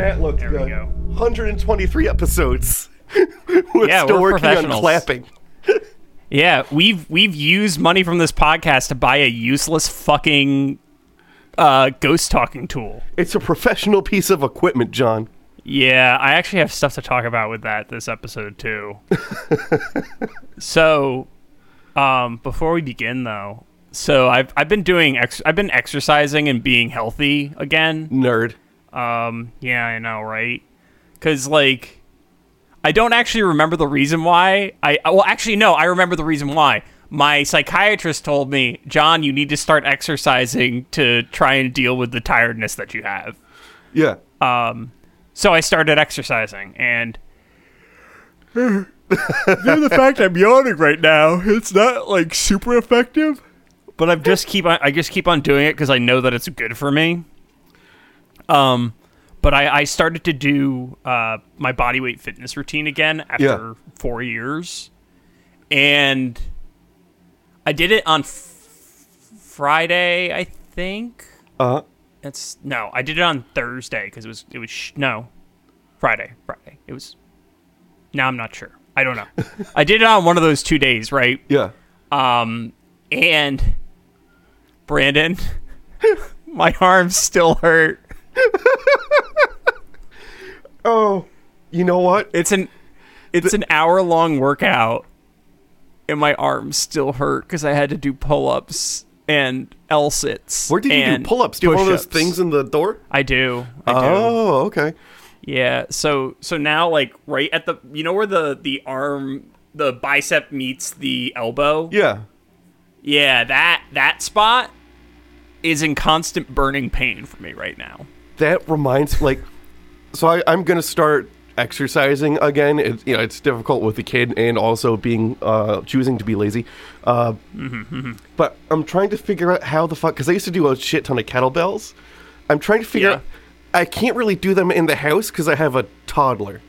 That looked There we good. go. 123 episodes. we're Yeah, still we're working on clapping. Yeah, we've we've used money from this podcast to buy a useless fucking uh, ghost talking tool. It's a professional piece of equipment, John. Yeah, I actually have stuff to talk about with that this episode too. so, um, before we begin though, so I've I've been doing ex- I've been exercising and being healthy again. Nerd. Um, yeah, I know, right? Because like, I don't actually remember the reason why. I well, actually, no, I remember the reason why. My psychiatrist told me, John, you need to start exercising to try and deal with the tiredness that you have. Yeah. Um. So I started exercising, and due to the fact I'm yawning right now, it's not like super effective. But I've just keep on, I just keep on doing it because I know that it's good for me. Um, but I, I started to do uh, my body weight fitness routine again after Yeah. four years, and I did it on f- Friday, I think. Uh, It's no, I did it on Thursday because it was it was sh- no, Friday, Friday. It was. Now I'm not sure. I don't know. I did it on one of those two days, right? yeah. Um, and Brandon, my arms still hurt. Oh, you know what? It's an it's an hour long workout, and my arms still hurt because I had to do pull ups and L sits. Where did you do pull-ups? Do you have of those things in the door? I do. I do. Oh, okay. Yeah. So so now like right at the you know where the the arm the bicep meets the elbow. Yeah. Yeah. That that spot is in constant burning pain for me right now. That reminds me, like, so I, I'm gonna start exercising again. It's you know it's difficult with the kid and also being uh, choosing to be lazy. Uh, but I'm trying to figure out how the fuck because I used to do a shit ton of kettlebells. I'm trying to figure Yeah. out. I can't really do them in the house because I have a toddler.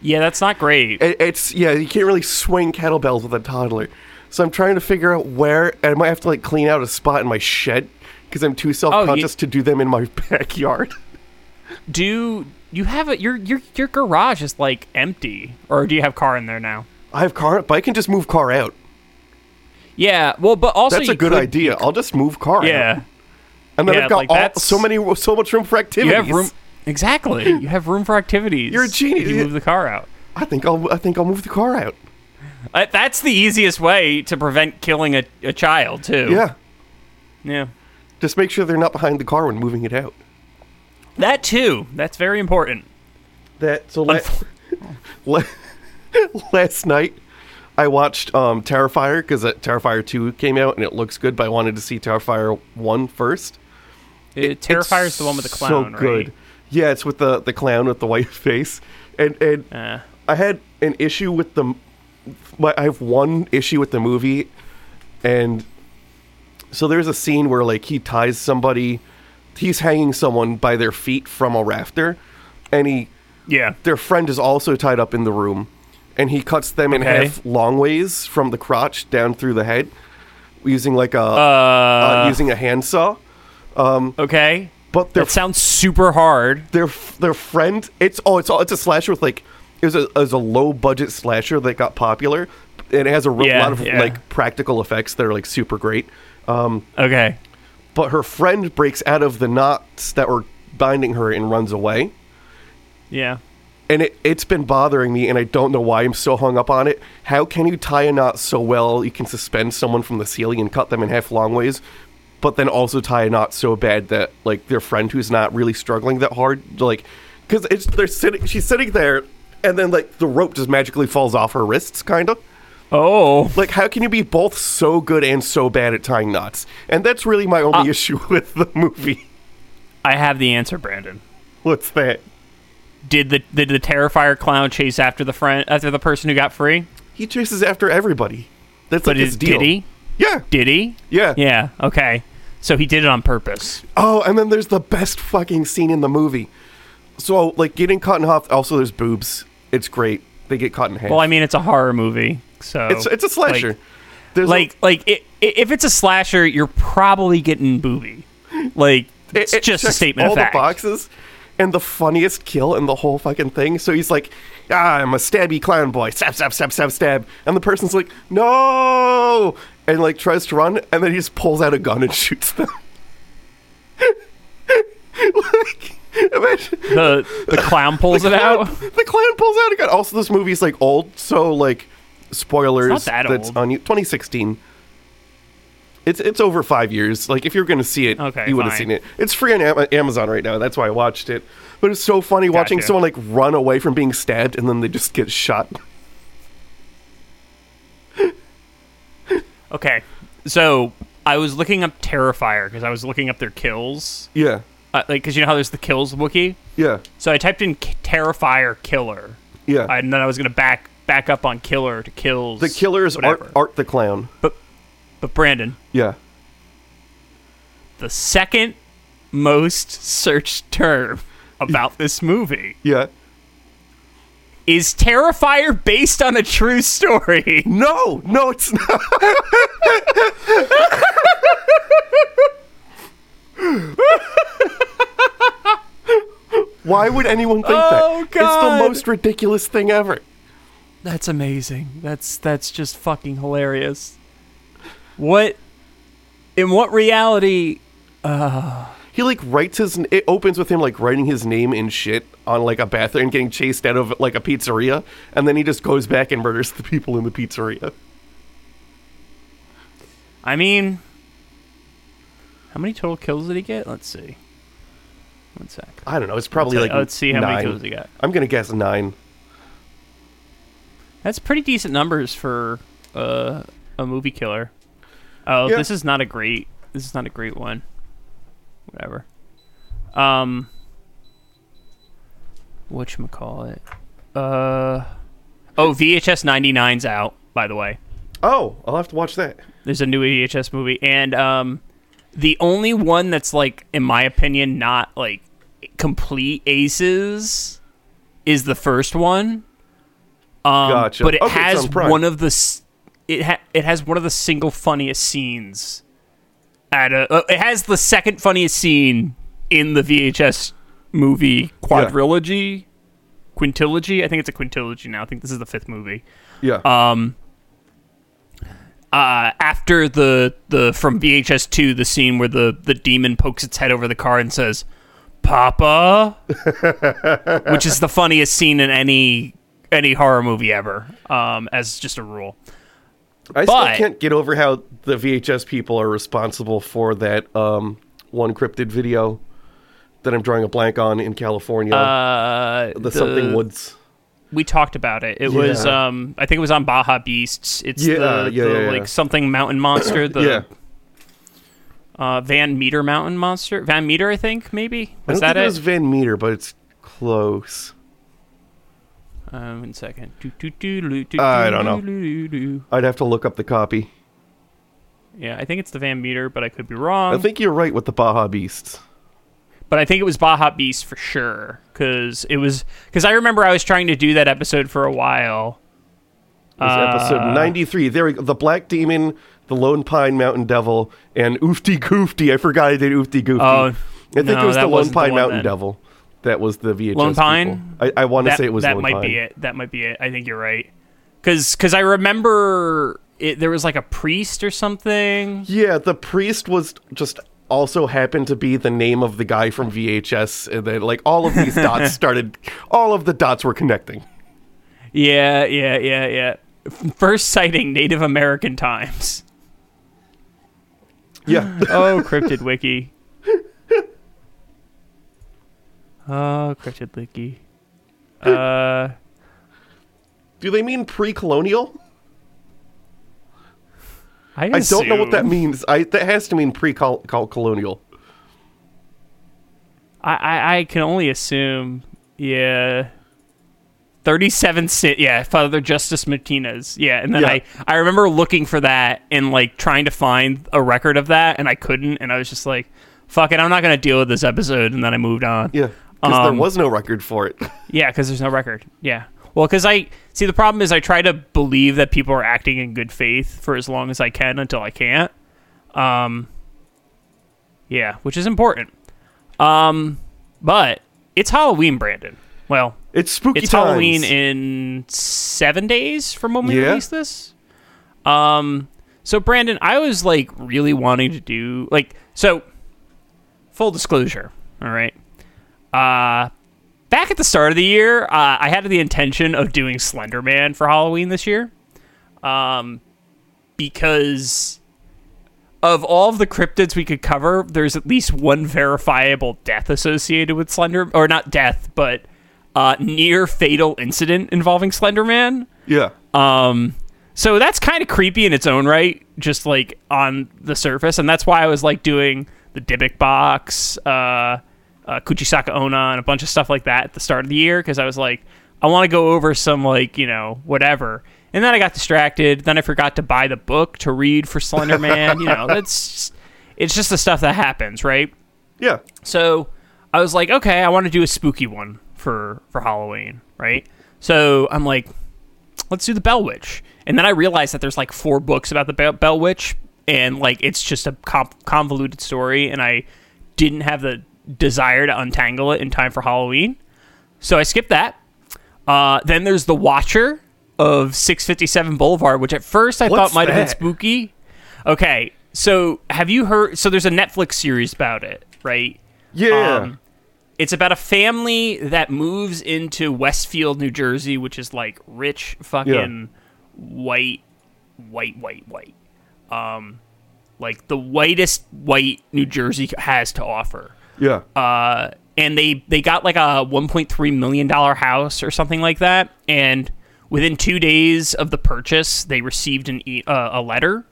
Yeah, that's not great. It, it's yeah, you can't really swing kettlebells with a toddler. So I'm trying to figure out where I might have to like clean out a spot in my shed because I'm too self-conscious to do them in my backyard. Do you have a your your your garage is like empty or do you have car in there now? I have car, but I can just move car out. Yeah. Well, but also That's a good could- idea. I'll just move car. Yeah. out. and then Yeah, I've got like all, so many, so much room for You activities. have room. Exactly. You have room for activities. You're a genius. You move the car out. I think I'll, I think I'll move the car out. Uh, that's the easiest way to prevent killing a, a child too. Yeah, Yeah. Just make sure they're not behind the car when moving it out. That too. That's very important. That so la- la- last night I watched um, Terrifier because Terrifier two came out and it looks good, but I wanted to see Terrifier one first. It, Terrifier's the one with the clown, so good. right? Yeah, it's with the the clown with the white face, and and Uh, I had an issue with the. I have one issue with the movie, and so there's a scene where like he ties somebody, he's hanging someone by their feet from a rafter, and he yeah. their friend is also tied up in the room, and he cuts them in Okay. half long ways from the crotch down through the head, using like a Uh, uh, using a handsaw. okay. But their That sounds super hard. their their friend it's oh it's all it's a slasher with like it was a, it was a low budget slasher that got popular and it has a real Yeah, lot of yeah. like practical effects that are like super great um Okay. but her friend breaks out of the knots that were binding her and runs away Yeah. and it, it's been bothering me and i don't know why i'm so hung up on it how can you tie a knot so well you can suspend someone from the ceiling and cut them in half long ways but then also tie a knot so bad that like their friend who's not really struggling that hard like because it's they're sitting she's sitting there and then like the rope just magically falls off her wrists kind of Oh. like how can you be both so good and so bad at tying knots and that's really my only Uh, issue with the movie I have the answer, Brandon. What's that? Did the did the Terrifier clown chase after the friend after the person who got free? He chases after everybody. That's But like his is, deal. did he? Yeah. Did he? Yeah. Yeah. Okay. So he did it on purpose. Oh, and then there's the best fucking scene in the movie. So, like, getting caught in half. Also, there's boobs. It's great. They get caught in half. Well, I mean, it's a horror movie, so it's it's a slasher. Like, There's a- like, like i i if it's a slasher, you're probably getting booby. Like, it's it- it just a statement all of fact. the boxes and the funniest kill in the whole fucking thing. So he's like, ah, I'm a stabby clown boy. Stab, stab, stab, stab, stab. And the person's like, no! And like tries to run, and then he just pulls out a gun and shoots them. like, imagine The the clown pulls it out. the clown pulls out a gun. Also, this movie's like old, so like spoilers. That that's on you. 2016. It's it's over five years. Like if you're going to see it, Okay, you would have seen it. It's free on Am- Amazon right now. That's why I watched it. But it's so funny watching someone like run away from being stabbed and then they just get shot. Okay, so I was looking up Terrifier because I was looking up their kills, Yeah, uh, like because you know how there's the kills wiki. yeah, So I typed in Terrifier killer, yeah. and then I was gonna back back up on killer to kills. the killer is whatever. Art, Art the clown. But but Brandon, Yeah. the second most searched term about this movie Yeah. is Terrifier based on a true story. No, no, it's not. Why would anyone think Oh, that? It's the most ridiculous thing ever. That's amazing. That's that's just fucking hilarious. What in what reality uh, He like writes his. It opens with him like writing his name in shit on like a bathroom and getting chased out of like a pizzeria, and then he just goes back and murders the people in the pizzeria. I mean how many total kills did he get? Let's see. One sec. I don't know. It's probably like let's see how nine. many kills he got. I'm gonna guess nine. That's pretty decent numbers for uh, a movie killer. Oh, Yeah. this is not a great. This is not a great one. Whatever. Um. What call it? Uh. Oh, VHS 99's out. By the way, Oh, I'll have to watch that. there's a new VHS movie, and um, the only one that's like, in my opinion, not like complete aces is the first one. Um, Gotcha. But it Okay, has on one of the it ha- it has one of the single funniest scenes. At a, uh, it has the second funniest scene in the VHS movie quadrilogy, quintilogy. I think it's a quintilogy now. I think this is the fifth movie Yeah. um uh after the the from VHS 2 the scene where the the demon pokes its head over the car and says papa which is the funniest scene in any any horror movie ever um as just a rule I but- still can't get over how the VHS people are responsible for that um, one cryptid video that I'm drawing a blank on in California. uh the, something woods. we talked about it it was um i think it was on baja beasts it's Yeah, the, yeah, the yeah, yeah. like something mountain monster the yeah. uh van meter mountain monster van meter i think maybe I was don't that think it it was Van Meter, but it's close. Um, one second. I don't know. I'd have to look up the copy. Yeah, I think it's the Van Meter, but I could be wrong. I think you're right with the Baja Beasts. but I think it was Baja Beast for sure, because it was because I remember I was trying to do that episode for a while. It was episode Uh, 93. There we go. The Black Demon, the Lone Pine Mountain Devil, and Oofty Goofty. I forgot I did Oofty Goofty. Oh, I think no, it was the Lone wasn't the Pine Mountain then. Devil. That was the VHS. Lone people. Pine? I, I want to say it was that Lone might Pine. be it. That might be it. I think you're right. Because because I remember it, there was like a priest or something. Yeah, the priest was just also happened to be the name of the guy from VHS, and then like all of these dots started. All of the dots were connecting. Yeah, yeah, yeah, yeah. First sighting Native American times. Yeah, Oh, Cryptid Wiki. Oh, Cryptid Wiki. Uh, do they mean pre-colonial? I, I don't know what that means. I that has to mean pre-colonial. I, I, I can only assume, yeah. 37 cent yeah father justice martinez yeah and then Yeah. i i remember looking for that and like trying to find a record of that and i couldn't and i was just like fuck it i'm not gonna deal with this episode and then i moved on Yeah, because Um, there was no record for it. yeah because there's no record yeah well because i see the problem is i try to believe that people are acting in good faith for as long as i can until i can't um yeah which is important um but it's halloween brandon well It's spooky it's times. Halloween in seven days from when we Yeah. release this. Um, so Brandon, I was like really wanting to do like so. Full disclosure, all right. Uh, back at the start of the year, uh, I had the intention of doing Slender Man for Halloween this year, um, because of all of the cryptids we could cover, there's at least one verifiable death associated with Slender, or not death, but uh, near fatal incident involving Slender Man. Yeah, Um, so that's kind of creepy in its own right, just like on the surface, and that's why I was like doing the Dybbuk box, uh, uh, Kuchisake Onna, and a bunch of stuff like that at the start of the year because I was like, I want to go over some like you know whatever, and then I got distracted. Then I forgot to buy the book to read for Slender Man. you know, that's it's just the stuff that happens, right? yeah. So I was like, okay, I want to do a spooky one for for Halloween, right? So I'm like, let's do the Bell Witch, and then I realized that there's like four books about the Bell, Bell Witch, and like it's just a convoluted story, and I didn't have the desire to untangle it in time for Halloween, so I skipped that. Uh, then there's the Watcher of 657 Boulevard, which at first I What's thought might have been spooky. Okay, so have you heard? So there's a Netflix series about it, right? Yeah. Um, it's about a family that moves into Westfield, New Jersey, which is like rich, fucking white, white, white, white. Um, like the whitest white New Jersey has to offer. Yeah. Uh, and they they got like a 1.3 million dollar house or something like that, and within two days of the purchase, they received an e- uh, a letter.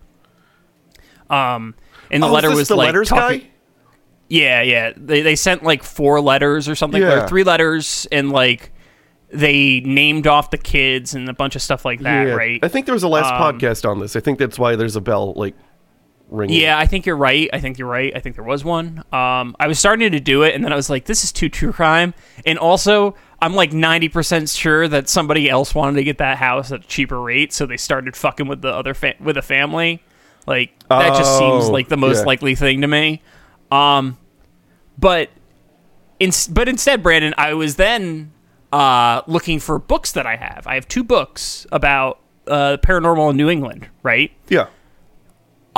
Um, and the Oh, letter was the like letters talking- guy. yeah, yeah. They they sent like four letters or something, Yeah. or three letters, and like they named off the kids and a bunch of stuff like that, yeah. right? I think there was a last Um, podcast on this. I think that's why there's a bell like ringing. Yeah, I think you're right. I think you're right. I think there was one. Um, I was starting to do it, and then I was like, "This is too true crime." And also, I'm like 90 percent sure that somebody else wanted to get that house at a cheaper rate, so they started fucking with the other fa- with a family. Like that just seems Oh, like the most yeah. likely thing to me. Um, but in, but instead, Brandon, I was then uh, looking for books that I have. I have two books about uh, paranormal in New England, right? Yeah.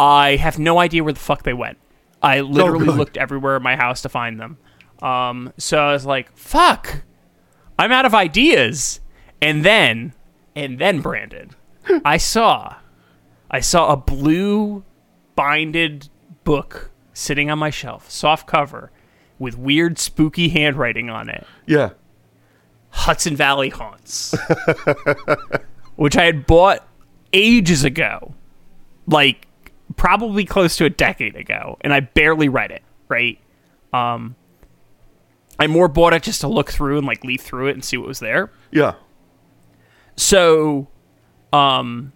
I have no idea where the fuck they went. I literally good. looked everywhere in my house to find them. Um, so I was like, fuck, I'm out of ideas. And then, and then, Brandon, I saw, I saw a blue binded book sitting on my shelf, soft cover, with weird, spooky handwriting on it. Yeah. Hudson Valley Haunts, which I had bought ages ago, like probably close to a decade ago, and I barely read it. Right? Um, I more bought it just to look through and like leaf through it and see what was there. Yeah. So, um,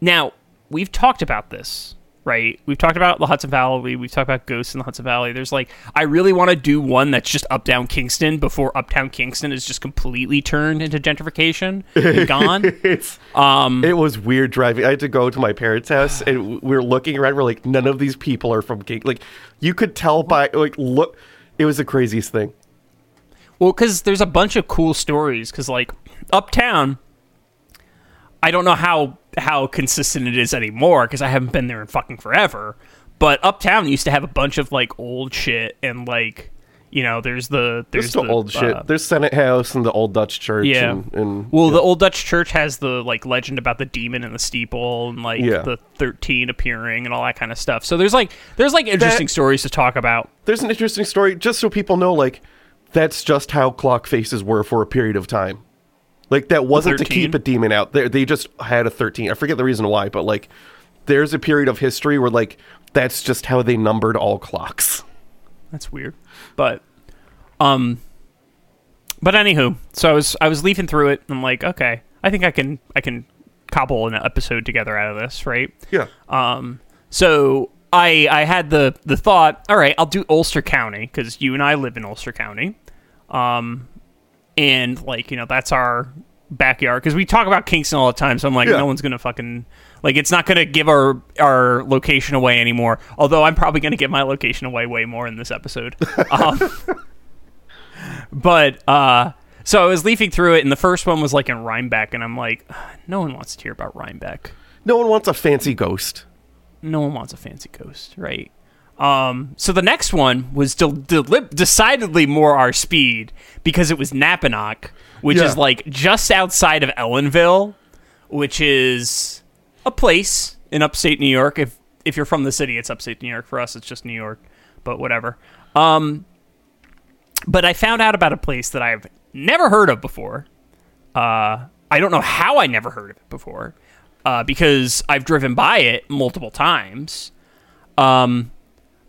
now we've talked about this, right? We've talked about the Hudson Valley. We've talked about ghosts in the Hudson Valley. There's like, I really want to do one that's just Uptown Kingston before Uptown Kingston is just completely turned into gentrification and gone. Um, it was weird driving. I had to go to my parents' house and we were looking around. We're like, none of these people are from King. Like, you could tell by like look. It was the craziest thing. Well, because there's a bunch of cool stories. Because like uptown, I don't know how how consistent it is anymore. Because I haven't been there in fucking forever. But uptown used to have a bunch of like old shit and like you know there's the There's there's the, old shit. uh, There's Senate House and the Old Dutch Church. yeah. And, and well, yeah. the old Dutch church has the like legend about the demon in the steeple and like Yeah. the thirteen appearing and all that kind of stuff. So there's like there's like interesting stories to talk about. there's an interesting story just so people know like that's just how clock faces were for a period of time like that wasn't to keep a demon out they, they just had a 13 i forget the reason why but like there's a period of history where like that's just how they numbered all clocks That's weird. But um but anywho, so I was I was leafing through it and I'm like, okay, I think I can I can cobble an episode together out of this, right? Yeah. Um, so I I had the the thought, all right, I'll do Ulster County because you and I live in Ulster County, um, and like you know that's our backyard because we talk about Kingston all the time. So I'm like, Yeah. no one's gonna fucking like it's not gonna give our our location away anymore. Although I'm probably gonna give my location away way more in this episode. um, but uh. So I was leafing through it, and the first one was like in Rhinebeck, and I'm like, no one wants to hear about Rhinebeck No one wants a fancy ghost. no one wants a fancy ghost, right? Um, so the next one was del- decidedly more our speed because it was Napanoch, which Yeah. is like just outside of Ellenville, which is a place in upstate New York. If if you're from the city, it's upstate New York. For us, it's just New York, but whatever. Um, but I found out about a place that I've never heard of before. Uh, I don't know how I never heard of it before, uh, because I've driven by it multiple times. Um,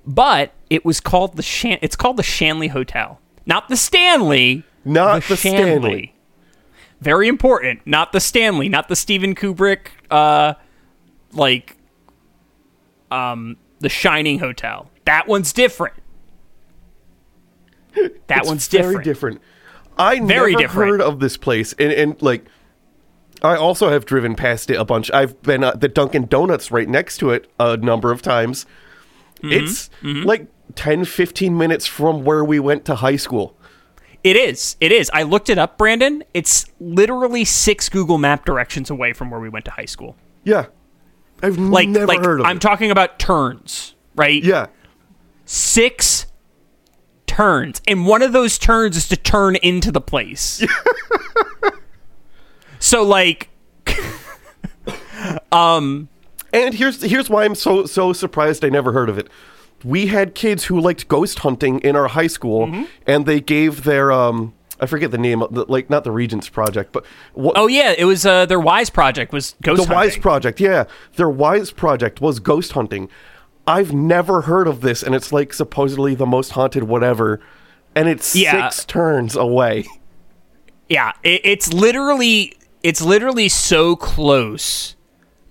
but it was called the Shan- It's called the Shanley Hotel, not the Stanley. Not the Stanley. Very important. Not the Stanley. Not the Steven Kubrick. Uh, like, um, the Shining Hotel. That one's different. That It's one's different. very different. different. I Very never different. heard of this place, and, and like, I also have driven past it a bunch. I've been at the Dunkin' Donuts right next to it a number of times. Mm-hmm. It's like 10, 15 minutes from where we went to high school. It is. It is. I looked it up, Brandon. It's literally six Google Map directions away from where we went to high school. Yeah, I've Like, never like heard of I'm it. talking about turns, right? yeah, Six turns, and one of those turns is to turn into the place. so, like, and here's here's why I'm so so surprised I never heard of it. We had kids who liked ghost hunting in our high school, Mm-hmm. and they gave their um. I forget the name, of the, like not the Regents Project, but what, oh yeah, it was uh, their Wise project was ghost hunting. the Wise. Project, yeah. Their Wise Project was ghost hunting. I've never heard of this, and it's like supposedly the most haunted whatever, and it's Yeah. six turns away. Yeah, it, it's literally it's literally so close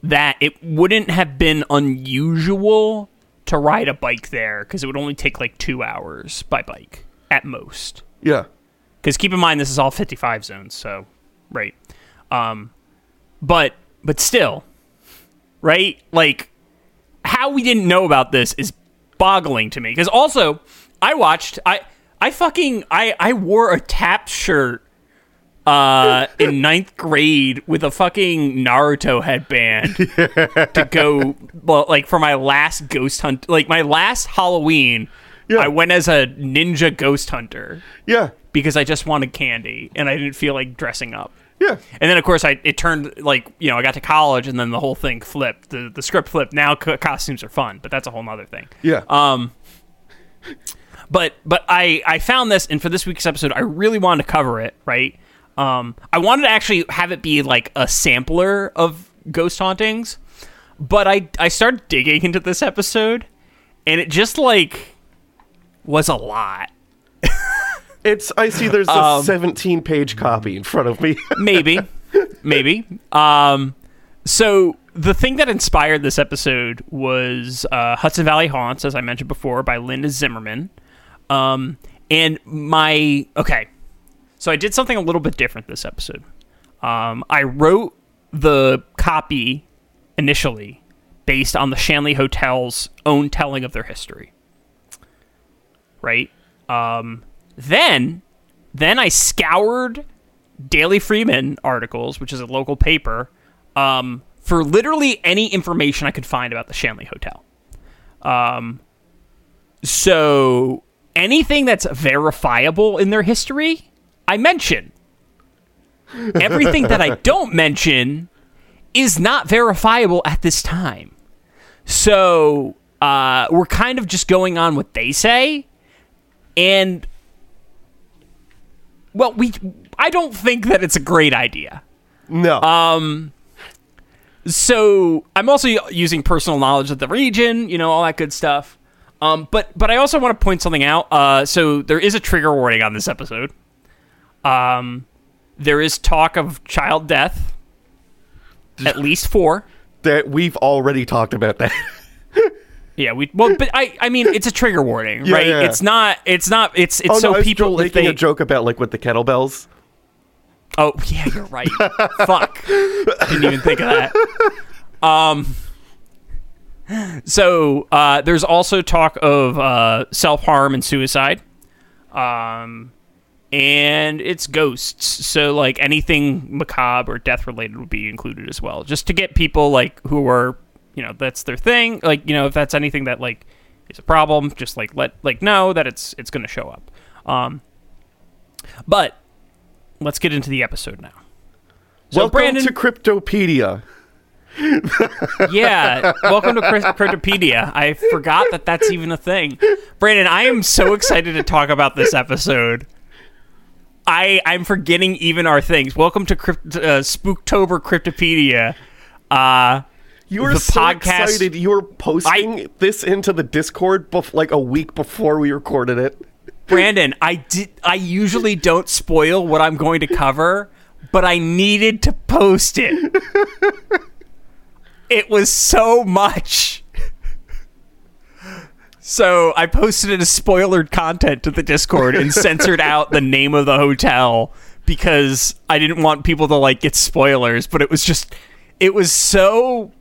that it wouldn't have been unusual to ride a bike there because it would only take like two hours by bike at most. Yeah, Because keep in mind this is all 55 zones, so right. Um, but but still, right? Like how we didn't know about this is boggling to me. Because also, I watched I I fucking I I wore a tap shirt uh in ninth grade with a fucking Naruto headband to go well like for my last ghost hunt like my last Halloween Yeah. I went as a ninja ghost hunter yeah, because I just wanted candy and I didn't feel like dressing up. yeah. And then of course I it turned like you know I got to college and then the whole thing flipped the the script flipped. Now co- costumes are fun, but that's a whole nother thing. Yeah. Um, but but I I found this and for this week's episode I really wanted to cover it right. Um, I wanted to actually have it be like a sampler of ghost hauntings, but I I started digging into this episode and it just like was a lot. It's I see there's a Um, 17 page copy in front of me. maybe maybe um so the thing that inspired this episode was uh, hudson valley haunts as i mentioned before by linda zimmerman um and my okay so i did something a little bit different this episode. Um i wrote the copy initially based on the shanley hotel's own telling of their history. Right? Um then then i scoured Daily Freeman articles, which is a local paper, um, for literally any information I could find about the Shanley Hotel. Um, so anything that's verifiable in their history, I mention. Everything that I don't mention is not verifiable at this time. So uh, we're kind of just going on what they say, and well, we I don't think that it's a great idea. no. Um, So I'm also using personal knowledge of the region, you know, all that good stuff. Um, but but I also want to point something out. Uh, so there is a trigger warning on this episode. Um, there is talk of child death. At least four. That we've already talked about that. Yeah, we well, but I I mean it's a trigger warning, Yeah, right? yeah. It's not it's not it's it's oh so no, people if making they a joke about like with the kettlebells. Oh yeah, you're right. Fuck, didn't even think of that. Um, so uh, there's also talk of uh, self harm and suicide. Um, and it's ghosts. So like anything macabre or death related would be included as well, just to get people like who are you know that's their thing. Like you know if that's anything that like is a problem, just like let like know that it's it's going to show up. Um, but let's get into the episode now. So Welcome Brandon, to Cryptopedia. yeah, welcome to Cryptopedia. I forgot that that's even a thing. Brandon, I am so excited to talk about this episode. I I'm forgetting even our things. Welcome to Crypt- uh, Spooktober Cryptopedia. Uh, You were so podcast- excited. You were posting this into the Discord bef- like a week before we recorded it. Brandon, I did. I usually don't spoil what I'm going to cover, but I needed to post it. it was so much. So I posted it as spoilered content to the Discord and censored out the name of the hotel because I didn't want people to like get spoilers. But it was just, it was so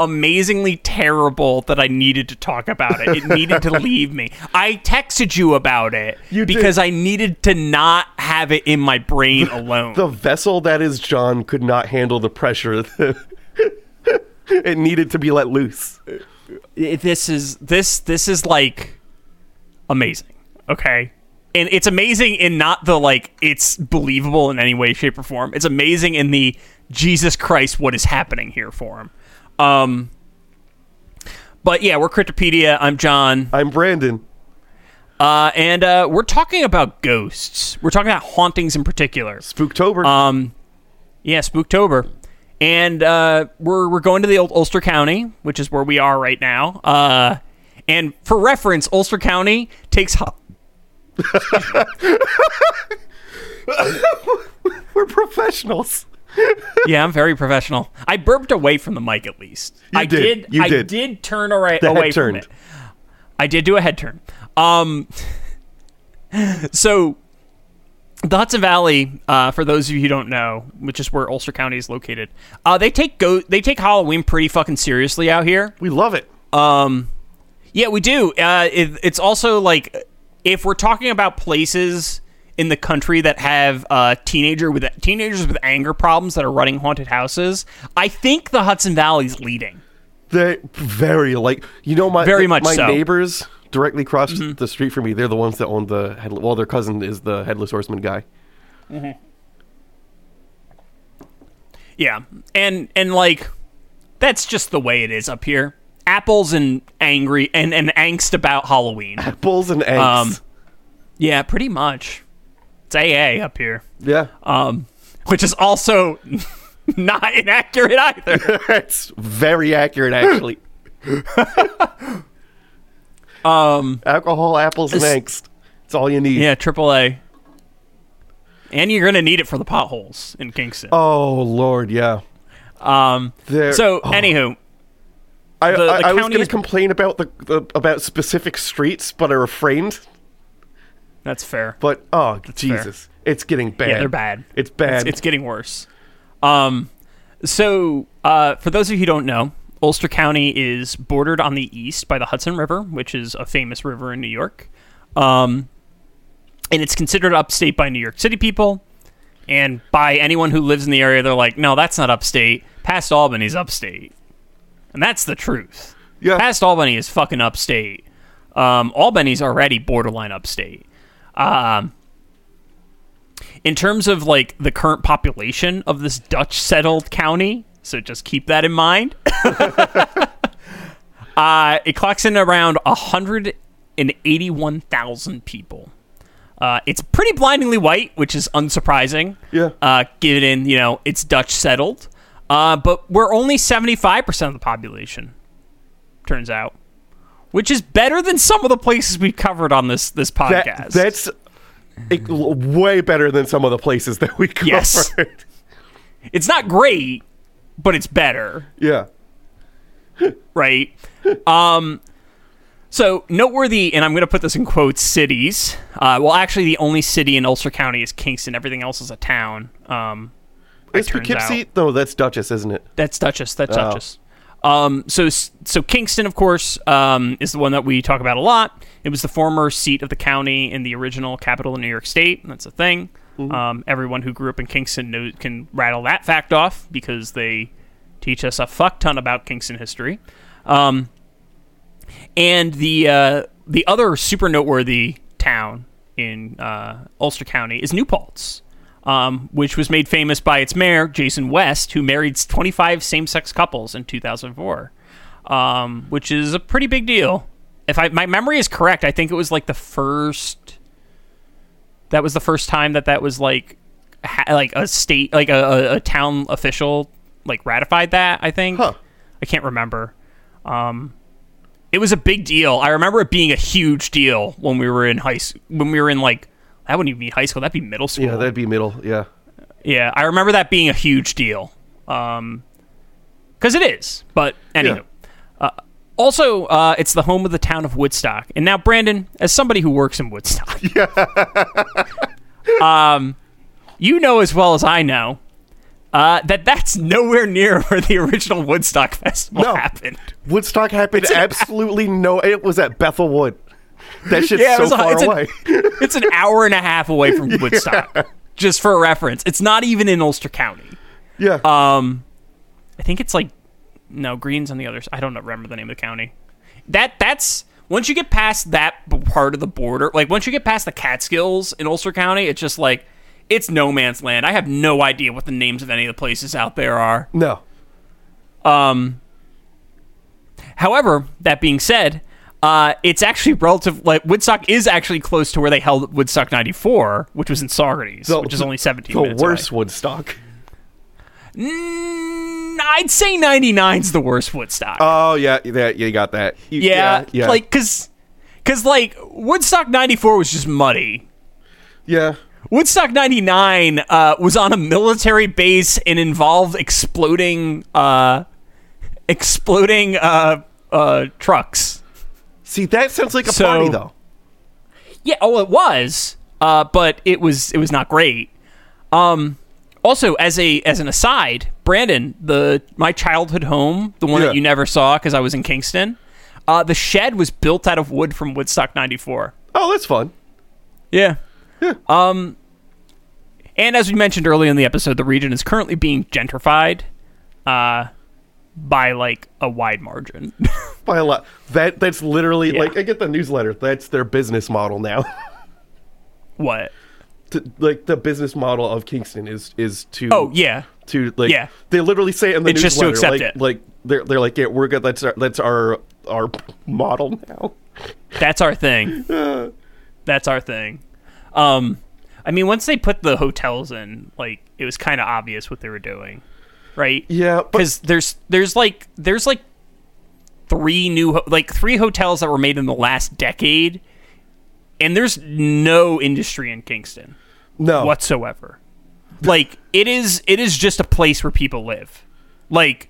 amazingly terrible that I needed to talk about it. It needed to leave me. I texted you about it You did. because I needed to not have it in my brain alone. The vessel that is John could not handle the pressure. it needed to be let loose. This is this this is like amazing. Okay. And it's amazing in not the like it's believable in any way, shape, or form. It's amazing in the Jesus Christ, what is happening here form. Um but yeah, we're Cryptopedia. I'm John. I'm Brandon. Uh, and uh, we're talking about ghosts. We're talking about hauntings in particular. Spooktober. Um, yeah, Spooktober, and uh, we're we're going to the old Ulster County, which is where we are right now. Uh, and for reference, Ulster County takes. Ho- We're professionals. yeah, I'm very professional. I burped away from the mic at least. You I did. You I did. did turn away, The away from it. I did do a head turn. Um, so the Hudson Valley, uh, for those of you who don't know, which is where Ulster County is located, uh, they take go they take Halloween pretty fucking seriously out here. We love it. Um, yeah, we do. Uh, it, it's also like if we're talking about places in the country that have uh, teenager with teenagers with anger problems that are running haunted houses, I think the Hudson Valley's leading. They very like you know my Very much my so. Neighbors directly across the street from me. They're the ones that own the head. Well, their cousin is the headless horseman guy. Yeah, and and like that's just the way it is up here. Apples and angry and and angst about Halloween. Bulls and eggs. Um, yeah, pretty much. It's AA up here, yeah, um, which is also not inaccurate either. it's very accurate actually. Um, Alcohol, apples, and It's- angst. It's all you need. yeah, AAA. And you're gonna need it for the potholes in Kingston. Oh Lord, yeah. Um, There- so oh. anywho, I, The- I, the I was going to complain about the, the about specific streets, but I refrained. that's fair. But oh Jesus, it's getting bad. Yeah, they're bad. It's bad. It's, it's getting worse. Um, so uh, for those of you who don't know, Ulster County is bordered on the east by the Hudson River, which is a famous river in New York. Um, and it's considered upstate by New York City people. And by anyone who lives in the area, they're like, no, that's not upstate. Past Albany's upstate. And that's the truth. yeah. Past Albany is fucking upstate. Um, Albany's already borderline upstate. Um, in terms of like the current population of this Dutch settled county, so just keep that in mind. uh, it clocks in around 181,000 people. Uh, it's pretty blindingly white, which is unsurprising. Yeah. Uh, given you know it's Dutch settled, uh, but we're only 75% of the population. Turns out, which is better than some of the places we've covered on this this That- podcast. that's it- way better than some of the places that we covered. Yes. it's not great, but it's better. yeah. right? um, so noteworthy, and I'm going to put this in quotes, cities. Uh, well, actually, the only city in Ulster County is Kingston. Everything else is a town. Um, Is Poughkeepsie? out. No, that's Dutchess, isn't it? That's Dutchess. That's Oh. Dutchess. Um, so so Kingston, of course, um, is the one that we talk about a lot. It was the former seat of the county in the original capital of New York State. That's a thing. Um, everyone who grew up in Kingston knows, can rattle that fact off because they teach us a fuck ton about Kingston history. Um, and the uh, the other super noteworthy town in uh, Ulster County is New Paltz, um, which was made famous by its mayor Jason West, who married 25 same-sex couples in 2004, um, which is a pretty big deal. If I, my memory is correct, I think it was like the first. That was the first time that that was like, ha- like a state, like a, a, town official, like ratified that. I think. Huh. I can't remember. Um, it was a big deal. I remember it being a huge deal when we were in high school. When we were in like, that wouldn't even be high school. That'd be middle school. Yeah, that'd be middle. Yeah. Yeah, I remember that being a huge deal. Um, because it is. But anyway, uh, also, uh, it's the home of the town of Woodstock. And now, Brandon, as somebody who works in Woodstock, um, you know as well as I know uh, that that's nowhere near where the original Woodstock Festival No. happened. Woodstock happened absolutely no. It was at Bethel Wood. That shit's it so was a- far it's an- away. It's an hour and a half away from Woodstock. Just for reference, it's not even in Ulster County. yeah. Um, I think it's like no Greens on the other. side. I don't remember the name of the county. That that's once you get past that part of the border, like once you get past the Catskills in Ulster County, it's just like it's no man's land. I have no idea what the names of any of the places out there are. no. Um, however, that being said, uh, it's actually relative. Like Woodstock is actually close to where they held Woodstock '94, which was in Saugerties, The- which is only 17 The minutes worst away. Woodstock. Mm, I'd say 99's the worst Woodstock. Oh yeah, yeah, you got that. You- yeah, yeah, like because because like Woodstock '94 was just muddy. yeah. Woodstock '99 uh, was on a military base and involved exploding uh, exploding uh, uh, trucks. See, that sounds like a So- party though. Yeah, oh, it was, uh, but it was it was not great. Um, also, as a as an aside, Brandon, the my childhood home, the one Yeah. that you never saw because I was in Kingston, uh, the shed was built out of wood from Woodstock '94. Oh, that's fun. Yeah. Um, and as we mentioned earlier in the episode, the region is currently being gentrified, uh, by like a wide margin. By a lot. That that's literally Yeah. like I get the newsletter. That's their business model now. what? To, like the business model of Kingston is is to Oh yeah. to like Yeah. they literally say it in the It's just to accept like it. like they're they're like yeah we're good that's our that's our our model now. That's our thing. That's our thing. Um, I mean, once they put the hotels in, like it was kind of obvious what they were doing, right? Yeah, because there's there's like there's like three new ho- like three hotels that were made in the last decade, and there's no industry in Kingston no whatsoever. Like it is it is just a place where people live. Like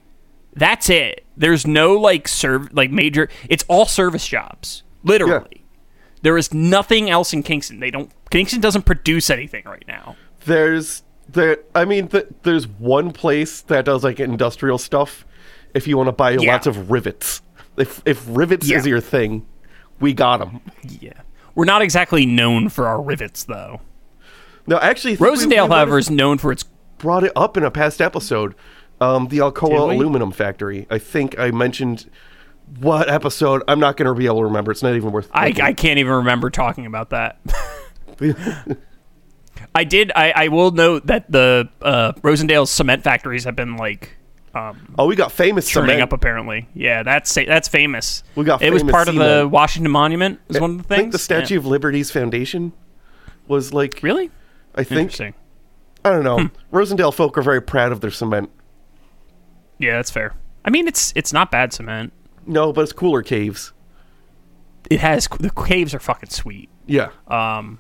that's it. There's no like serve like major it's all service jobs. Literally. There is nothing else in Kingston. They don't Kingston doesn't produce anything right now. there's there I mean th- there's one place that does like industrial stuff if you want to buy Yeah. lots of rivets. If if rivets Yeah. is your thing, we got them. Yeah. We're not exactly known for our rivets though. No, actually, I Rosendale, we might however, is known for its brought it up in a past episode. Um, the Alcoa Aluminum Factory. I think I mentioned what episode. I'm not going to be able to remember. It's not even worth. I. I can't even remember talking about that. I did. I, I will note that the uh, Rosendale's cement factories have been like um, oh, we got famous turning cement. up. Apparently, yeah, that's that's famous. We got it was part of the. Washington Monument. Was one of the things. I think the Statue Yeah. of Liberty's foundation was like. really I think interesting. I don't know. Hmm. Rosendale folk are very proud of their cement. Yeah, that's fair. I mean, it's it's not bad cement. No, but it's cooler caves. it has the caves are fucking sweet. Yeah. Um,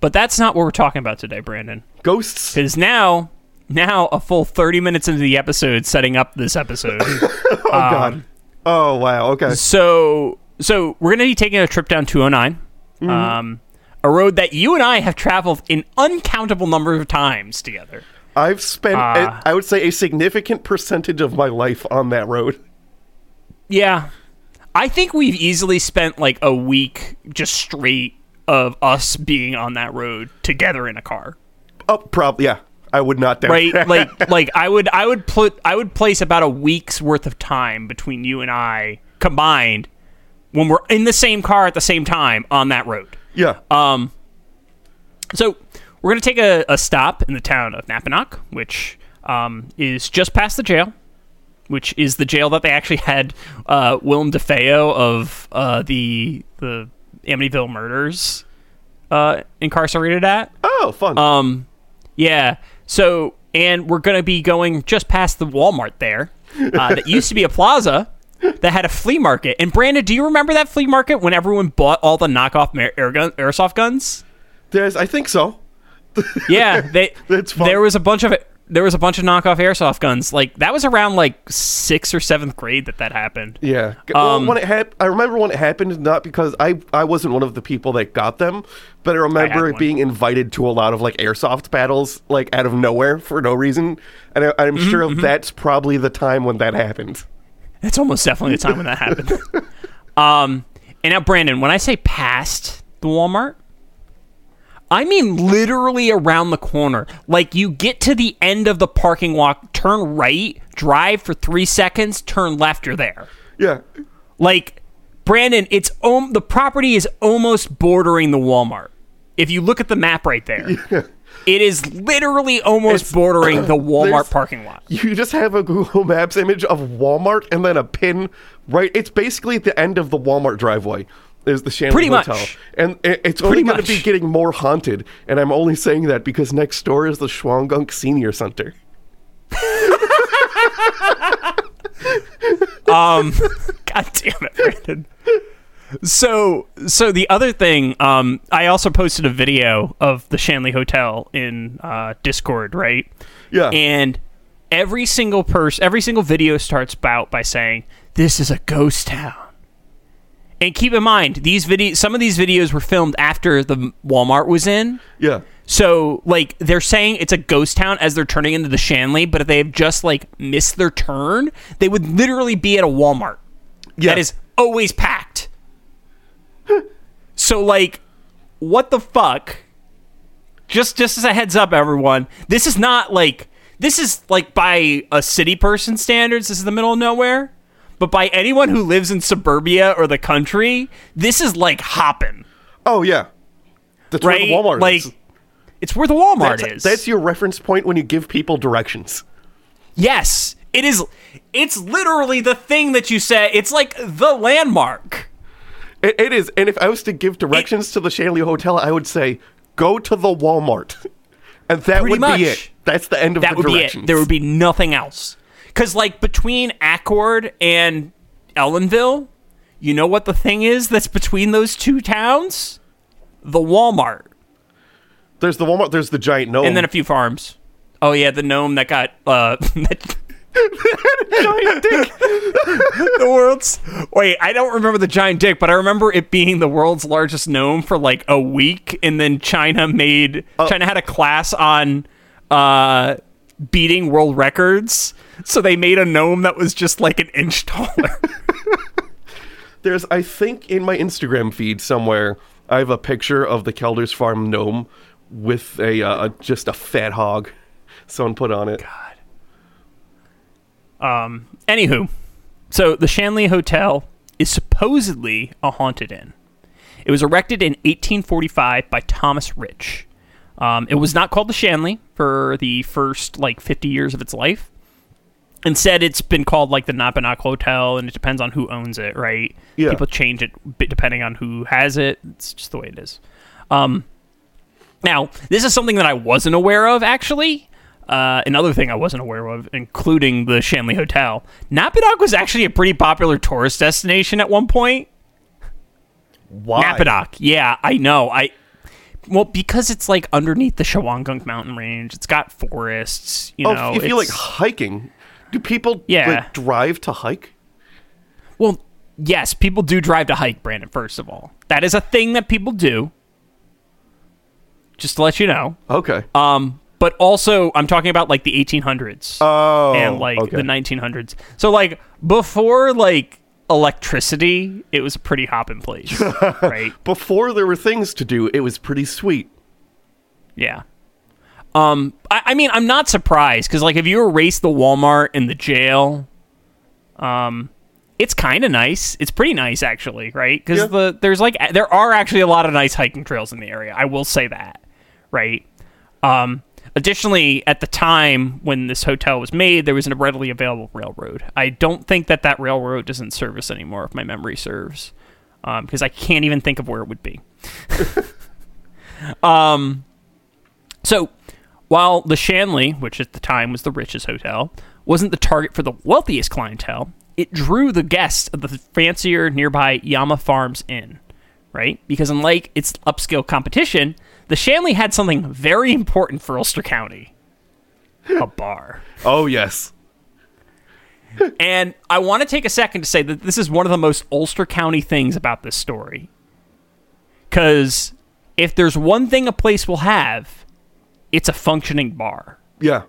But that's not what we're talking about today, Brandon. Ghosts. Because now, now a full thirty minutes into the episode, setting up this episode. Oh god. Oh wow. Okay. so, so we're gonna be taking a trip down 209, Mm-hmm. um, a road that you and I have traveled an uncountable number of times together. I've spent, Ah. I would say, a significant percentage of my life on that road. Yeah. I think we've easily spent like a week just straight of us being on that road together in a car. Oh, probably. Yeah. I would not doubt Right? that. like like I would I would put I would place about a week's worth of time between you and I combined when we're in the same car at the same time on that road. yeah. Um so we're gonna take a, a stop in the town of Napanoch, which um, is just past the jail, which is the jail that they actually had uh, Willem Dafoe of uh, the the Amityville murders uh, incarcerated at. oh, fun. Um, yeah. So, and we're gonna be going just past the Walmart there. Uh, that used to be a plaza that had a flea market. And Brandon, do you remember that flea market when everyone bought all the knockoff air, gun, airsoft guns? There's, I think so. Yeah, they. There was a bunch of there was a bunch of knockoff airsoft guns. Like that was around like sixth or seventh grade that that happened. Yeah. G- Um, well, when it hap- I remember when it happened, not because I I wasn't one of the people that got them, but I remember one. being invited to a lot of like airsoft battles, like out of nowhere for no reason, and I, I'm Mm-hmm, sure that's probably the time when that happened. It's almost definitely the time when that happened. um, and now Brandon, when I say past the Walmart, I mean literally around the corner. Like you get to the end of the parking lot, turn right, drive for three seconds, turn left, you're there. Yeah. Like Brandon, it's om- the property is almost bordering the Walmart. If you look at the map right there, it is literally almost bordering the Walmart parking lot. You just have a Google Maps image of Walmart and then a pin right. It's basically the end of the Walmart driveway. Is the Shanley Pretty Hotel, much. and it- it's only Pretty going to be getting more haunted. And I'm only saying that because next door is the Shawangunk Senior Center. Um, God damn it, Brandon. So, so the other thing, um, I also posted a video of the Shanley Hotel in uh, Discord, right? Yeah. And every single person, every single video starts out by saying, "This is a ghost town." And keep in mind, these video, some of these videos were filmed after the Walmart was in. yeah. So, like, they're saying it's a ghost town as they're turning into the Shanley, but if they've just like missed their turn, they would literally be at a Walmart Yeah. that is always packed. so, like, what the fuck? Just, just as a heads up, everyone, this is not like this is like by a city person standards. This is the middle of nowhere, but by anyone who lives in suburbia or the country, this is like hopping, Oh yeah. That's right? where the Walmart like, is. it's where the Walmart That's, is. that's your reference point when you give people directions. Yes, it is. It's literally the thing that you say. It's like the landmark. It, it is. And if I was to give directions to the Shanley Hotel, I would say go to the Walmart, and that would much. be it. That's the end of That the would be directions. it. There would be nothing else. Because like between Accord and Ellenville, you know what the thing is that's between those two towns? The Walmart, There's the Walmart. There's the giant gnome. and then a few farms. Oh yeah, the gnome that got uh. giant dick. the world's wait i don't remember the giant dick but i remember it being the world's largest gnome for like a week and then china made china had a class on uh beating world records so they made a gnome that was just like an inch taller There's, I think, in my Instagram feed somewhere, I have a picture of the Kelders Farm gnome with a uh, a- just a fat hog. Someone put on it. God. Um. Anywho so the shanley hotel is supposedly a haunted inn it was erected in 1845 by thomas rich um, it was not called the shanley for the first like 50 years of its life Instead, it's been called like the Napanoch Hotel, and it depends on who owns it, right? Yeah. People change it depending on who has it. It's just the way it is. Um, now, this is something that I wasn't aware of, actually. Uh, another thing I wasn't aware of, including the Shanley Hotel. Napanoch was actually a pretty popular tourist destination at one point. Why? Napadoc. Yeah, I know. I well because it's like underneath the Shawangunk mountain range. It's got forests. You Oh, know, if you like hiking, do people Yeah. like drive to hike? Well, yes, people do drive to hike, Brandon. First of all, that is a thing that people do. Just to let you know. Okay. Um, but also, I'm talking about like the 1800s oh, and like okay. the 1900s. So like before like electricity, it was a pretty hopping place, right? Before there were things to do, it was pretty sweet. Yeah. Um, I, I mean, I'm not surprised because, like, if you erase the Walmart and the jail, um, it's kind of nice. It's pretty nice, actually, right? Because Yeah. the there's like there are actually a lot of nice hiking trails in the area. I will say that, right? Um, additionally, at the time when this hotel was made, there was a readily available railroad. I don't think that that railroad doesn't service anymore, if my memory serves, because I can't even think of where it would be. um, so, while the Shanley, which at the time was the richest hotel, wasn't the target for the wealthiest clientele, it drew the guests of the fancier nearby Yama Farms Inn, right? Because unlike its upscale competition, the Shanley had something very important for Ulster County a bar. Oh yes. And I want to take a second to say that this is one of the most Ulster County things about this story. Because if there's one thing a place will have, it's a functioning bar. Yeah.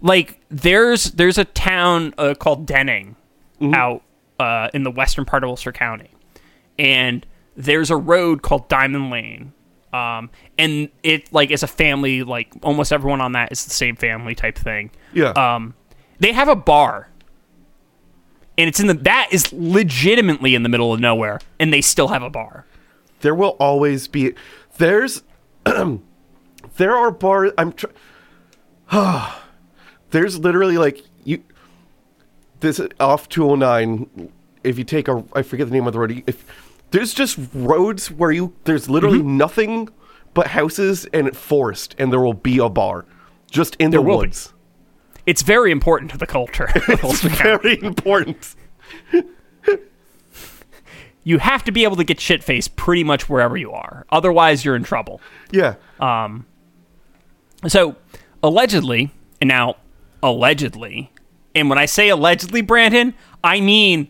Like there's there's a town uh, called Denning out uh, in the western part of Ulster County, and there's a road called Diamond Lane. Um, and it like is a family like almost everyone on that is the same family type thing. Yeah. Um, they have a bar, and it's in the that is legitimately in the middle of nowhere, and they still have a bar. there will always be there's there are bars i'm tr- there's literally like you this off 209 if you take a i forget the name of the road if there's just roads where you there's literally Mm-hmm. nothing but houses and forest and there will be a bar just in There the will be. woods It's very important to the culture. it's very important you have to be able to get shit faced pretty much wherever you are. Otherwise, you're in trouble. yeah So, allegedly, and now allegedly, and when I say allegedly, Brandon, I mean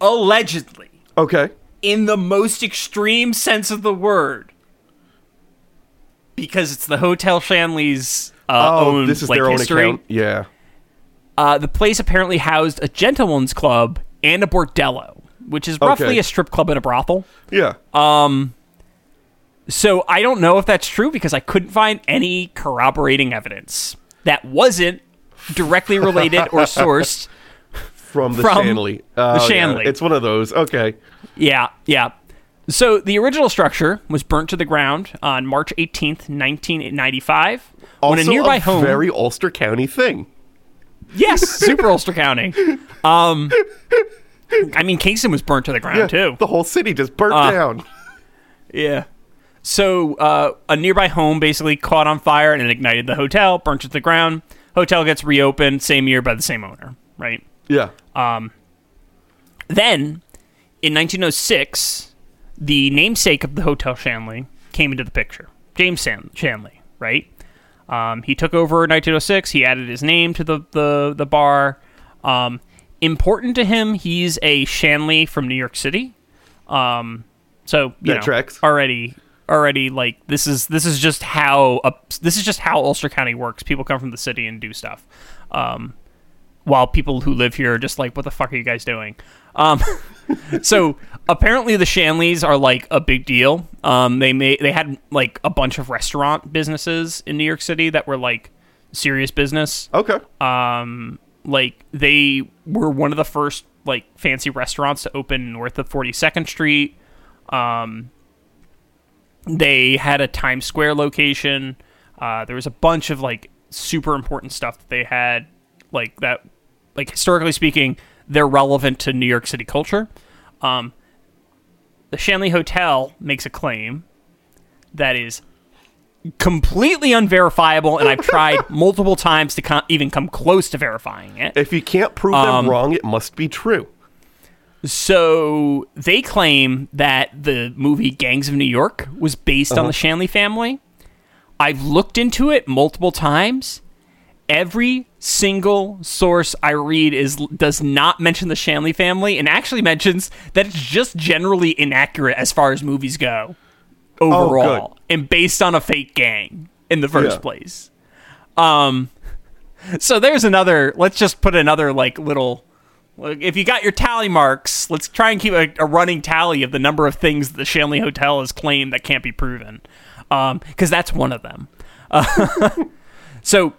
allegedly okay in the most extreme sense of the word. Because it's the Hotel Shanley's uh, oh own this is like, their own history. account yeah Uh, the place apparently housed a gentleman's club and a bordello, which is roughly Okay. a strip club and a brothel. yeah So I don't know if that's true because I couldn't find any corroborating evidence that wasn't directly related or sourced. from the From Shanley. the Oh, yeah, Shanley. It's one of those. Okay. Yeah, yeah. So the original structure was burnt to the ground on March 18th, 1995, when a Also nearby home. very Ulster County thing. yes, super Ulster County. Um, I mean, Kingston was burnt to the ground Yeah, too. The whole city just burnt Uh, down. Yeah. So uh, a nearby home basically caught on fire and it ignited the hotel, burnt it to the ground. Hotel gets reopened same year by the same owner, right? Yeah. Then, in 1906, the namesake of the Hotel Shanley came into the picture. James San- Shanley, right? Um, he took over in 1906. He added his name to the the, the bar. Um, important to him, he's a Shanley from New York City. Um, so you That know, tracks. already already like this is this is just how uh, this is just how Ulster County works. People come from the city and do stuff. Um, while people who live here are just like, what the fuck are you guys doing? Um, so apparently the Shanleys are like a big deal. Um, they made they had like a bunch of restaurant businesses in New York City that were like serious business. Okay. Um, like they were one of the first like fancy restaurants to open north of 42nd Street. Um, they had a Times Square location. Uh, there was a bunch of like super important stuff that they had, like that, like historically speaking, they're relevant to New York City culture. Um, the Shanley Hotel makes a claim that is completely unverifiable, and I've tried multiple times to even come close to verifying it. if you can't prove Um, them wrong, it must be true. So they claim that the movie Gangs of New York was based on Uh-huh. the Shanley family. I've looked into it multiple times. Every single source I read is does not mention the Shanley family and actually mentions that it's just generally inaccurate as far as movies go overall and based on a fake gang in the first Yeah. place. Um so there's another let's just put another like little if you got your tally marks, let's try and keep a, a running tally of the number of things the Shanley Hotel has claimed that can't be proven, because that's one of them. Uh, so,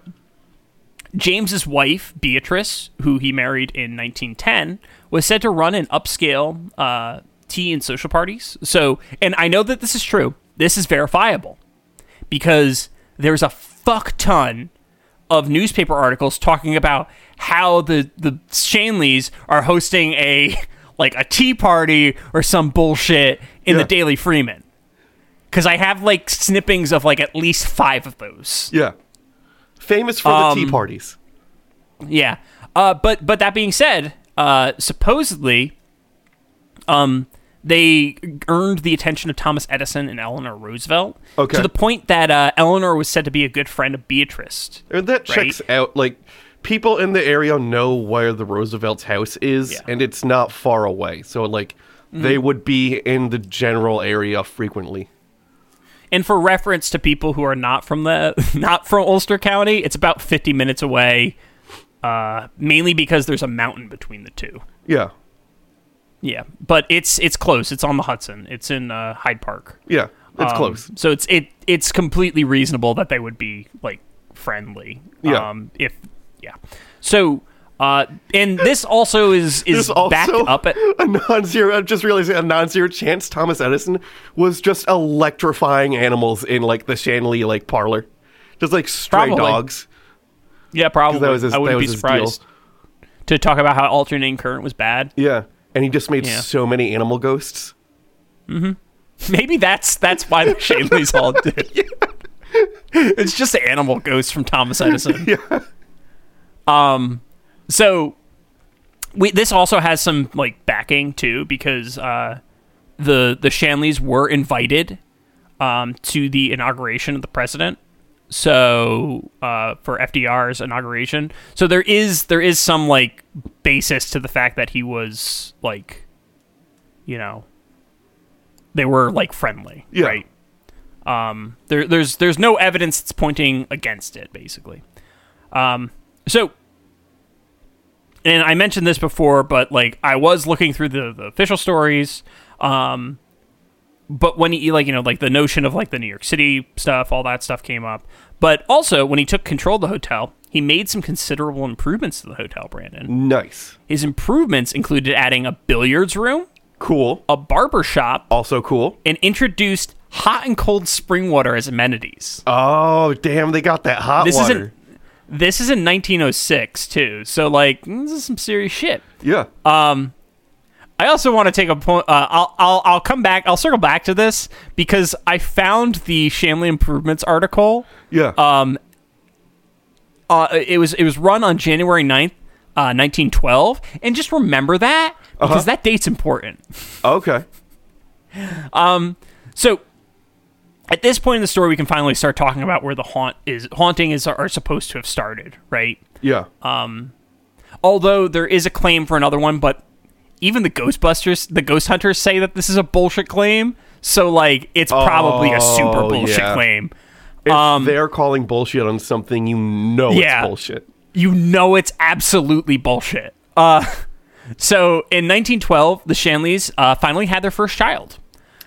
James's wife Beatrice, who he married in 1910, was said to run an upscale uh, tea and social parties. So, and I know that this is true. This is verifiable because there's a fuck ton of newspaper articles talking about how the the Shanleys are hosting a like a tea party or some bullshit in Yeah. the Daily Freeman. Cuz I have like snippings of like at least 5 of those. Yeah. Famous for the tea Um, parties. Yeah. Uh, but but that being said, uh, supposedly, um, they earned the attention of Thomas Edison and Eleanor Roosevelt Okay. to the point that uh, Eleanor was said to be a good friend of Beatrice. And that right? checks out. Like, people in the area know where the Roosevelt's house is, Yeah. and it's not far away. So, like, Mm-hmm. they would be in the general area frequently. And for reference to people who are not from the not from Ulster County, it's about 50 minutes away. Uh, mainly because there's a mountain between the two. Yeah. Yeah, but it's it's close. It's on the Hudson. It's in uh, Hyde Park. Yeah. It's Um, close. So it's it it's completely reasonable that they would be like friendly. Yeah. Um, if yeah. So uh, and this also is is also backed up at a non-zero. I'm just realizing a non-zero chance. Thomas Edison was just electrifying animals in like the Shanley like parlor, just like stray Probably. dogs. yeah probably. that was his- I wouldn't be surprised to talk about how alternating current was bad. Yeah, and he just made Yeah. so many animal ghosts. Maybe that's that's why the Shanleys all did. It's just an animal ghosts from Thomas Edison. Yeah. Um, so we this also has some like backing too because uh, the the Shanleys were invited um to the inauguration of the president. So uh, for FDR's inauguration, so there is there is some like basis to the fact that he was like, you know, they were like friendly, Yeah. right? Um, there, there's there's no evidence that's pointing against it, basically. Um, so, and I mentioned this before, but like I was looking through the, the official stories. Um, but when he like you know like the notion of like the New York City stuff, all that stuff came up. But also when he took control of the hotel, he made some considerable improvements to the hotel. Brandon, Nice. his improvements included adding a billiards room, Cool. a barber shop, Also cool. and introduced hot and cold spring water as amenities. Oh damn! They got that hot This water. isn't. This is in 1906 too, so like this is some serious shit. Yeah. Um, I also want to take a point. Uh, I'll, I'll I'll come back. I'll circle back to this because I found the Shanley Improvements article. yeah. Um, uh, it was it was run on January 9th, uh, 1912, and just remember that because Uh-huh. that date's important. okay. um. So at this point in the story, we can finally start talking about where the haunt is haunting is are supposed to have started, right? Yeah. Um. Although there is a claim for another one, but even the Ghostbusters, the Ghost Hunters say that this is a bullshit claim. So like, it's probably a super Oh, bullshit yeah. claim. if um, they're calling bullshit on something, you know Yeah. it's bullshit. You know it's absolutely bullshit. Uh, so in 1912, the Shanleys uh, finally had their first child,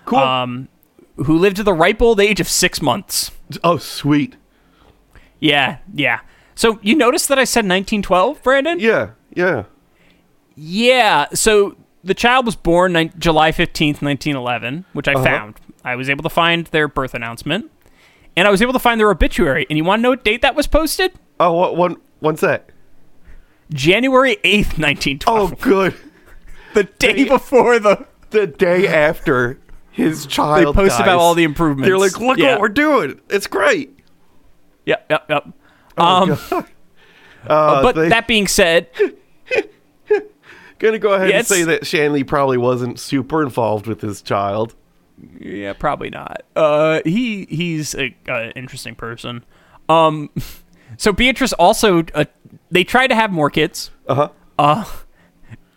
Cool. um, who lived to the ripe old age of six months. oh, sweet. Yeah, yeah. So you noticed that I said 1912, Brandon? Yeah. Yeah. Yeah. So the child was born ni- July 15th, 1911, which I found. I was able to find their birth announcement, and I was able to find their obituary. And you want to know what date that was posted? Oh, what one? When's that? January 8th, 1912. Oh, good. the day before the. The day after his child. They post dies, about all the improvements. They're like, look Yeah. what we're doing. It's great. Yep, yep, yep. Oh, Um, God. Uh, but they- that being said, Gonna go ahead Yeah, and say that Shanley probably wasn't super involved with his child. Yeah, probably not. Uh, he he's a, a interesting person. Um, so Beatrice also uh, they tried to have more kids. Uh-huh. Uh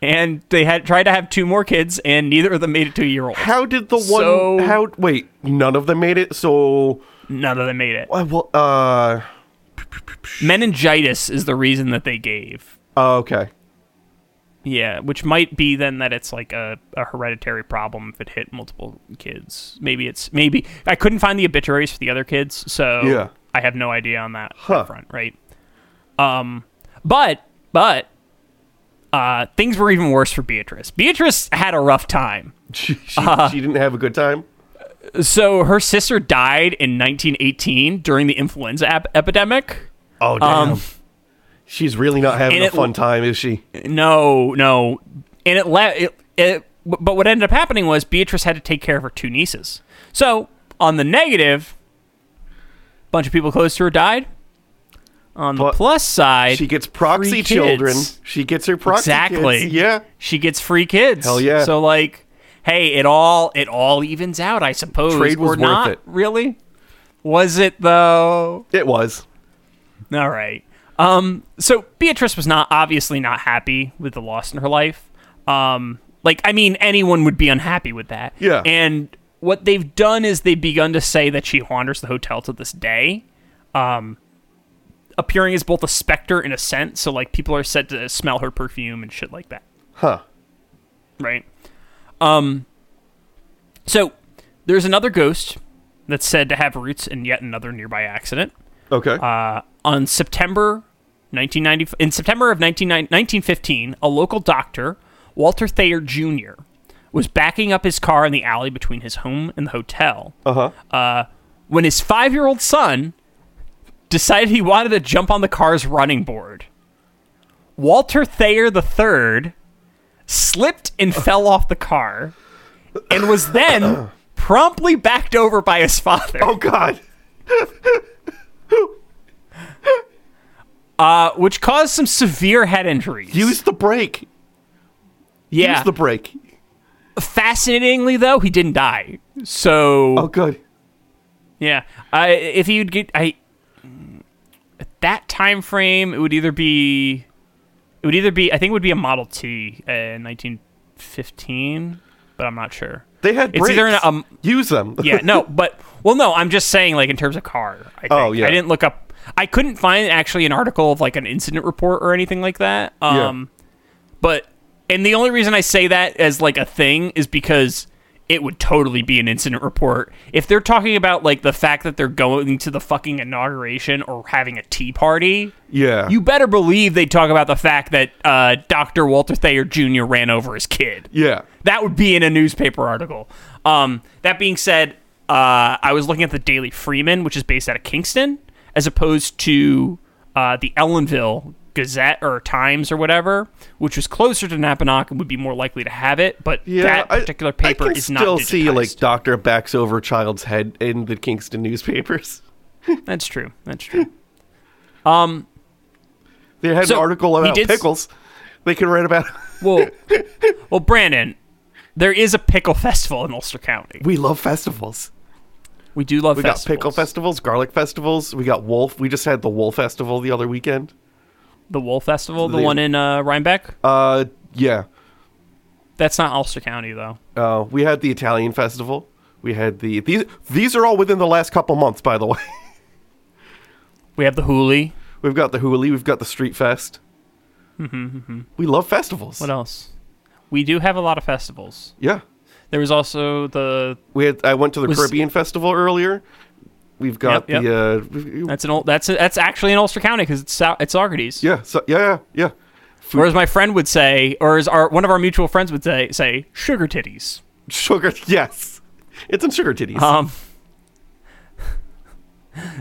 And they had tried to have two more kids, and neither of them made it to a year old. How did the one? So- how? Wait, none of them made it. So, None of them made it. well, uh, Meningitis is the reason that they gave. oh, okay. Yeah, which might be then that it's like a, a hereditary problem if it hit multiple kids. Maybe it's maybe I couldn't find the obituaries for the other kids, so Yeah. I have no idea on that Huh. front, right? Um, but but uh, things were even worse for Beatrice. Beatrice had a rough time. She, she, Uh-huh. she didn't have a good time. So her sister died in 1918 during the influenza ep- epidemic. Oh damn. Um, She's really not having and a it- fun time, is she? No, no, and it, le- it, it. But what ended up happening was Beatrice had to take care of her two nieces. So on the negative, a bunch of people close to her died. On the But plus side, She gets proxy children. She gets her proxy Exactly. kids. Yeah. she gets free kids. Hell yeah. So like, hey, it all it all evens out, I suppose. Trade was or worth not it. really. Was it though? It was. All right. Um, so Beatrice was not obviously not happy with the loss in her life. Um, like I mean, anyone would be unhappy with that. Yeah. And what they've done is they've begun to say that she wanders the hotel to this day, um, appearing as both a specter in a sense. So like people are said to smell her perfume and shit like that. Huh. Right. Um. So there's another ghost that's said to have roots in yet another nearby accident. Okay. Uh, on September 1990, in September of 19, 1915, a local doctor, Walter Thayer Jr., was backing up his car in the alley between his home and the hotel uh-huh. uh, when his five-year-old son decided he wanted to jump on the car's running board. Walter Thayer III slipped and fell off the car and was then promptly backed over by his father. oh God. uh, which caused some severe head injuries. Use the brake. yeah. Use the brake. Fascinatingly, though, he didn't die. So Oh, good. yeah, I if you'd get I at that time frame, it would either be it would either be I think it would be a Model T in 1915, but I'm not sure. They had It's brakes. either in a- um, Use them. Yeah, no, but well, no, I'm just saying like in terms of car. I think. Oh, yeah. I didn't look up. I couldn't find actually an article of like an incident report or anything like that. Yeah. Um, but and the only reason I say that as like a thing is because it would totally be an incident report if they're talking about like the fact that they're going to the fucking inauguration or having a tea party. yeah. You better believe they talk about the fact that uh, Dr. Walter Thayer Jr. ran over his kid. yeah. That would be in a newspaper article. Um, that being said, uh, I was looking at the Daily Freeman, which is based out of Kingston, as opposed to uh, the Ellenville Gazette or Times or whatever, which was closer to Napanoch and would be more likely to have it. But Yeah, that I- particular paper I can is still not see like doctor backs over child's head in the Kingston newspapers. That's true. That's true. Um, They had So, an article about did s- pickles. They can write about. well, well, Brandon, there is a pickle festival in Ulster County. we love festivals. We do love We got pickle festivals, garlic festivals. We got wolf. We just had the wolf festival the other weekend. The Wool Festival, the The- one in uh, Rhinebeck. Uh, yeah. That's not Ulster County though. Uh, we had the Italian festival. We had the these. These are all within the last couple months, by the way. We have the Hooley. We've got the Hooley. We've got the Street Fest. Mm-hmm, mm-hmm. We love festivals. What else? We do have a lot of festivals. Yeah. There was also the We had. I went to the Was- Caribbean festival earlier. We've got Yep, the. Uh, that's an old that's that's actually in Ulster County because it's it's Saugerties. yeah. So yeah, yeah, yeah. Or as my friend would say, or as our one of our mutual friends would say, say sugar titties. Sugar. Yes. It's in sugar titties. Um.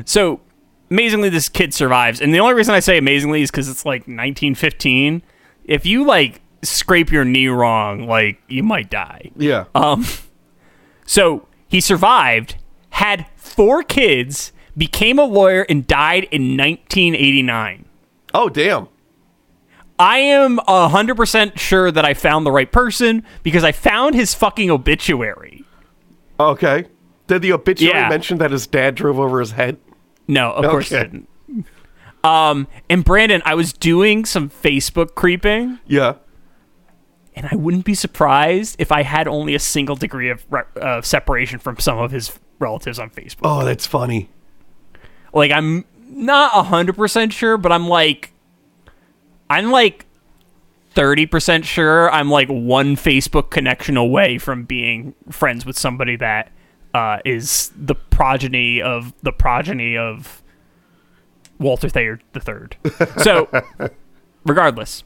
So amazingly, this kid survives, and the only reason I say amazingly is because it's like 1915. If you like scrape your knee wrong, like you might die. yeah. Um, so he survived, had four kids, became a lawyer, and died in 1989. oh damn. I am hundred percent sure that I found the right person because I found his fucking obituary. Okay. Did the obituary Yeah. mention that his dad drove over his head? No, of course it didn't. Um, and Brandon, I was doing some Facebook creeping, Yeah. And I wouldn't be surprised if I had only a single degree of re- uh, separation from some of his relatives on Facebook. Oh, that's funny. Like, I'm not hundred percent sure, but I'm like, I'm like thirty percent sure. I'm like one Facebook connection away from being friends with somebody that uh, is the progeny of the progeny of Walter Thayer the third. So, regardless,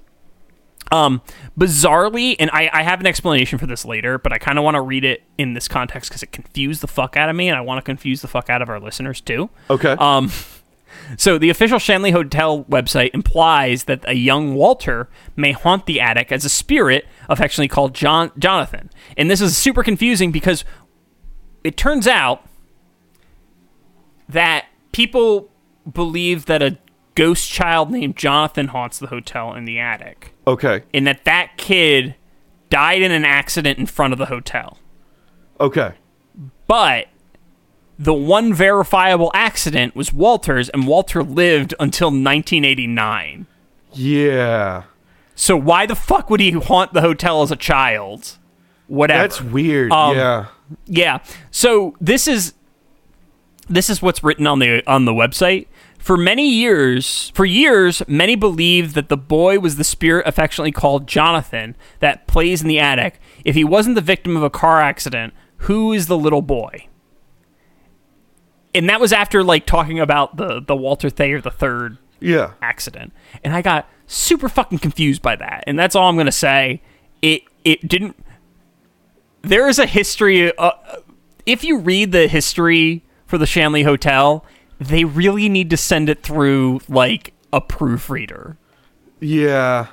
um, bizarrely, and I, I have an explanation for this later, but I kind of want to read it in this context because it confused the fuck out of me, and I want to confuse the fuck out of our listeners too. Okay. Um, so the official Shanley Hotel website implies that a young Walter may haunt the attic as a spirit affectionately called John Jonathan, and this is super confusing because it turns out that people believe that a ghost child named Jonathan haunts the hotel in the attic, okay. and that that kid died in an accident in front of the hotel. Okay. But the one verifiable accident was Walter's, and Walter lived until 1989. Yeah. So why the fuck would he haunt the hotel as a child? Whatever. That's weird. Um, yeah. Yeah. So this is this is what's written on the on the website. For many years, for years, many believed that the boy was the spirit affectionately called Jonathan that plays in the attic. If he wasn't the victim of a car accident, who is the little boy? And that was after like talking about the the Walter Thayer the third Yeah. accident. And I got super fucking confused by that. And that's all I'm going to say. It it didn't there is a history uh, if you read the history for the Shanley Hotel, they really need to send it through like a proofreader. Yeah.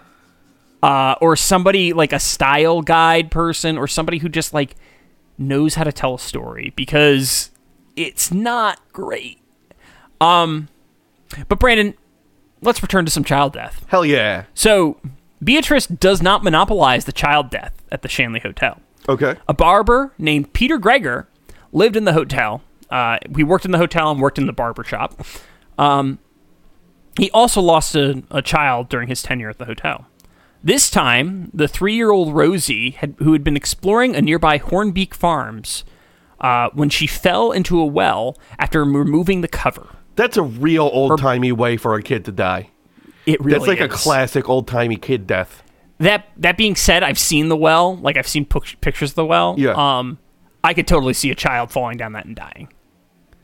Uh, or somebody like a style guide person or somebody who just like knows how to tell a story because it's not great. Um but Brandon, let's return to some child death. Hell yeah. So, Beatrice does not monopolize the child death at the Shanley Hotel. Okay. A barber named Peter Greger lived in the hotel. Uh, he worked in the hotel and worked in the barber shop. Um, he also lost a, a child during his tenure at the hotel. This time, the three year old Rosie, had, who had been exploring a nearby Hornbeak Farms, uh, when she fell into a well after removing the cover. That's a real old timey way for a kid to die. It really That's like a classic old timey kid death. That that being said, I've seen the well. Like I've seen pic- pictures of the well. Yeah. Um, I could totally see a child falling down that and dying,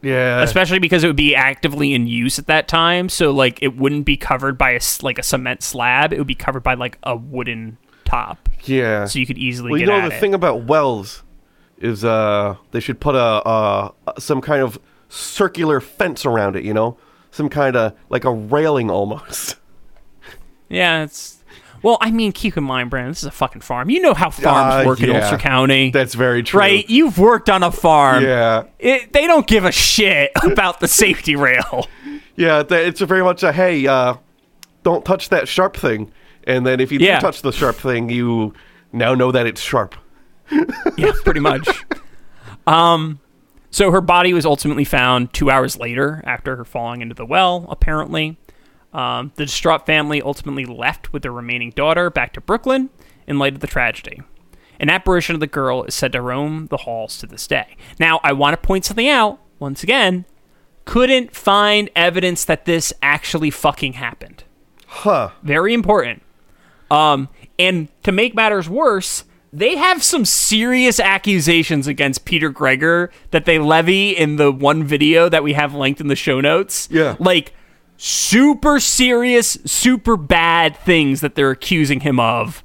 Yeah. especially because it would be actively in use at that time. So like it wouldn't be covered by a, like a cement slab. It would be covered by like a wooden top, yeah. so you could easily well, you get know the it. thing about wells is uh they should put a uh some kind of circular fence around it. You know, some kind of like a railing almost. yeah, it's. Well, I mean, keep in mind, Brandon, this is a fucking farm. You know how farms Uh, work in yeah. Ulster County. That's very true. right. You've worked on a farm. Yeah. It, they don't give a shit about the safety rail. Yeah. Th- it's very much a hey, uh, don't touch that sharp thing. And then if you Yeah. do touch the sharp thing, you now know that it's sharp. yeah, pretty much. Um, so her body was ultimately found two hours later after her falling into the well. Apparently, um, the distraught family ultimately left with their remaining daughter back to Brooklyn in light of the tragedy. An apparition of the girl is said to roam the halls to this day. Now, I want to point something out once again. Couldn't find evidence that this actually fucking happened. Huh. Very important. Um, and to make matters worse, they have some serious accusations against Peter Greger that they levy in the one video that we have linked in the show notes. Yeah. Like super serious, super bad things that they're accusing him of.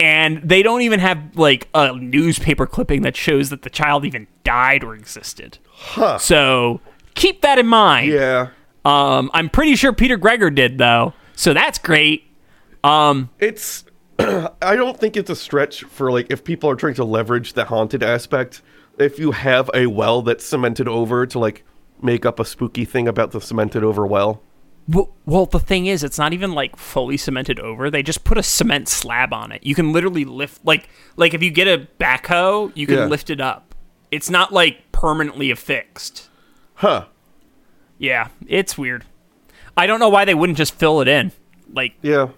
And they don't even have like a newspaper clipping that shows that the child even died or existed. Huh. So keep that in mind. Yeah. Um, I'm pretty sure Peter Greger did though, so that's great. Um, It's I don't think it's a stretch for like if people are trying to leverage the haunted aspect. If you have a well that's cemented over to like make up a spooky thing about the cemented over well. Well, well, the thing is, it's not even like fully cemented over. They just put a cement slab on it. You can literally lift, like, like if you get a backhoe, you can Yeah. lift it up. It's not like permanently affixed. Huh. Yeah, it's weird. I don't know why they wouldn't just fill it in. Like, Yeah.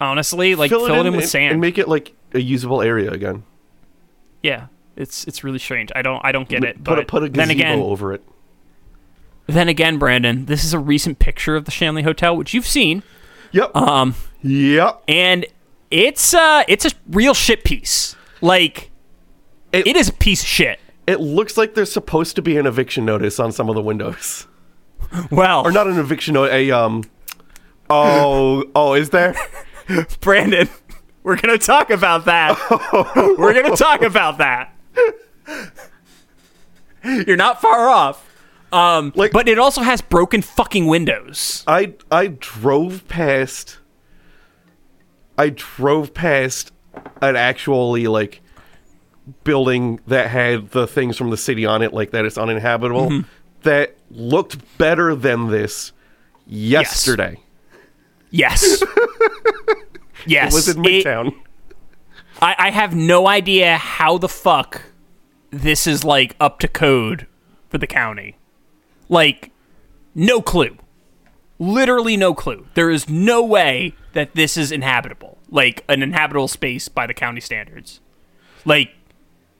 honestly, like fill, it in, with and, sand. and make it like a usable area again. yeah, it's it's really strange. I don't I don't get it. Put a put a then gazebo again, over it. Then again, Brandon, this is a recent picture of the Shanley Hotel, which you've seen. Yep. Um, yep. and it's uh it's a real shit piece. Like It- it is a piece of shit. It looks like there's supposed to be an eviction notice on some of the windows. Well, Or not an eviction notice, a um Oh, oh, is there? Brandon, we're gonna talk about that. we're gonna talk about that. You're not far off. Um, Like- but it also has broken fucking windows. I I drove past I drove past an actually like building that had the things from the city on it like that it's uninhabitable Mm-hmm. that looked better than this yesterday. Yes. yes. It was in It- Midtown. I, I have no idea how the fuck this is like up to code for the county. Like, no clue. Literally no clue. There is no way that this is inhabitable. Like an inhabitable space by the county standards. Like,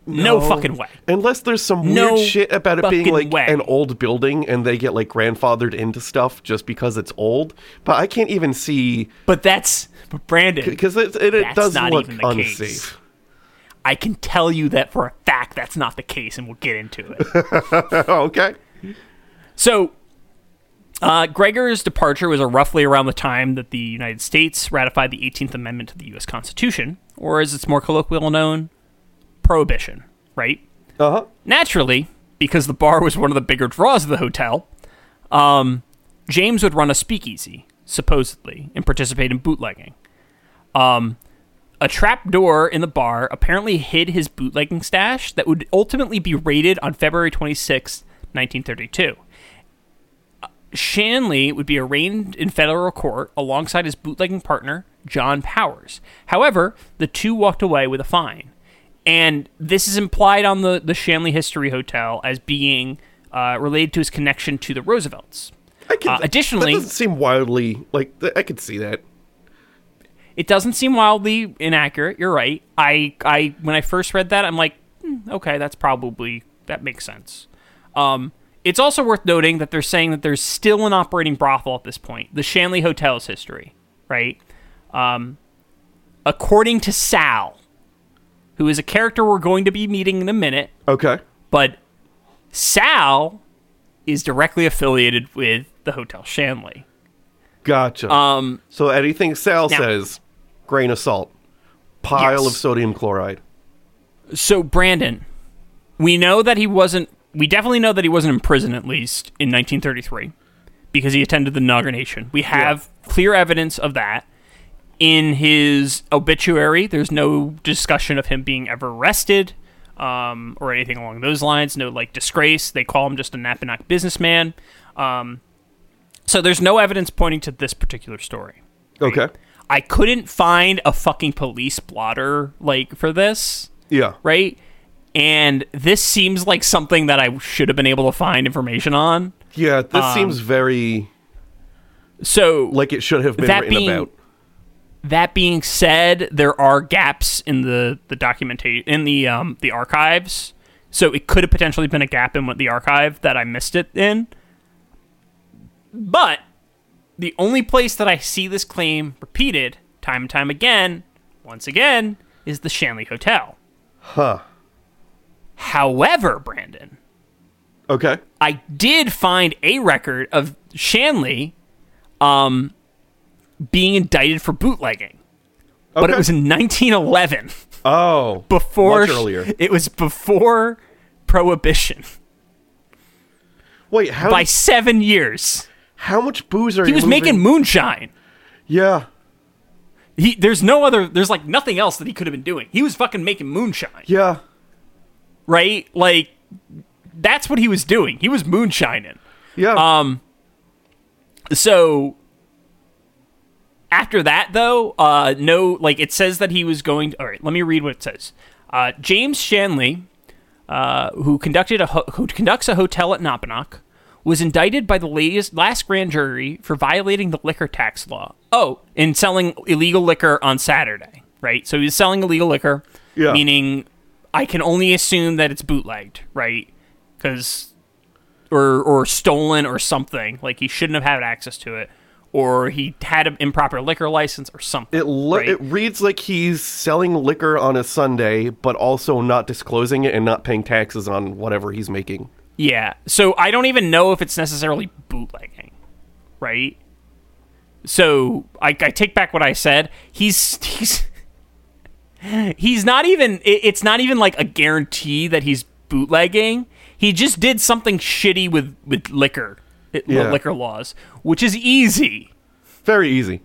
no, fucking way. Unless there's some No weird shit about it being like way. an old building and they get like grandfathered into stuff just because it's old. But I can't even see But that's but Brandon. because it, it, it does not look even the case. unsafe. I can tell you that for a fact that's not the case, and we'll get into it. okay. So, uh, Gregor's departure was roughly around the time that the United States ratified the 18th Amendment to the U.S. Constitution, or as it's more colloquially known, Prohibition, right? Uh huh. Naturally, because the bar was one of the bigger draws of the hotel, um, James would run a speakeasy, supposedly, and participate in bootlegging. Um, a trap door in the bar apparently hid his bootlegging stash that would ultimately be raided on February 26, 1932. Shanley would be arraigned in federal court alongside his bootlegging partner, John Powers. However, the two walked away with a fine. And this is implied on the, the Shanley History Hotel as being uh, related to his connection to the Roosevelts. I can, Uh, additionally- that doesn't seem wildly like I could see that. It doesn't seem wildly inaccurate. You're right. I, I when I first read that, I'm like, hmm, okay, that's probably that makes sense. Um, it's also worth noting that they're saying that there's still an operating brothel at this point. The Shanley Hotel's history, right? Um, according to Sal, who is a character we're going to be meeting in a minute, Okay. but Sal is directly affiliated with the Hotel Shanley. Gotcha. Um, so anything Sal now- says, grain of salt, pile Yes. of sodium chloride. So Brandon, we know that he wasn't. We definitely know that he wasn't in prison at least in 1933 because he attended the inauguration. We have clear evidence of that. In his obituary, there's no discussion of him being ever arrested um, or anything along those lines. No like disgrace. They call him just a Napanoch businessman. Um, so there's no evidence pointing to this particular story. Okay. I couldn't find a fucking police blotter like for this Yeah. right? And this seems like something that I should have been able to find information on. Yeah. This Um, seems very So, like it should have been that written being about. that being said, there are gaps in the the documentation in the um the archives. So it could have potentially been a gap in what the archive that I missed it in. But the only place that I see this claim repeated time and time again, once again, is the Shanley Hotel. Huh. However, Brandon, Okay. I did find a record of Shanley um, being indicted for bootlegging, but Okay. it was in 1911 Oh. before earlier. It was before Prohibition Wait, how by seven years. how much booze are He was making moonshine. Yeah. He, there's no other. There's like nothing else that he could have been doing. He was fucking making moonshine, Yeah. Right? Like that's what he was doing. He was moonshining. Yeah. Um, so after that though uh no like it says that he was going to, all right let me read what it says uh james shanley uh who conducted a ho- who conducts a hotel at Napanoch was indicted by the latest, last grand jury for violating the liquor tax law oh and selling illegal liquor on saturday right so he was selling illegal liquor Yeah. meaning i can only assume that it's bootlegged right because or or stolen or something. Like he shouldn't have had access to it, or he had an improper liquor license or something. It lo- right? it reads like he's selling liquor on a Sunday, but also not disclosing it and not paying taxes on whatever he's making. yeah. So I don't even know if it's necessarily bootlegging, right? So I, I take back what I said. He's he's he's not even. It's not even like a guarantee that he's bootlegging. He just did something shitty with with liquor, Yeah. liquor laws, which is easy. Very easy.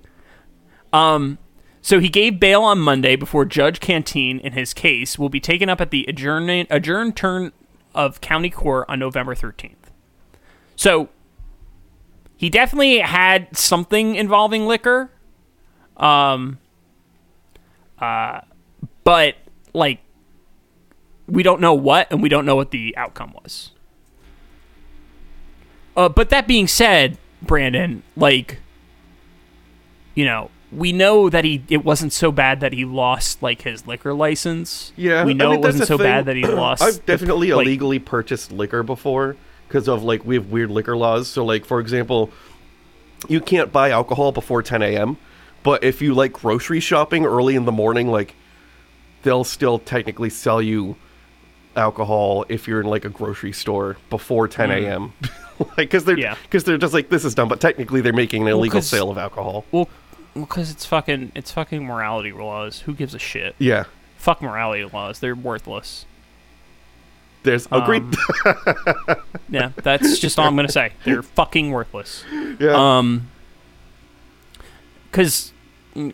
um So he gave bail on Monday before Judge Canteen in his case will be taken up at the adjourn adjourned turn of county court on November 13th. So he definitely had something involving liquor. Um uh but like we don't know what and we don't know what the outcome was. Uh but that being said, Brandon, like you know, we know that he it wasn't so bad that he lost like his liquor license. Yeah, we I know mean, it wasn't so thing. bad that he lost. I've the- definitely like- illegally purchased liquor before because of like we have weird liquor laws. So like for example, you can't buy alcohol before 10 a.m. But if you like grocery shopping early in the morning, like they'll still technically sell you alcohol if you're in like a grocery store before 10 a.m. like because they're Mm. Yeah. because they're just like this is dumb, but technically they're making an illegal 'cause- sale of alcohol. Well, because it's fucking it's fucking morality laws. Who gives a shit? Yeah, Fuck morality laws. They're worthless. there's agreed. Um, Yeah, that's just all I'm gonna say. They're fucking worthless. yeah, Um, because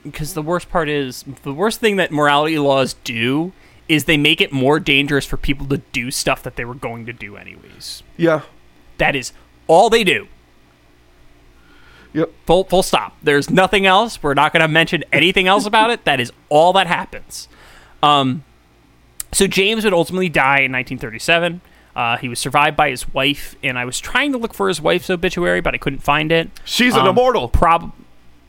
because the worst part is the worst thing that morality laws do is they make it more dangerous for people to do stuff that they were going to do anyways. yeah, That is all they do. yep. Full full stop. There's nothing else. We're not going to mention anything else about it. That is all that happens. Um, so James would ultimately die in 1937. Uh, he was survived by his wife, and I was trying to look for his wife's obituary, but I couldn't find it. She's an Um, immortal. Prob,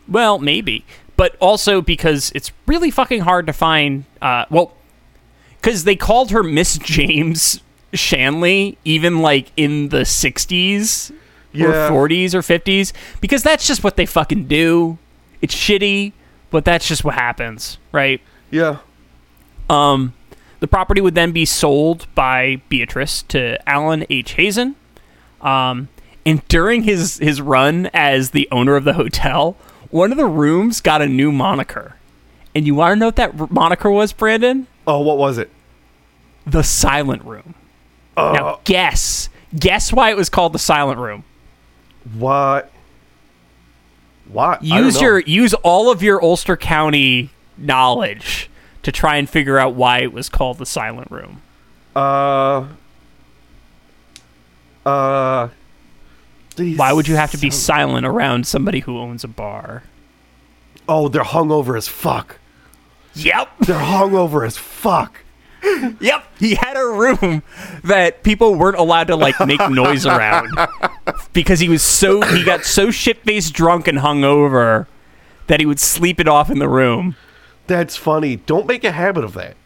well, maybe, but also because it's really fucking hard to find. Uh, well, because they called her Miss James Shanley, even like in the 60s Yeah. or 40s or 50s, because that's just what they fucking do. It's shitty, but that's just what happens, right? Yeah. Um, the property would then be sold by Beatrice to Alan H. Hazen. Um, and during his, his run as the owner of the hotel, one of the rooms got a new moniker. And you want to know what that r- moniker was, Brandon? Oh, what was it? The Silent Room. now, guess. Guess why it was called the Silent Room. What? What? Use your use all of your Ulster County knowledge to try and figure out why it was called the Silent Room. Uh. Uh. These Why would you have to be silent around somebody who owns a bar? Oh, they're hungover as fuck. Yep. They're hungover as fuck. Yep. He had a room that people weren't allowed to like make noise around because he was so he got so shit faced drunk and hungover that he would sleep it off in the room. That's funny. Don't make a habit of that.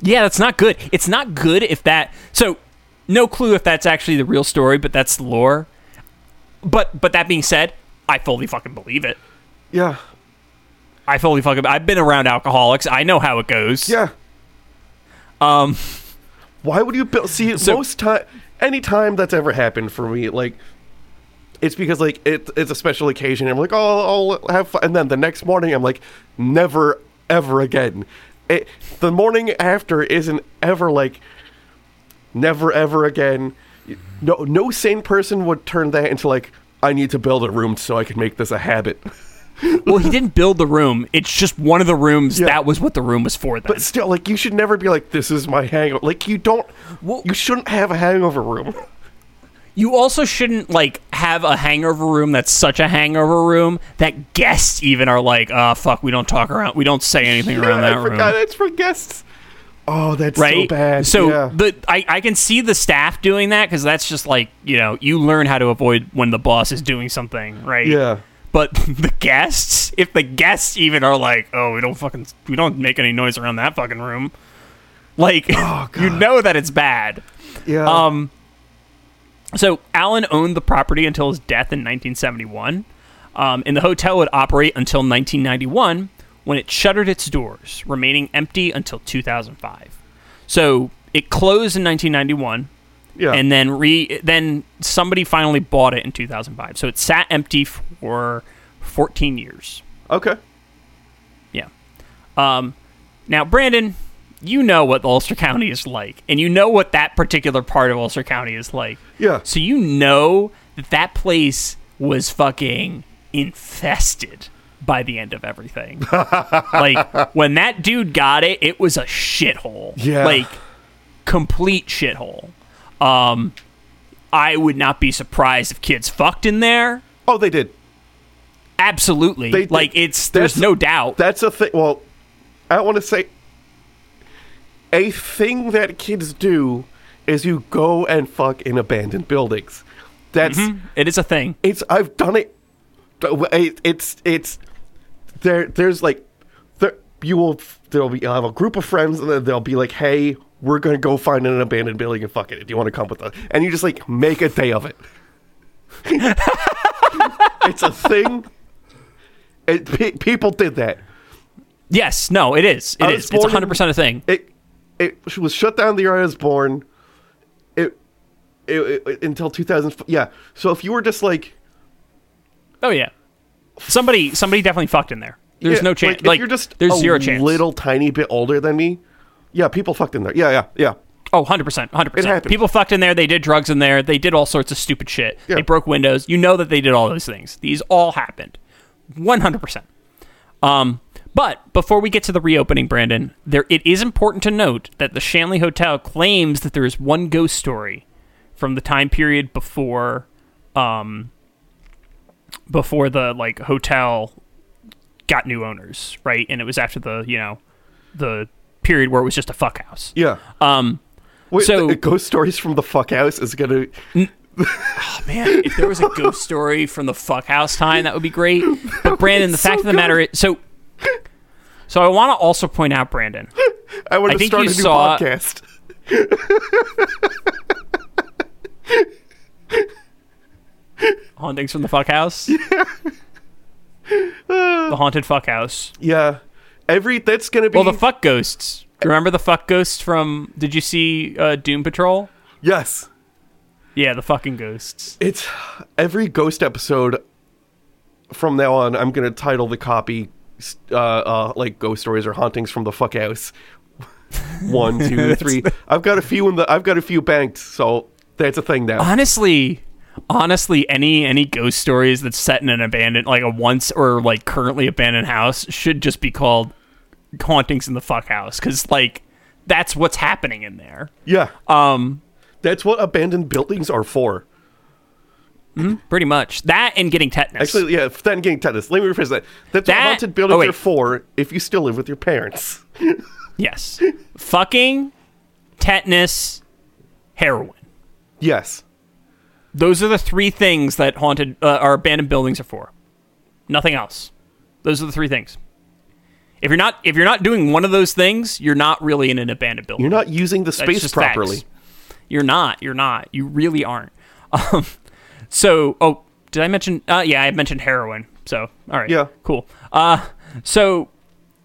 Yeah, that's not good. It's not good if that. So, no clue if that's actually the real story, but that's the lore. But but that being said, I fully fucking believe it. Yeah. I fully fucking. I've been around alcoholics. I know how it goes. Yeah. Um. Why would you build? See, So- most time, any time that's ever happened for me, like, it's because like it, it's a special occasion. I'm like, oh, I'll have fun, and then the next morning, I'm like, never, ever again. It, the morning after isn't ever like, never, ever again. No, no sane person would turn that into like, I need to build a room so I can make this a habit. Well, he didn't build the room. It's just one of the rooms. Yeah. That was what the room was for. Then. But still, like, you should never be like, this is my hangover. Like, you don't, Well- you shouldn't have a hangover room. you also shouldn't like have a hangover room that's such a hangover room that guests even are like, "Oh fuck, we don't talk around, we don't say anything around I that room." it's for guests. Oh, that's right? so bad. So yeah. the I, I can see the staff doing that because that's just like you know you learn how to avoid when the boss is doing something, right? yeah. But the guests, if the guests even are like, oh, we don't fucking we don't make any noise around that fucking room, like you know that it's bad. Yeah. Um, so Allen owned the property until his death in 1971, um, and the hotel would operate until 1991 when it shuttered its doors, remaining empty until 2005. So it closed in 1991, yeah. and then re then somebody finally bought it in 2005. So it sat empty for 14 years. okay. Yeah. Um, now, Brandon, you know what Ulster County is like, and you know what that particular part of Ulster County is like. Yeah. So you know that that place was fucking infested by the end of everything. like when that dude got it, it was a shithole. Yeah. Like complete shithole. Um, I would not be surprised if kids fucked in there. Oh, they did. Absolutely. They like it's there's no doubt. That's a thing. Well, I don't want to say a thing that kids do is you go and fuck in abandoned buildings. That's it is a thing. it's. I've done it. It- It's it's there. There's like there. You will. There'll be. You'll have a group of friends, and then they'll be like, "Hey, we're gonna go find an abandoned building and fuck it. Do you want to come with us?" And you just like make a day of it. it's a thing. It, pe- people did that. Yes, no, it is. It is. It's hundred percent a thing. It it was shut down the year I was born. It, it, it until 2000. Yeah. So if you were just like Oh yeah, somebody somebody definitely fucked in there. There's yeah, no chance. Like, Like, you're just there's a zero chance. little tiny bit older than me, yeah, people fucked in there. Yeah, yeah, yeah. Oh, 100%. 100%. happened. People fucked in there. They did drugs in there. They did all sorts of stupid shit. Yeah. They broke windows. You know that they did all those things. These all happened. 100%. Um, but before we get to the reopening, Brandon, there it is important to note that the Shanley Hotel claims that there is one ghost story from the time period before um before the like hotel got new owners, right? And it was after the, you know, the period where it was just a fuck house. Yeah. Um Wait, so- the ghost stories from the fuck house is gonna. Oh man, if there was a ghost story from the fuck house time, that would be great. But Brandon, the So fact of the matter is, so, so I want to also point out, Brandon. I want to start a new saw- podcast. Hauntings from the fuck house. the haunted fuck house. Yeah. Every that's gonna be. Well, the fuck ghosts. Remember the fuck ghosts from? Did you see uh, Doom Patrol? yes. Yeah, the fucking ghosts. It's every ghost episode from now on. I'm gonna title the copy, uh, uh, like ghost stories or hauntings from the fuck house. One, two, three. I've got a few in the. I've got a few banked, so that's a thing now. honestly honestly any any ghost stories that's set in an abandoned like a once or like currently abandoned house should just be called hauntings in the fuck house because like that's what's happening in there yeah, um that's what abandoned buildings are for. pretty much that and getting tetanus Actually, yeah. that and getting tetanus. Let me rephrase that. That's That- what haunted buildings oh, are for. If you still live with your parents. yes fucking tetanus heroin Yes. Those are the three things that haunted uh, or abandoned buildings are for nothing else those are the three things if you're not if you're not doing one of those things you're not really in an abandoned building You're not using the space properly. facts. You're not. You're not. You really aren't. Um, so, oh, did I mention? Uh, yeah, I mentioned heroin. So, all right. Yeah. Cool. Uh, so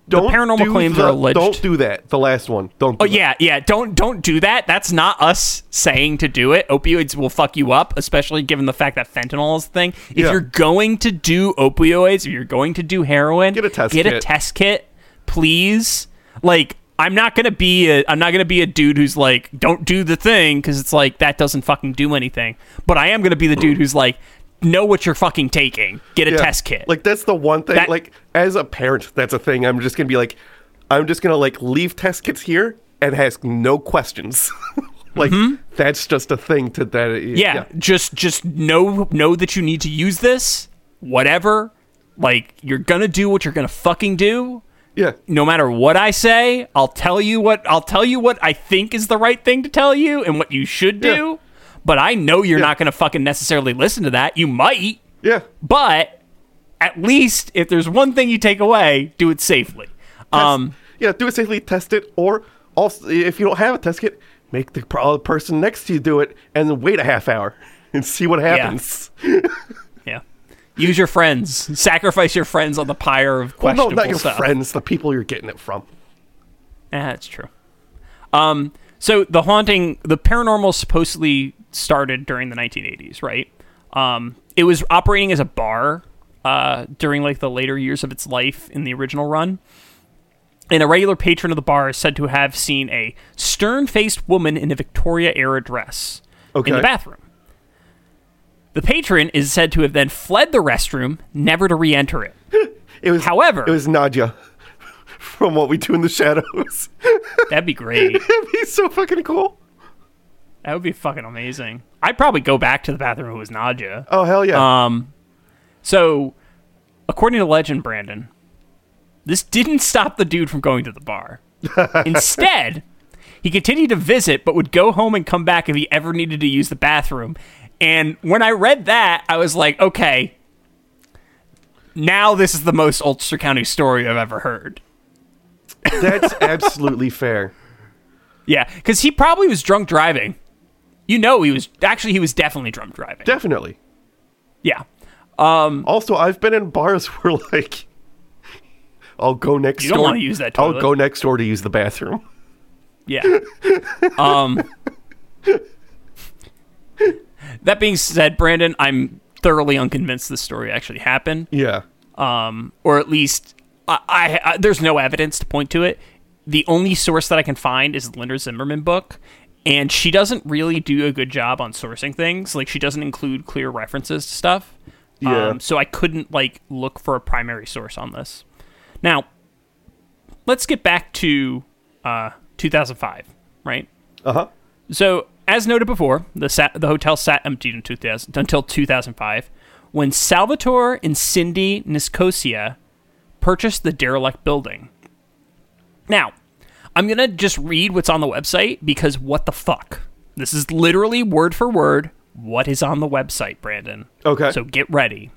Don't paranormal do claims the- are alleged- Don't do that. The last one. Don't. Do Oh that. yeah, yeah. Don't don't do that. That's not us saying to do it. Opioids will fuck you up, especially given the fact that fentanyl is the thing. If Yeah. you're going to do opioids, if you're going to do heroin, Get a test get a kit. test kit, please. Like I'm not gonna be a I'm not gonna be a dude who's like don't do the thing because it's like that doesn't fucking do anything. But I am gonna be the dude who's like know what you're fucking taking. Get a Yeah. test kit. Like that's the one thing. That- like as a parent, that's a thing. I'm just gonna be like, I'm just gonna like leave test kits here and ask no questions. Like that's just a thing to that. Mm-hmm. yeah, just just know know that you need to use this whatever like you're gonna do what you're gonna fucking do yeah. no matter what i say i'll tell you what i'll tell you what i think is the right thing to tell you and what you should do Yeah. But i know you're Yeah. not gonna fucking necessarily listen to that you might Yeah. but at least if there's one thing you take away do it safely um yeah, do it safely, test it, or also if you don't have a test kit, make the person next to you do it, and then wait a half hour and see what happens. yeah use your friends sacrifice your friends on the pyre of Well, questionable no, not your stuff. friends, the people you're getting it from. Yeah, that's true. Um, so the haunting, the paranormal supposedly started during the 1980s, right? Um, it was operating as a bar uh, during like the later years of its life in the original run. And a regular patron of the bar is said to have seen a stern-faced woman in a Victoria-era dress in the bathroom. The patron is said to have then fled the restroom, never to re-enter it. It was, However- it was Nadia from What We Do in the Shadows. That'd be great. It'd be so fucking cool. That would be fucking amazing. I'd probably go back to the bathroom if it was Nadia. Oh hell yeah! Um, so, according to legend, Brandon, this didn't stop the dude from going to the bar. Instead, he continued to visit, but would go home and come back if he ever needed to use the bathroom. And when I read that, I was like, okay, now this is the most Ulster County story I've ever heard. That's absolutely fair. Yeah, because he probably was drunk driving. You know, he was actually he was definitely drunk driving. Definitely. yeah. Um, Also, I've been in bars where like I'll go next You don't door. wanna use that I'll go next door to use the bathroom. Yeah. um. That being said, Brandon, I'm thoroughly unconvinced this story actually happened, Yeah. um, or at least I, I, I there's no evidence to point to it. The only source that I can find is Linda Zimmerman book, and she doesn't really do a good job on sourcing things. Like she doesn't include clear references to stuff. Yeah. Um, so I couldn't like look for a primary source on this. Now, let's get back to uh, 2005, right? Uh huh. So, as noted before, the sat, the hotel sat empty in 2000, until 2005, when Salvatore and Cindy Nicosia purchased the derelict building. Now, I'm gonna just read what's on the website because what the fuck? This is literally word for word what is on the website, Brandon. Okay. So get ready.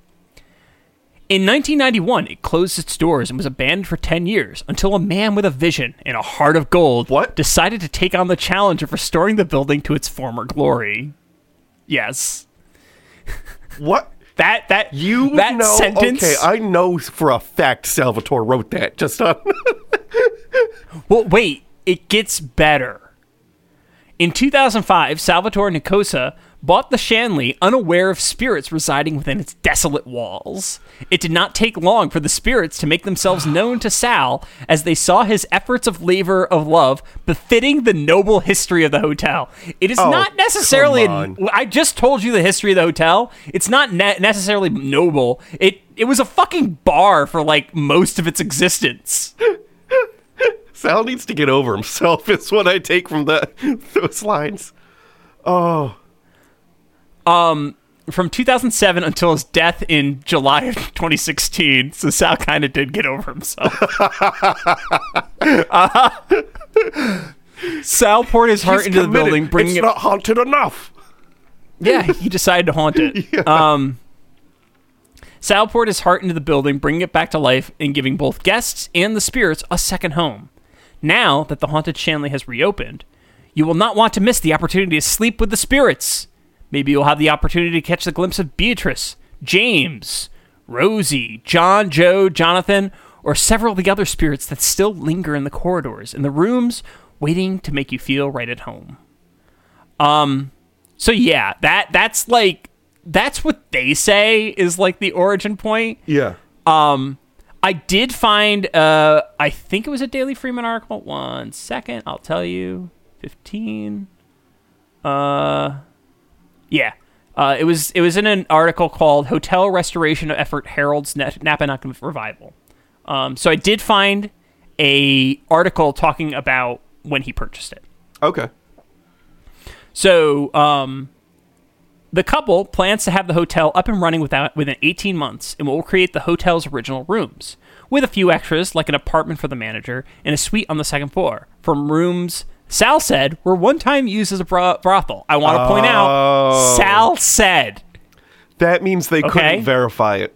In 1991, it closed its doors and was abandoned for 10 years until a man with a vision and a heart of gold What? decided to take on the challenge of restoring the building to its former glory. Yes. What? That that You that know? sentence Okay, I know for a fact Salvatore wrote that. Just on. Uh, well, wait, it gets better. In 2005, Salvatore Nicosia bought the Shanley unaware of spirits residing within its desolate walls. It did not take long for the spirits to make themselves known to Sal as they saw his efforts of labor of love befitting the noble history of the hotel. It is Oh, not necessarily. I just told you the history of the hotel. It's not ne- necessarily noble. It it was a fucking bar for like most of its existence. Sal needs to get over himself. Is what I take from the those lines. Oh, from 2007 until his death in July of 2016. So Sal kind of did get over himself. Uh, Sal poured his heart he's into the building, bringing it's it. not haunted enough. yeah, he decided to haunt it. Um, Sal poured his heart into the building, bringing it back to life and giving both guests and the spirits a second home. Now that the haunted Shanley has reopened, you will not want to miss the opportunity to sleep with the spirits. Maybe you'll have the opportunity to catch a glimpse of Beatrice, James, Rosie, John, Joe, Jonathan, or several of the other spirits that still linger in the corridors, in the rooms, waiting to make you feel right at home. Um, so yeah, that that's like that's what they say is like the origin point. Yeah. Um, I did find uh, I think it was a Daily Freeman article. One second, I'll tell you. Fifteen. Uh, yeah. Uh, it was it was in an article called "Hotel Restoration Effort Heralds Na- Napanoch Revival." Um, so I did find a article talking about when he purchased it. Okay. So, um, the couple plans to have the hotel up and running without, within 18 months and will create the hotel's original rooms, with a few extras like an apartment for the manager and a suite on the second floor. From rooms Sal said were one time used as a bro- brothel. I want to point out, Oh. Sal said That means they Okay. couldn't verify it.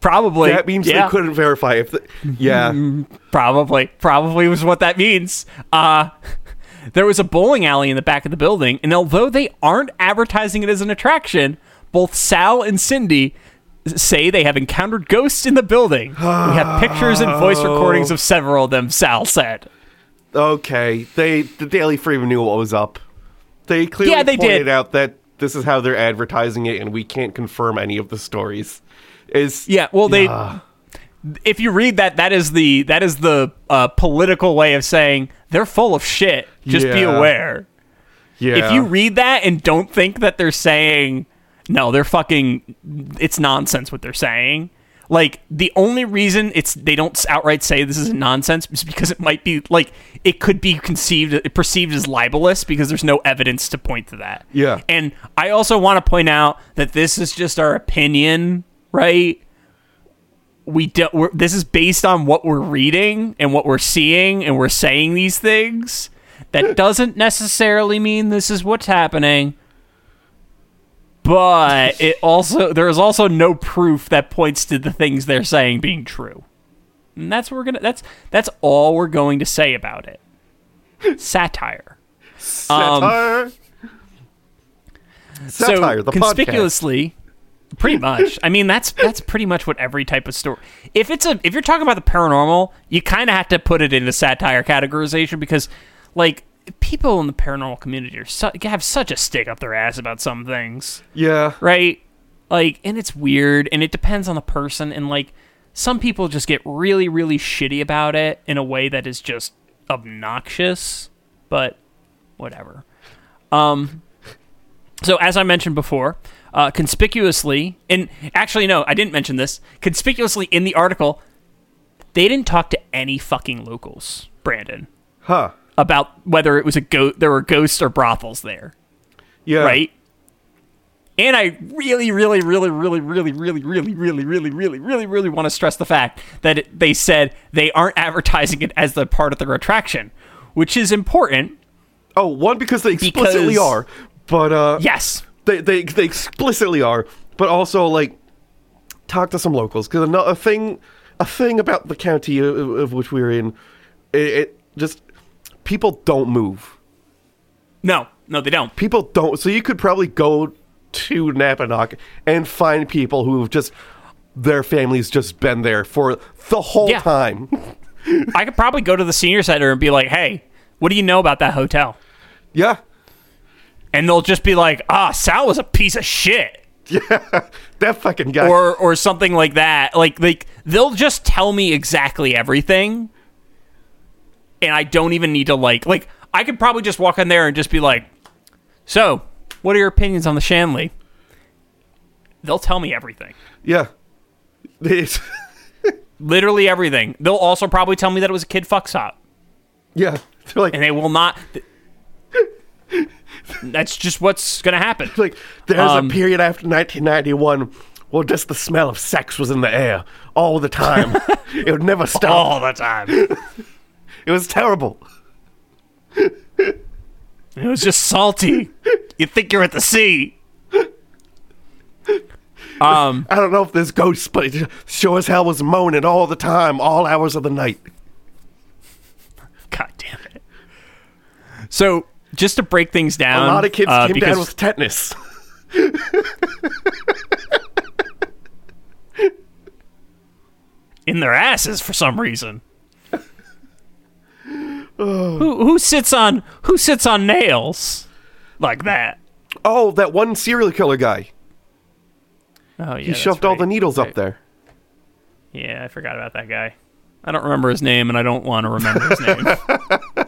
probably. That means yeah. they couldn't verify if. The, yeah. Probably. Probably was what that means. Uh there was a bowling alley in the back of the building, and although they aren't advertising it as an attraction, both Sal and Cindy say they have encountered ghosts in the building. we have pictures and voice recordings of several of them, Sal said. Okay. They the Daily Freeman knew what was up. They clearly Yeah, they pointed did. out that this is how they're advertising it, and we can't confirm any of the stories. Is Yeah, well they Yeah. if you read that that is the that is the uh, political way of saying they're full of shit. Just be aware. yeah. If you read that and don't think that they're saying no, they're fucking it's nonsense what they're saying. Like the only reason it's they don't outright say this is nonsense is because it might be like it could be conceived perceived as libelous because there's no evidence to point to that. Yeah. And I also want to point out that this is just our opinion, right? We don't. We're, this is based on what we're reading and what we're seeing, and we're saying these things. That doesn't necessarily mean this is what's happening. But it also there is also no proof that points to the things they're saying being true. And that's what we're gonna. That's that's all we're going to say about it. Satire. Um, satire. satire. so the podcast. conspicuously pretty much i mean that's that's pretty much what every type of story if it's a if you're talking about the paranormal you kind of have to put it into satire categorization because like people in the paranormal community are su- have such a stick up their ass about some things Yeah. right like and it's weird and it depends on the person and like some people just get really really shitty about it in a way that is just obnoxious but whatever um so as i mentioned before uh, conspicuously and actually no i didn't mention this conspicuously in the article they didn't talk to any fucking locals brandon Huh. About whether it was a go there were ghosts or brothels there Yeah. right? And I really, really, really, really, really, really, really, really, really, really, really, really want to stress the fact that it, they said they aren't advertising it as the part of their attraction, which is important. Oh, one because they explicitly Because- are, but uh, Yes, they they they explicitly are, but also like talk to some locals because a thing a thing about the county of, of which we're in, it, it just people don't move. no, no, they don't. People don't. So you could probably go to Napanoch and find people who have just their families just been there for the whole Yeah. time. I could probably go to the senior center and be like, "Hey, what do you know about that hotel?" yeah. And they'll just be like, "Ah, Sal was a piece of shit." Yeah, that fucking guy. or or something like that. Like like they'll just tell me exactly everything, and I don't even need to like like I could probably just walk in there and just be like, "So, what are your opinions on the Shanley?" They'll tell me everything, yeah, literally everything. They'll also probably tell me that it was a kid fuck stop, yeah. They're like, and they will not. That's just what's gonna happen. like there's Um, a period after 1991 well just the smell of sex was in the air all the time it would never stop All the time. It was terrible It was just salty. You think you're at the sea. Um, i don't know if there's ghosts but it sure as hell was moaning all the time all hours of the night God damn it. So, just to break things down, a lot of kids uh, came because down with tetanus in their asses for some reason. Who who sits on who sits on nails like that? oh that one serial killer guy Oh yeah, he shoved all the needles Right. up there Yeah, I forgot about that guy. I don't remember his name, and I don't want to remember his name.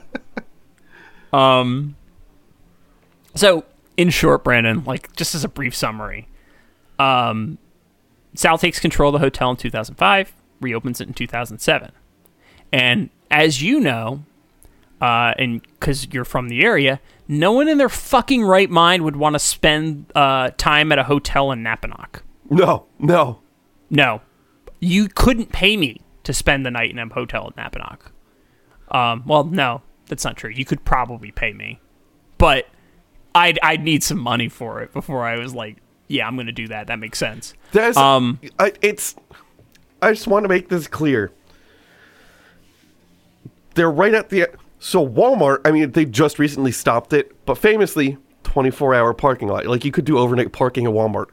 um. So, in short, Brandon, like just as a brief summary, um, Sal takes control of the hotel in 2005, reopens it in 2007, and as you know, uh, and because you're from the area, no one in their fucking right mind would want to spend uh, time at a hotel in Napanoch. No, no. No, you couldn't pay me to spend the night in a hotel in Napanoch. Um, well, no, that's not true. You could probably pay me, but I'd I'd need some money for it before I was like, yeah, I'm gonna do that. That makes sense. There's, Um, I, it's. I just want to make this clear. They're right at the. So Walmart, I mean, they just recently stopped it, but famously, 24 hour parking lot. Like you could do overnight parking at Walmart.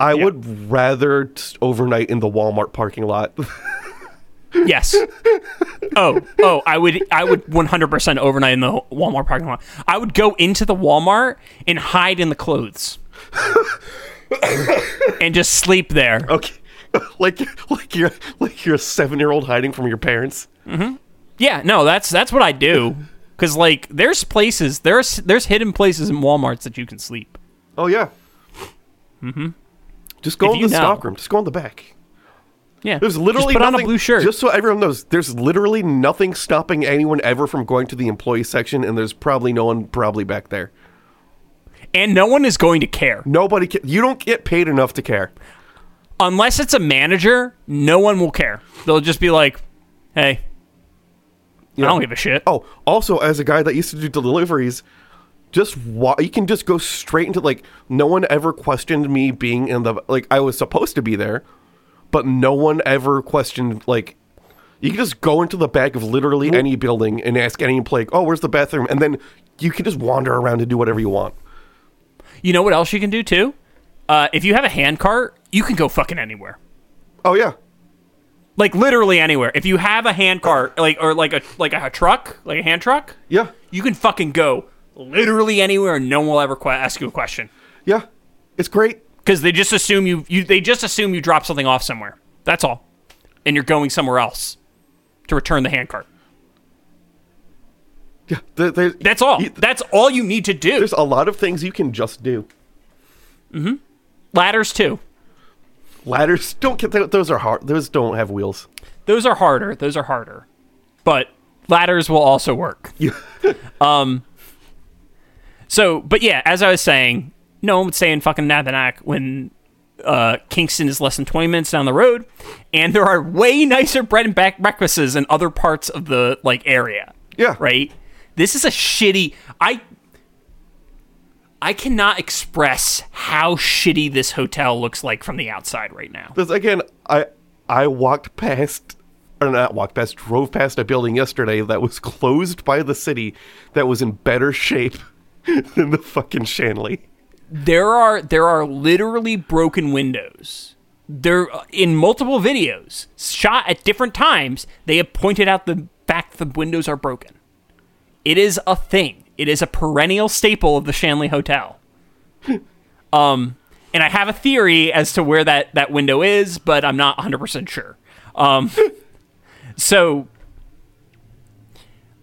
I Yeah. would rather overnight in the Walmart parking lot. Yes. oh, oh, I would, I would 100% overnight in the Walmart parking lot. I would go into the Walmart and hide in the clothes, and just sleep there. okay, like like you're like you're a seven year old hiding from your parents. Mm-hmm. Yeah, no, that's that's what I do. Cause like, there's places, there's there's hidden places in WalMarts that you can sleep. Oh yeah. Mm-hmm. Just go If in the know. stockroom. Just go in the back. Yeah, There's literally just put on nothing, a blue shirt. Just so everyone knows, there's literally nothing stopping anyone ever from going to the employee section, and there's probably no one probably back there. and no one is going to care Nobody. Ca- you don't get paid enough to care. unless it's a manager. No one will care. They'll just be like, "Hey, You I don't give a shit." Oh, also, as a guy that used to do deliveries, just wa- you can just go straight into like no one ever questioned me being in the like I was supposed to be there, but no one ever questioned like you can just go into the back of literally any building and ask any employee, "Oh, where's the bathroom?" and then you can just wander around and do whatever you want. You know what else you can do too? Uh, if you have a hand cart, you can go fucking anywhere. Oh yeah, Like literally anywhere. If you have a hand cart, like or like a like a, truck, like a hand truck, yeah, you can fucking go literally anywhere, and no one will ever que- ask you a question yeah. It's great. because they just assume you, you they just assume you drop something off somewhere. That's all, and you're going somewhere else to return the hand cart. Yeah, That's all. you- That's all you need to do. there's a lot of things you can just do. Hmm. Ladders too. Ladders don't get those are hard. Those don't have wheels. Those are harder. Those are harder. But ladders will also work. um So, but yeah, as I was saying, no one would stay in fucking Napanoch when uh, Kingston is less than 20 minutes down the road, and there are way nicer bread and back breakfasts in other parts of the like area. Yeah. Right? This is a shitty I I cannot express how shitty this hotel looks like from the outside right now. Because again, I I walked past or not walked past, drove past a building yesterday that was closed by the city that was in better shape than the fucking Shanley. there are there are literally broken windows. There in multiple videos shot at different times. They have pointed out the fact the windows are broken. It is a thing. It is a perennial staple of the Shanley Hotel. um, and I have a theory as to where that that window is, but I'm not 100 percent sure. Um, so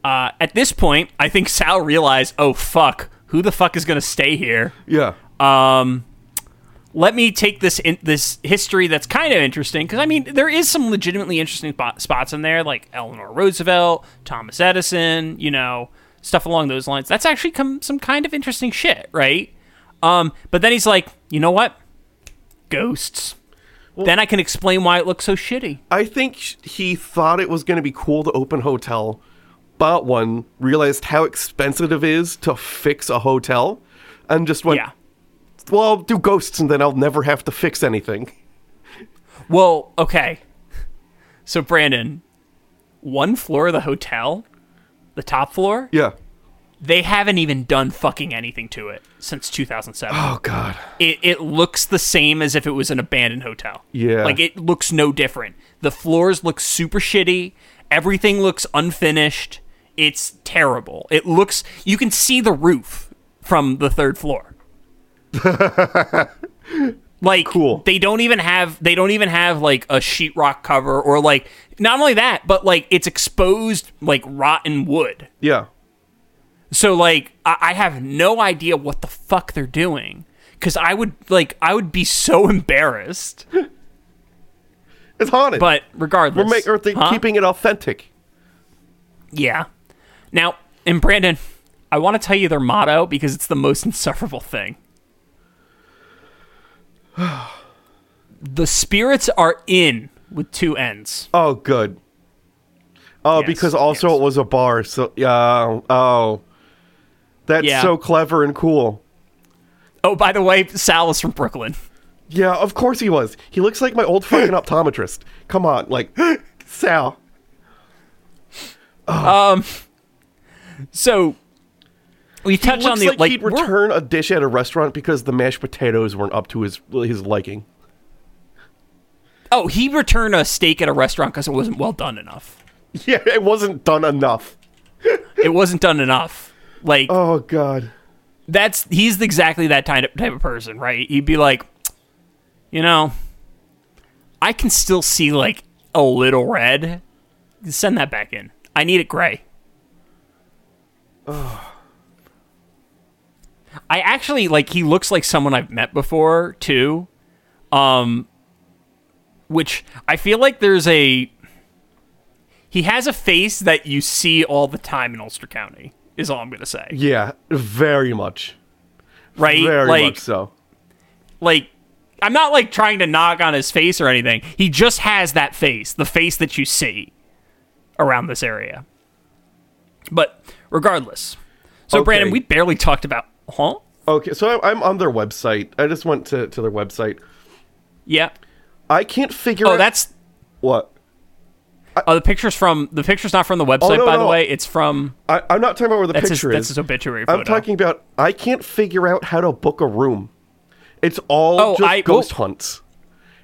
uh, at this point, I think Sal realized, oh fuck, who the fuck is going to stay here? Yeah. Um, let me take this in, this history that's kind of interesting because I mean there is some legitimately interesting spot, spots in there like Eleanor Roosevelt, Thomas Edison, you know stuff along those lines. That's actually come, some kind of interesting shit, right? Um, but then he's like, you know what? Ghosts. then I can explain why it looks so shitty. I think he thought it was going to be cool to open a hotel, bought one, realized how expensive it is to fix a hotel, and just went, yeah. well, I'll do ghosts and then I'll never have to fix anything. Well, okay. So Brandon, one floor of the hotel, the top floor, Yeah. they haven't even done fucking anything to it since 2007. Oh, God. it, it looks the same as if it was an abandoned hotel. Yeah. Like it looks no different. The floors look super shitty. Everything looks unfinished. It's terrible. It looks you can see the roof from the third floor. like Cool. they don't even have they don't even have like a sheetrock cover or like not only that, but like it's exposed like rotten wood. Yeah. So like I, I have no idea what the fuck they're doing because I would like I would be so embarrassed. It's haunted. But regardless, We're make, or they Huh? keeping it authentic. yeah. Now, and Brandon, I want to tell you their motto because it's the most insufferable thing. the spirits are in with two ends. Oh, good. Oh, Yes, because also yes. it was a bar. So yeah. Oh, that's Yeah. so clever and cool. Oh, by the way, Sal is from Brooklyn. Yeah, of course he was. He looks like my old fucking optometrist. Come on, like Sal. Um So we He touched on the like, like he'd return a dish at a restaurant because the mashed potatoes weren't up to his his liking. Oh, he returned a steak at a restaurant because it wasn't well done enough. Yeah, it wasn't done enough. It wasn't done enough. Like Oh god. that's he's exactly that type of, type of person, right? He'd be like, you know, I can still see like a little red. Send that back in. I need it gray. I actually like he looks like someone I've met before too. Um which I feel like there's a he has a face that you see all the time in Ulster County. Is all I'm gonna say. Yeah, very much. Right? Very like much so. like I'm not like trying to knock on his face or anything. He just has that face, the face that you see around this area. But regardless, so Okay. Brandon, we barely talked about, huh? Okay, so I'm, I'm on their website. I just went to, to their website. Yeah. I can't figure Oh, out that's what. oh the picture's from the picture's not from the website, no, by the way. It's from I, I'm not talking about where the that's his picture that's is. his obituary photo. I'm talking about I can't figure out how to book a room. It's all Oh, just I- ghost we'll- hunts.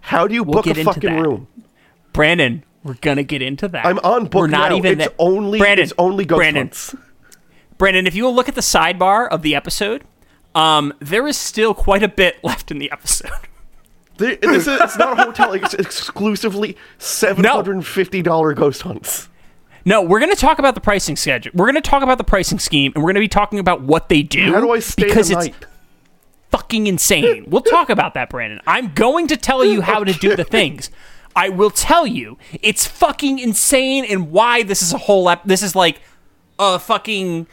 How do you We'll book a fucking room? Brandon. We're gonna get into that. I'm on book We're not now. even it's that- only Brandon, it's only ghost Brandon, hunts. Brandon, if you will look at the sidebar of the episode, um, there is still quite a bit left in the episode. Is, it's not a hotel. It's exclusively seven hundred and fifty dollar ghost hunts. No, we're going to talk about the pricing schedule. We're going to talk about the pricing scheme, and we're going to be talking about what they do. How do I stay because it's night? fucking insane. We'll talk about that, Brandon. I'm going to tell you how to do the things. I will tell you it's fucking insane and why this is a whole ep- this is like a fucking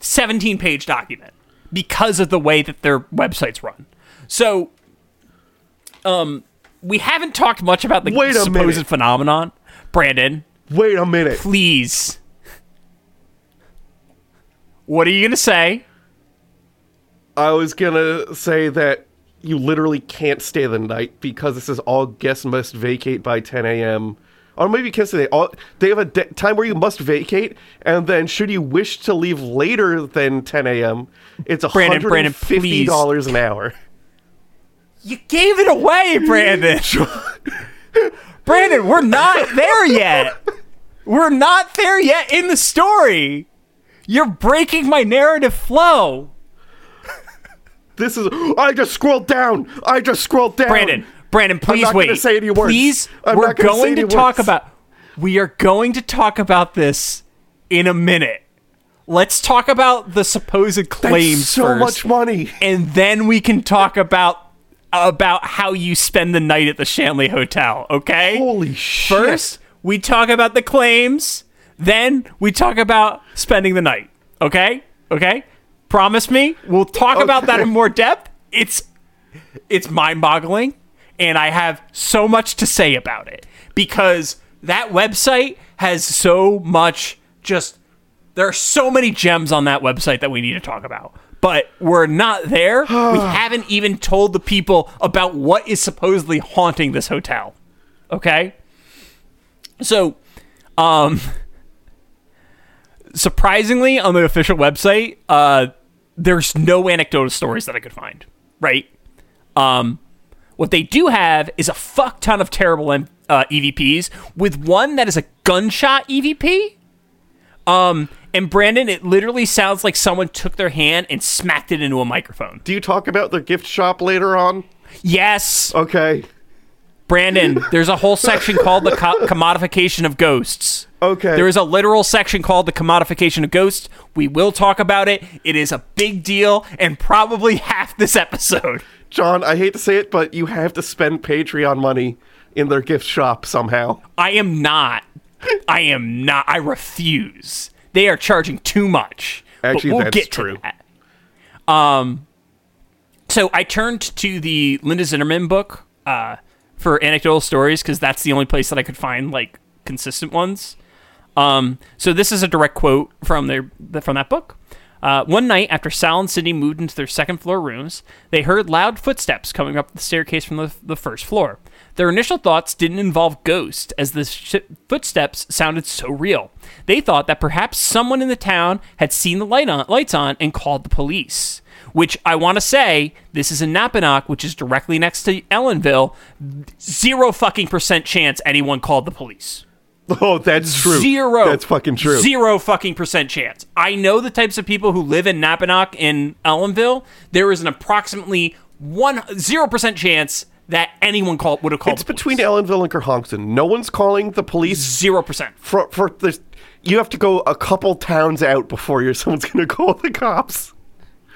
17 page document because of the way that their websites run. So um we haven't talked much about the Wait supposed minute. phenomenon. Brandon, Wait a minute. please. What are you going to say? I was gonna say that you literally can't stay the night because this is all guests must vacate by 10 a.m. Or maybe you can't stay. All they have a de- time where you must vacate, and then should you wish to leave later than 10 a.m., it's Brandon, Brandon, fifty dollars an hour. You gave it away, Brandon. Brandon, we're not there yet. We're not there yet in the story. You're breaking my narrative flow. This is. I just scrolled down. I just scrolled down. Brandon, Brandon, please wait. say any words. Please, I'm we're not gonna say going to talk words. about we are going to talk about this in a minute. Let's talk about the supposed That's claims so first, much money. and then we can talk about about how you spend the night at the Shanley Hotel. Okay? Holy shit! First, we talk about the claims. Then we talk about spending the night. Okay? Okay? Promise me. We'll talk about that in more depth. It's it's mind-boggling and I have so much to say about it because that website has so much just there are so many gems on that website that we need to talk about. But we're not there. we haven't even told the people about what is supposedly haunting this hotel. Okay? So, um, surprisingly, on the official website, uh, there's no anecdotal stories that I could find. Right? Um, what they do have is a fuck ton of terrible uh, EVPs, with one that is a gunshot EVP. Um, and Brandon, it literally sounds like someone took their hand and smacked it into a microphone. Do you talk about the gift shop later on? Yes, Okay. Brandon, there's a whole section called the co- commodification of ghosts. Okay. There is a literal section called the commodification of ghosts. We will talk about it. It is a big deal and probably half this episode. John, I hate to say it, but you have to spend Patreon money in their gift shop somehow. I am not. I am not. I refuse. They are charging too much. But Actually, we'll that's get true. To that. Um, so I turned to the Linda Zimmerman book uh, for anecdotal stories because that's the only place that I could find like consistent ones. Um, so this is a direct quote from their from that book. Uh, one night, after Sal and Cindy moved into their second floor rooms, they heard loud footsteps coming up the staircase from the, the first floor. Their initial thoughts didn't involve ghosts, as the sh- footsteps sounded so real. They thought that perhaps someone in the town had seen the light on, lights on and called the police. Which I want to say, this is in Napanoch, which is directly next to Ellenville. Zero fucking percent chance anyone called the police. Oh, that's true. Zero. That's fucking true. Zero fucking percent chance. I know the types of people who live in Napanoch in Ellenville. There is an approximately one zero percent chance that anyone called would have called. It's between Ellenville and Kerhonkson. No one's calling the police. Zero percent. For for this, you have to go a couple towns out before you're someone's gonna call the cops.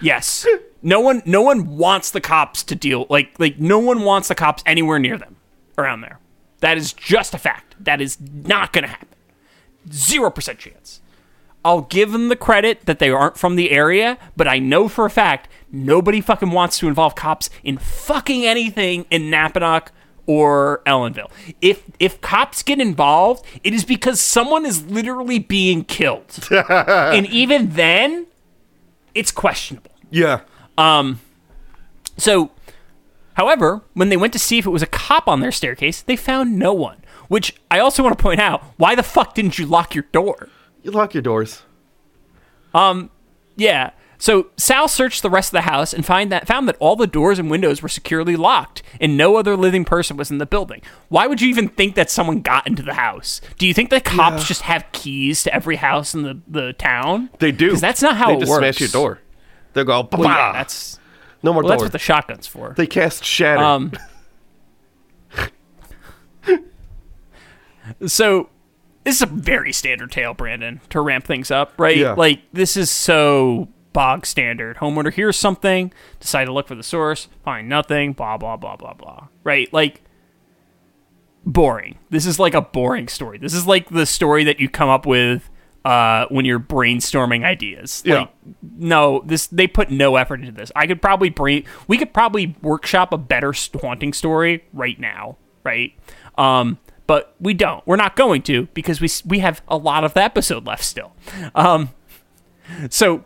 Yes. No one. No one wants the cops to deal. Like like no one wants the cops anywhere near them around there. That is just a fact. That is not going to happen. Zero percent chance. I'll give them the credit that they aren't from the area, but I know for a fact nobody fucking wants to involve cops in fucking anything in Napanoch or Ellenville. If if cops get involved, it is because someone is literally being killed. and even then, it's questionable. Yeah. Um so however, when they went to see if it was a cop on their staircase, they found no one. Which I also want to point out, why the fuck didn't you lock your door? You lock your doors. Um, yeah. So Sal searched the rest of the house and find that found that all the doors and windows were securely locked, and no other living person was in the building. Why would you even think that someone got into the house? Do you think the cops just have keys to every house in the, the town? They do. 'Cause that's not how they it just works. smash your door. They go. Well, yeah, that's no more well, that's what the shotgun's for. they cast shatter. Um, so this is a very standard tale, Brandon, to ramp things up, right? Yeah. Like this is so bog standard. Homeowner hears something, decide to look for the source, find nothing, blah blah blah blah blah. Right? Like boring. This is like a boring story. This is like the story that you come up with uh, when you're brainstorming ideas. Yeah. Like, no, this they put no effort into this. I could probably brain. We could probably workshop a better haunting story right now, right? Um, but we don't. We're not going to because we we have a lot of the episode left still. Um, so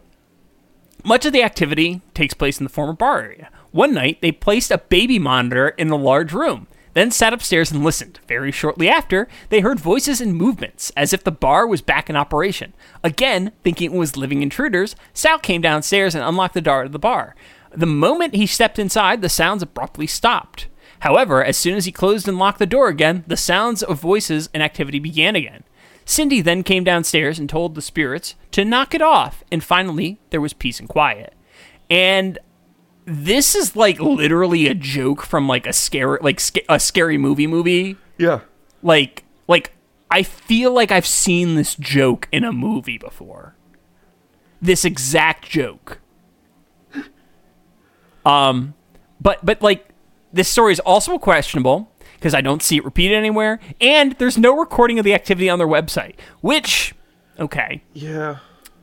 much of the activity takes place in the former bar area. One night, they placed a baby monitor in the large room, then sat upstairs and listened. Very shortly after, they heard voices and movements, as if the bar was back in operation. Again, thinking it was living intruders, Sal came downstairs and unlocked the door to the bar. The moment he stepped inside, the sounds abruptly stopped. However, as soon as he closed and locked the door again, the sounds of voices and activity began again. Cindy then came downstairs and told the spirits to knock it off, and finally, there was peace and quiet. And this is like literally a joke from like a scary like sca- a scary movie movie. yeah. Like like I feel like I've seen this joke in a movie before. This exact joke. Um but but like this story is also questionable because I don't see it repeated anywhere and there's no recording of the activity on their website, which okay, Yeah.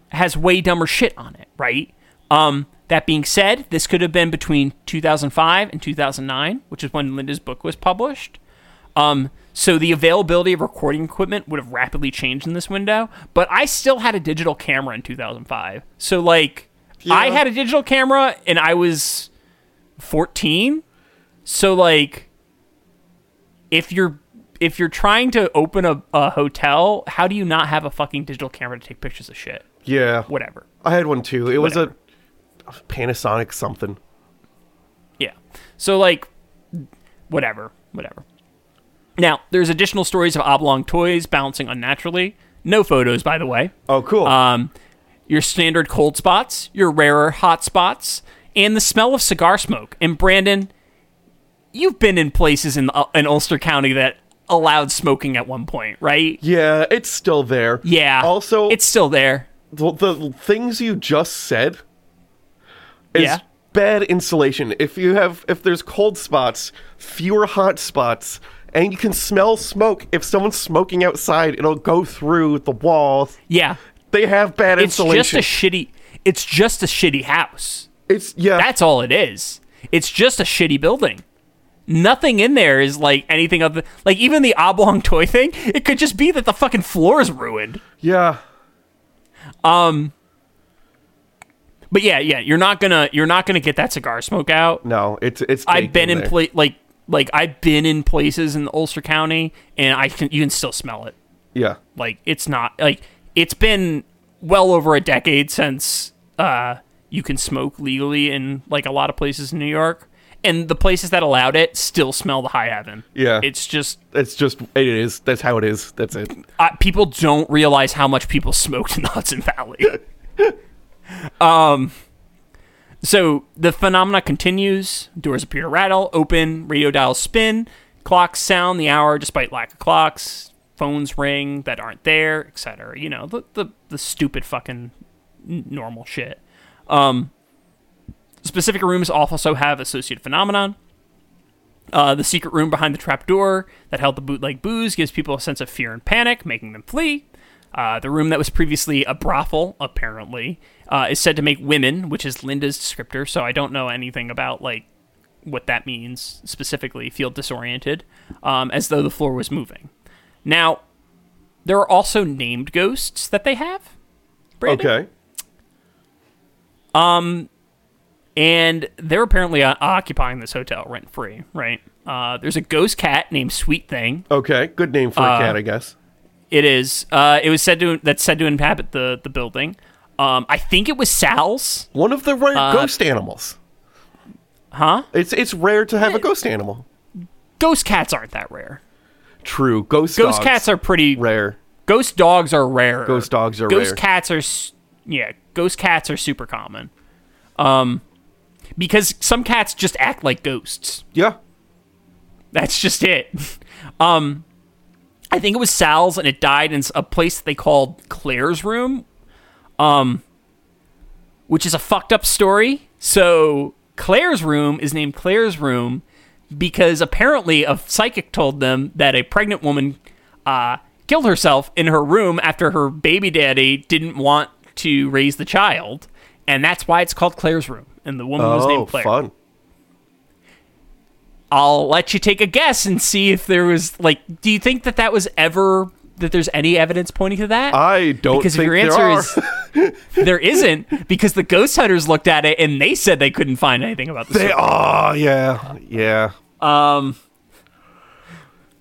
has way dumber shit on it, right? Um, that being said, this could have been between 2005 and 2009, which is when Linda's book was published. Um, so the availability of recording equipment would have rapidly changed in this window, but I still had a digital camera in 2005. So like I had a digital camera and I was 14. So like if you're if you're trying to open a, a hotel, how do you not have a fucking digital camera to take pictures of shit? Yeah. Whatever. I had one too. It was Whatever. a Panasonic something. Yeah. So like whatever, whatever. Now, there's additional stories of oblong toys bouncing unnaturally. No photos, by the way. Oh, cool. Um, your standard cold spots, your rarer hot spots, and the smell of cigar smoke. And Brandon, you've been in places in uh, in Ulster County that allowed smoking at one point, right? yeah, it's still there. Yeah. Also, it's still there. the, the things you just said is Yeah. bad insulation. If you have if there's cold spots, fewer hot spots, and you can smell smoke. If someone's smoking outside, it'll go through the walls. Yeah. They have bad It's insulation. It's just a shitty. It's just a shitty house. It's yeah. That's all it is. It's just a shitty building. Nothing in there is like anything other like even the oblong toy thing. It could just be that the fucking floor is ruined. yeah. Um But yeah, yeah, you're not gonna you're not gonna get that cigar smoke out. No, it's it's. I've been in there. pla- like like I've been in places in Ulster County and I can you can still smell it. Yeah. Like it's not like it's been well over a decade since uh you can smoke legally in like a lot of places in New York. And the places that allowed it still smell the high heaven. Yeah. It's just It's just it is. That's how it is. That's it. uh, people don't realize how much people smoked in the Hudson Valley. um, so the phenomena continues. Doors appear to rattle, open, radio dials spin, clocks sound the hour despite lack of clocks, phones ring that aren't there, etc. You know the the the stupid fucking normal shit. Um, specific rooms also have associated phenomenon. Uh, the secret room behind the trap door that held the bootleg booze gives people a sense of fear and panic, making them flee. Uh, the room that was previously a brothel, apparently, uh, is said to make women, which is Linda's descriptor. So I don't know anything about like what that means specifically. Feel disoriented, um, as though the floor was moving. Now, there are also named ghosts that they have. Brandon. Okay. Um, and they're apparently uh, occupying this hotel rent free, right? Uh, there's a ghost cat named Sweet Thing. Okay. Good name for a Uh, cat, I guess. It is. Uh, it was said to that's said to inhabit the the building. Um, I think it was Sal's. One of the rare uh, ghost animals. Huh? It's it's rare to have a ghost animal. Ghost cats aren't that rare. True. Ghost Ghost dogs, cats are pretty rare. Ghost dogs are rare. Ghost dogs are Ghost rare. cats are yeah. Ghost cats are super common. Um, because some cats just act like ghosts. Yeah. That's just it. Um, I think it was Sal's, and it died in a place that they called Claire's room, um, which is a fucked up story. So Claire's room is named Claire's room because apparently a psychic told them that a pregnant woman uh, killed herself in her room after her baby daddy didn't want to raise the child, and that's why it's called Claire's room. And the woman was Oh, named Claire. fun. I'll let you take a guess and see if there was like. Do you think that that was ever that there's any evidence pointing to that? I don't because think if your answer are. is there isn't, because the ghost hunters looked at it and they said they couldn't find anything about the They story. oh yeah yeah. Um.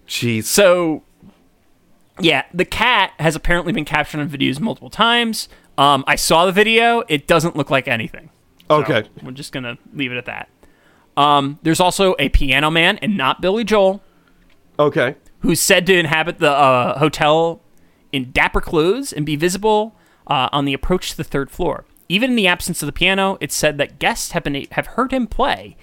Jeez. So, yeah, the cat has apparently been captured on videos multiple times. Um, I saw the video. It doesn't look like anything. So Okay. We're just gonna leave it at that. Um, there's also a piano man, and not Billy Joel, Okay. who's said to inhabit the uh, hotel in dapper clothes and be visible uh, on the approach to the third floor. Even in the absence of the piano, it's said that guests have been have heard him play.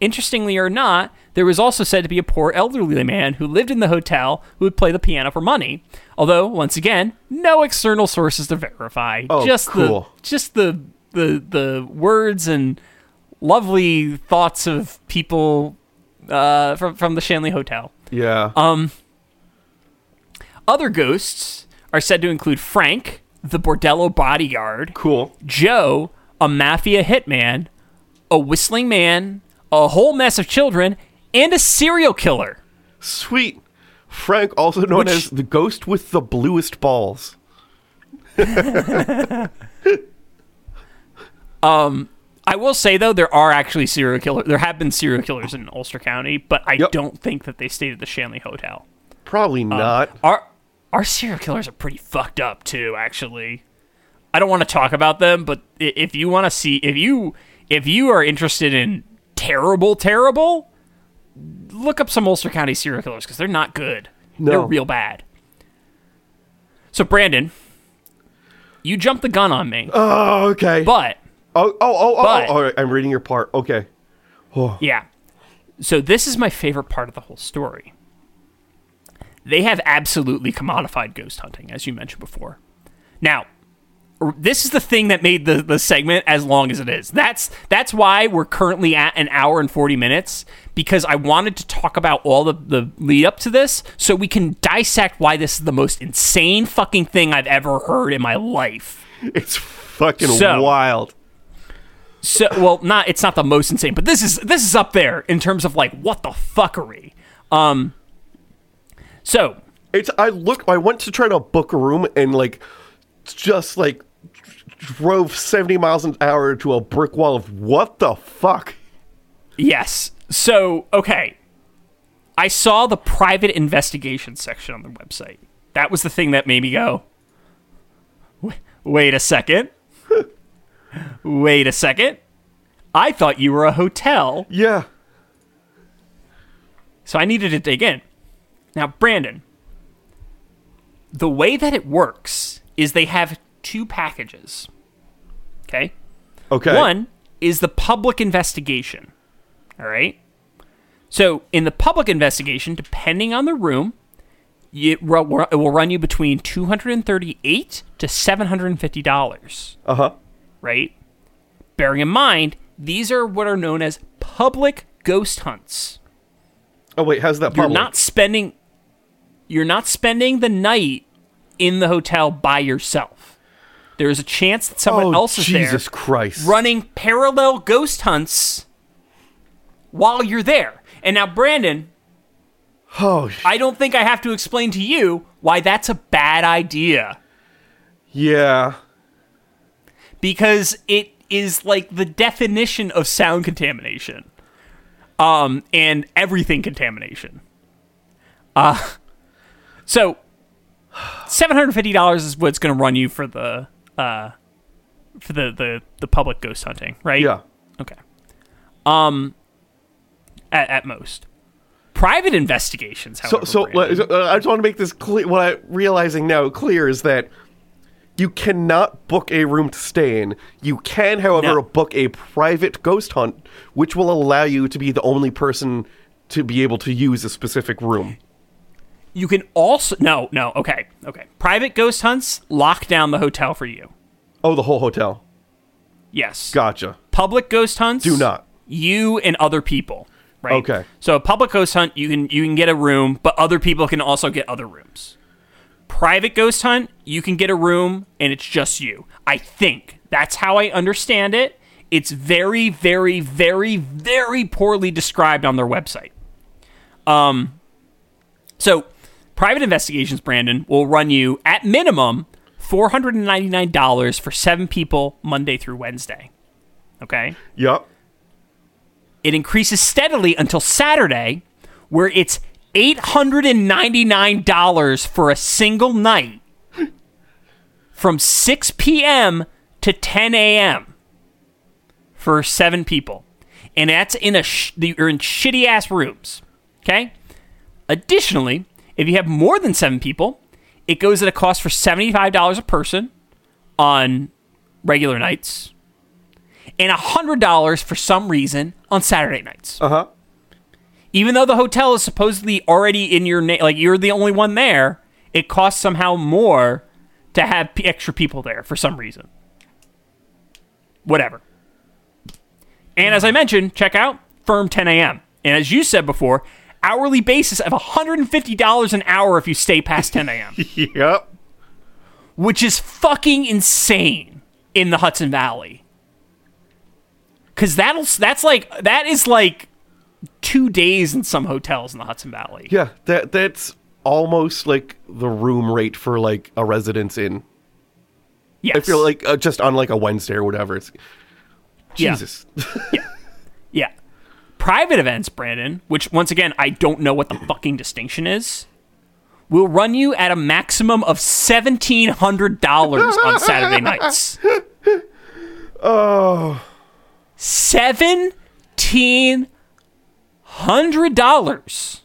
Interestingly or not, there was also said to be a poor elderly man who lived in the hotel who would play the piano for money. Although, once again, no external sources to verify. Oh, just cool. the just the the the words and lovely thoughts of people uh, from from the Shanley Hotel. Yeah. Um, other ghosts are said to include Frank, the Bordello bodyguard, cool. Joe, a mafia hitman, a whistling man, a whole mess of children, and a serial killer. Sweet. Frank, also known Which- as the ghost with the bluest balls. Um, I will say though, there are actually serial killer. There have been serial killers in Ulster County, but I don't think that they stayed at the Shanley Hotel. Probably Um, not. Our our serial killers are pretty fucked up too. Actually, I don't want to talk about them, but if you want to see, if you if you are interested in terrible, terrible, look up some Ulster County serial killers because they're not good. They're real bad. So Brandon, you jumped the gun on me. Oh, okay. But Oh, oh, oh, oh, oh, but- oh, right, I'm reading your part. Okay. Oh. Yeah. So this is my favorite part of the whole story. They have absolutely commodified ghost hunting, as you mentioned before. Now, this is the thing that made the, the segment as long as it is. That's that's why we're currently at an hour and 40 minutes because I wanted to talk about all the, the lead up to this so we can dissect why this is the most insane fucking thing I've ever heard in my life. It's fucking So- wild. So, well, not it's not the most insane, but this is this is up there in terms of like what the fuckery. Um. So It's I look I went to try to book a room and like just like drove 70 miles an hour to a brick wall of what the fuck? Yes. So, okay. I saw the private investigation section on the website. That was the thing that made me go, wait a second. Wait a second. I thought you were a hotel. Yeah. So I needed to dig in. Now, Brandon, the way that it works is they have two packages. Okay? Okay. One is the public investigation. All right. So in the public investigation, depending on the room, it, will run you between two hundred and thirty-eight to seven hundred and fifty dollars. Uh-huh. Right. Bearing in mind, these are what are known as public ghost hunts. Oh wait, how's that You're not spending. You're not spending the night in the hotel by yourself. There's a chance that someone oh, else is there Jesus Christ. running parallel ghost hunts while you're there. And now, Brandon, Oh, I don't think I have to explain to you why that's a bad idea yeah. Because it is like the definition of sound contamination um, and everything contamination. Uh, so, $750 is what's going to run you for the. Uh, for the, the, the public ghost hunting, right? Yeah. Okay. Um, at, at most, private investigations. So, However, so Brandon- uh, I just want to make this clear. What I'm realizing now clear is that you cannot book a room to stay in. You can, however, No. book a private ghost hunt, which will allow you to be the only person to be able to use a specific room. you can also no no okay okay private ghost hunts lock down the hotel for you. Oh, the whole hotel. Yes. Gotcha. Public ghost hunts Do not. you and other people. Right. Okay. So a public ghost hunt, you can you can get a room, but other people can also get other rooms. Private ghost hunt, you can get a room and it's just you. I think that's how I understand it. It's very, very, very, very poorly described on their website. Um. So, private investigations, Brandon, will run you at minimum four hundred and ninety nine dollars for seven people, Monday through Wednesday. Okay Yup. it increases steadily until Saturday, where it's $899 for a single night from 6 p.m. to 10 a.m. for seven people. And that's in a sh- you're in shitty ass rooms. Okay? Additionally, if you have more than seven people, it goes at a cost for $75 a person on regular nights and $100 for some reason on Saturday nights. Uh huh. Even though the hotel is supposedly already in your name, like you're the only one there, it costs somehow more to have p- extra people there for some reason. Whatever. And as I mentioned, check out Firm 10 a.m. And as you said before, hourly basis of $150 an hour if you stay past 10 a.m., Yep. which is fucking insane in the Hudson Valley. Cause that'll that's like that is like two days in some hotels in the Hudson Valley. Yeah. That that's almost like the room rate for like a residence in. Yes. I feel like uh, just on like a Wednesday or whatever. It's Yeah. Jesus. Yeah. Private events, Brandon, which once again I don't know what the fucking distinction is, will run you at a maximum of seventeen hundred dollars on Saturday nights. oh. Seventeen hundred dollars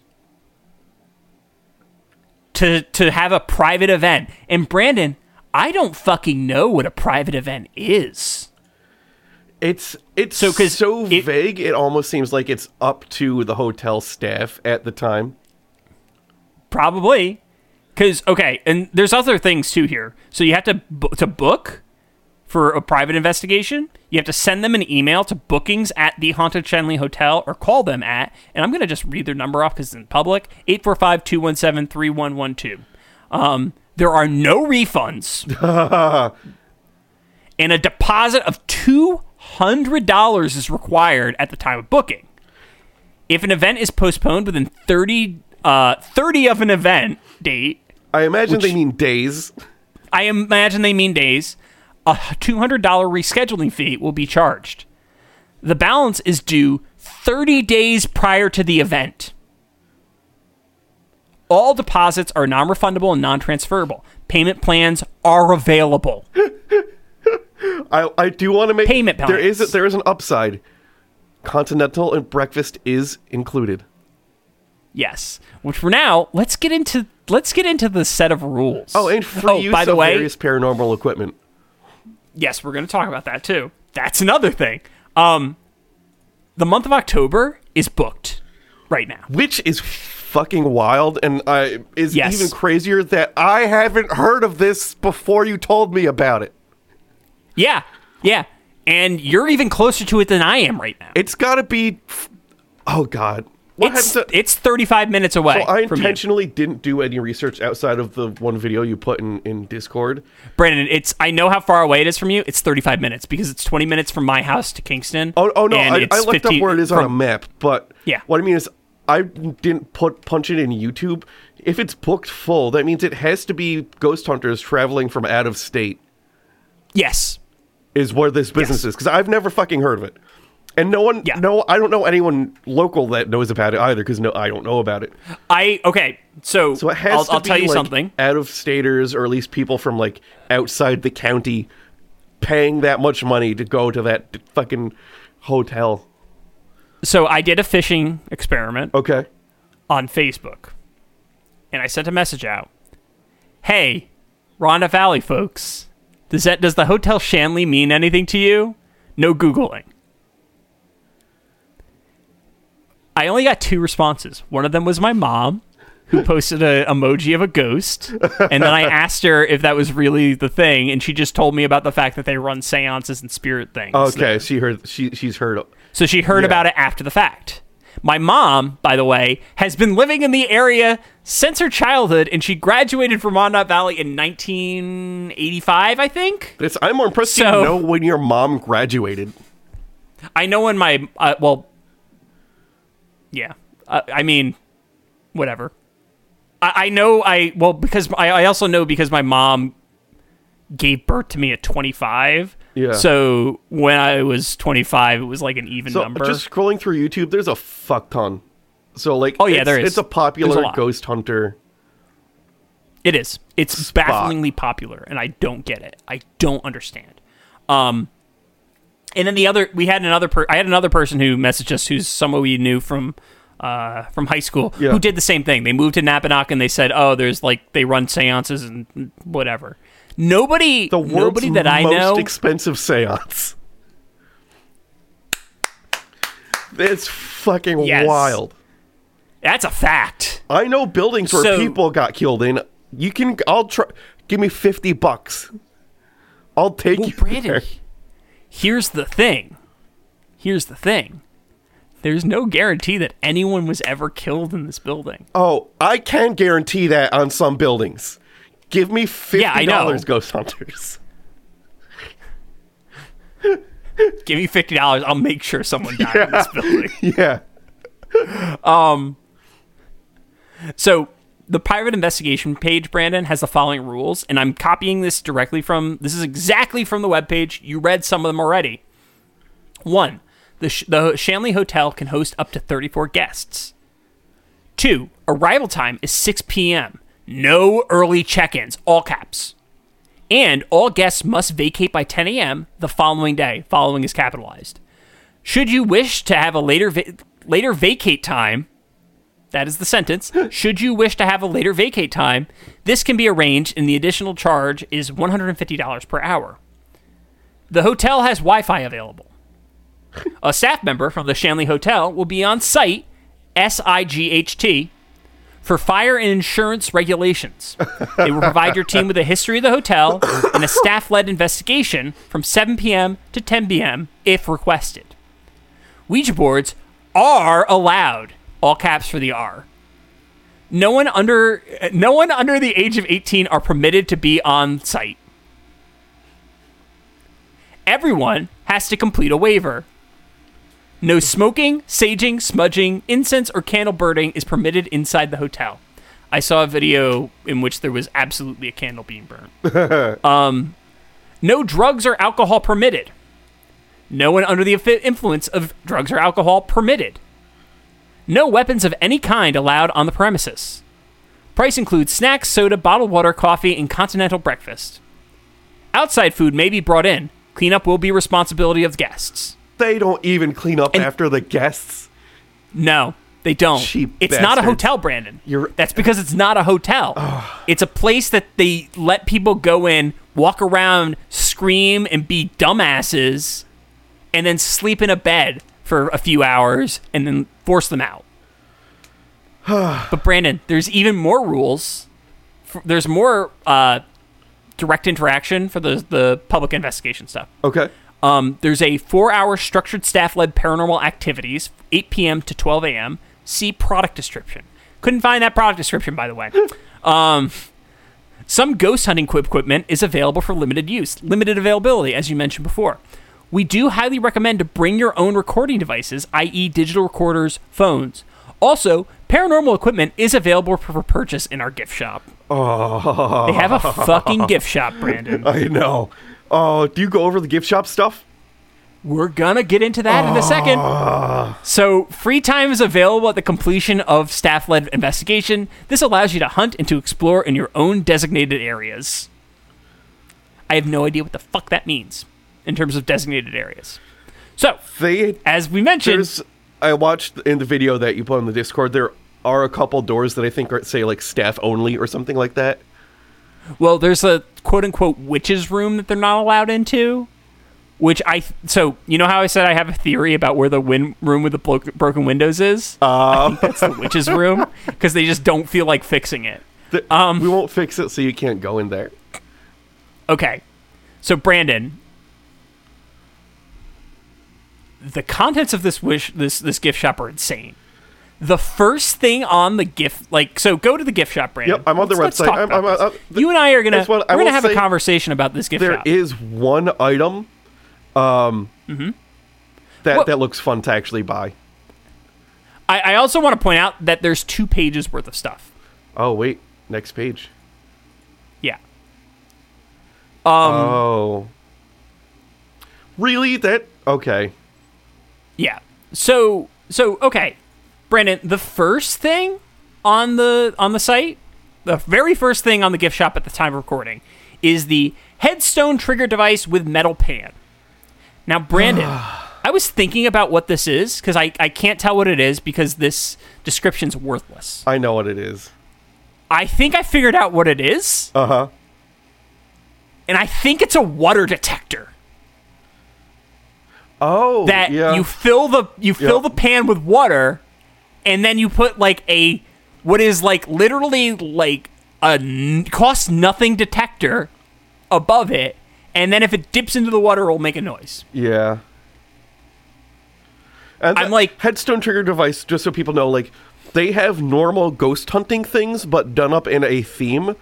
to to have a private event. And Brandon, I don't fucking know what a private event is. It's it's So, so it- vague. It almost seems like it's up to the hotel staff at the time. Probably. Cuz okay, and there's other things too here. So you have to to book for a private investigation. You have to send them an email to bookings at the Haunted Shanley Hotel or call them at, and I'm going to just read their number off because it's in public 845 217 3112. Um, There are no refunds. and a deposit of $200 is required at the time of booking. If an event is postponed within 30, uh, 30 of an event date, I imagine Which- they mean days. I imagine they mean days, a $200 rescheduling fee will be charged. The balance is due 30 days prior to the event. All deposits are non refundable and non transferable. Payment plans are available. I I do want to make Payment There is plans. there is an upside. Continental and breakfast is included. Yes. Which for now, let's get into let's get into the set of rules. Oh, and free Oh, use by the of way, various paranormal equipment. Yes, we're going to talk about that too. That's another thing. Um, the month of October is booked right now. which is fucking wild and I is Yes. even crazier that I haven't heard of this before you told me about it. Yeah, yeah, and you're even closer to it than I am right now. It's got to be f- Oh god. What it's to it's 35 minutes away. So I from intentionally didn't do any research outside of the one video you put in, in Discord. Brandon. It's I know how far away it is from you. It's 35 minutes because it's 20 minutes from my house to Kingston. Oh, oh no, I, I looked 15 up where it is on a map, but Yeah. what I mean is I didn't put punch it in YouTube. If it's booked full, that means it has to be ghost hunters traveling from out of state Yes, is where this business Yes. is because I've never fucking heard of it. And no one, Yeah. no, I don't know anyone local that knows about it either because no, I don't know about it. I okay. So, So it has I'll, to I'll be tell you like, something. out of staters or at least people from like outside the county paying that much money to go to that fucking hotel. So I did a fishing experiment Okay. on Facebook, and I sent a message out. Hey, Rondout Valley folks, does that does the Hotel Shanley mean anything to you? No googling. I only got two responses. One of them was my mom, who posted a emoji of a ghost, and then I asked her if that was really the thing, and she just told me about the fact that they run seances and spirit things. Okay. She heard. She she's heard. So she heard Yeah. about it after the fact. My mom, by the way, has been living in the area since her childhood, and she graduated from Rondout Valley in 1985, I think. It's, I'm more impressed So- you know when your mom graduated. I know when my, uh, well, yeah. Uh, I mean, whatever. I, I know I, well, because I, I also know because my mom gave birth to me at 25. Yeah. So when I was 25, it was like an even So number. just scrolling through YouTube, there's a fuck ton. So like, Oh, yeah, there is. It's a popular a ghost hunter. It is. It's Spot. bafflingly popular, and I don't get it. I don't understand. Um, and then the other, we had another. Per- I had another person who messaged us, who's someone we knew from, uh, from high school, Yeah. who did the same thing. They moved to Napanoch, and they said, "Oh, there's like they run seances and whatever." Nobody, The world's nobody that I most know. expensive seance. It's fucking Yes. wild. that's a fact. I know buildings where So- people got killed in. You can. I'll try. Give me fifty bucks. I'll take Well, you Brandon, there. Here's the thing. Here's the thing. There's no guarantee that anyone was ever killed in this building. Oh, I can guarantee that on some buildings. Give me fifty yeah, dollars, Ghost Hunters. Give me fifty dollars, I'll make sure someone died in this building. Yeah. um. So the private investigation page, Brandon, has the following rules, and I'm copying this directly from this is exactly from the webpage. You read some of them already. One, the, Sh- the Shanley Hotel can host up to 34 guests. Two, arrival time is 6 p.m. No early check ins, all caps. And all guests must vacate by 10 a.m. the following day. Following is capitalized. Should you wish to have a later va- later vacate time, that is the sentence. Should you wish to have a later vacate time, this can be arranged, and the additional charge is $150 per hour. The hotel has Wi Fi available. A staff member from the Shanley Hotel will be on site, S I G H T, for fire and insurance regulations. They will provide your team with a history of the hotel and a staff led investigation from 7 p.m. to 10 p.m. if requested. Ouija boards are allowed. All caps for the R. No one under no one under the age of 18 are permitted to be on site. Everyone has to complete a waiver. No smoking, saging, smudging, incense, or candle burning is permitted inside the hotel. I saw a video in which there was absolutely a candle being burned. um, no drugs or alcohol permitted. No one under the influence of drugs or alcohol permitted. No weapons of any kind allowed on the premises. Price includes snacks, soda, bottled water, coffee, and continental breakfast. Outside food may be brought in. Cleanup will be responsibility of guests. They don't even clean up after the guests. No, they don't. Cheap it's not a hotel, Brandon. You're- That's because it's not a hotel. it's a place that they let people go in, walk around, scream, and be dumbasses, and then sleep in a bed for a few hours and then force them out. but Brandon, there's even more rules. There's more uh, direct interaction for the the public investigation stuff. Okay. Um, there's a four-hour structured staff-led paranormal activities, 8 p.m. to 12 a.m. See product description. Couldn't find that product description, by the way. um, some ghost hunting equipment is available for limited use, limited availability, as you mentioned before. We do highly recommend to bring your own recording devices, i.e., digital recorders, phones. Also, paranormal equipment is available for purchase in our gift shop. Oh. They have a fucking gift shop, Brandon. I know. Oh, do you go over the gift shop stuff? We're gonna get into that in a ah. second. So, free time is available at the completion of staff led investigation. This allows you to hunt and to explore in your own designated areas. I have no idea what the fuck that means in terms of designated areas. So, They as we mentioned, I watched in the video that you put on the Discord. There are a couple doors that I think are say like staff only or something like that. well, there's a quote unquote witch's room that they're not allowed into. Which I so you know how I said I have a theory about where the win- room with the blo- broken windows is. Think that's the witch's room because they just don't feel like fixing it. Th- Um, we won't fix it so you can't go in there. Okay. So Brandon, the contents of this wish this this gift shop are insane. The first thing on the gift like so go to the gift shop, Brandon. Yep, I'm on the Let's- website. I'm- I'm- uh, you and I are gonna what we're gonna have a conversation about this gift There shop. is one item um Mm-hmm. that Well- that looks fun to actually buy. I, I also want to point out that there's two pages worth of stuff. Oh wait, next page. Yeah. Um oh. Really? That okay. Yeah. So so okay, Brandon. The first thing on the on the site, the very first thing on the gift shop at the time of recording, is the headstone trigger device with metal pan. Now, Brandon, I was thinking about what this is because I I can't tell what it is because this description's worthless. I know what it is. I think I figured out what it is, Uh huh. and I think it's a water detector. Oh, that yeah. you fill the you fill Yep. the pan with water and then you put like a what is like literally like a n- cost nothing detector above it and then if it dips into the water it'll make a noise Yeah. And I'm like- headstone trigger device, just so people know, like they have normal ghost hunting things, but done up in a theme.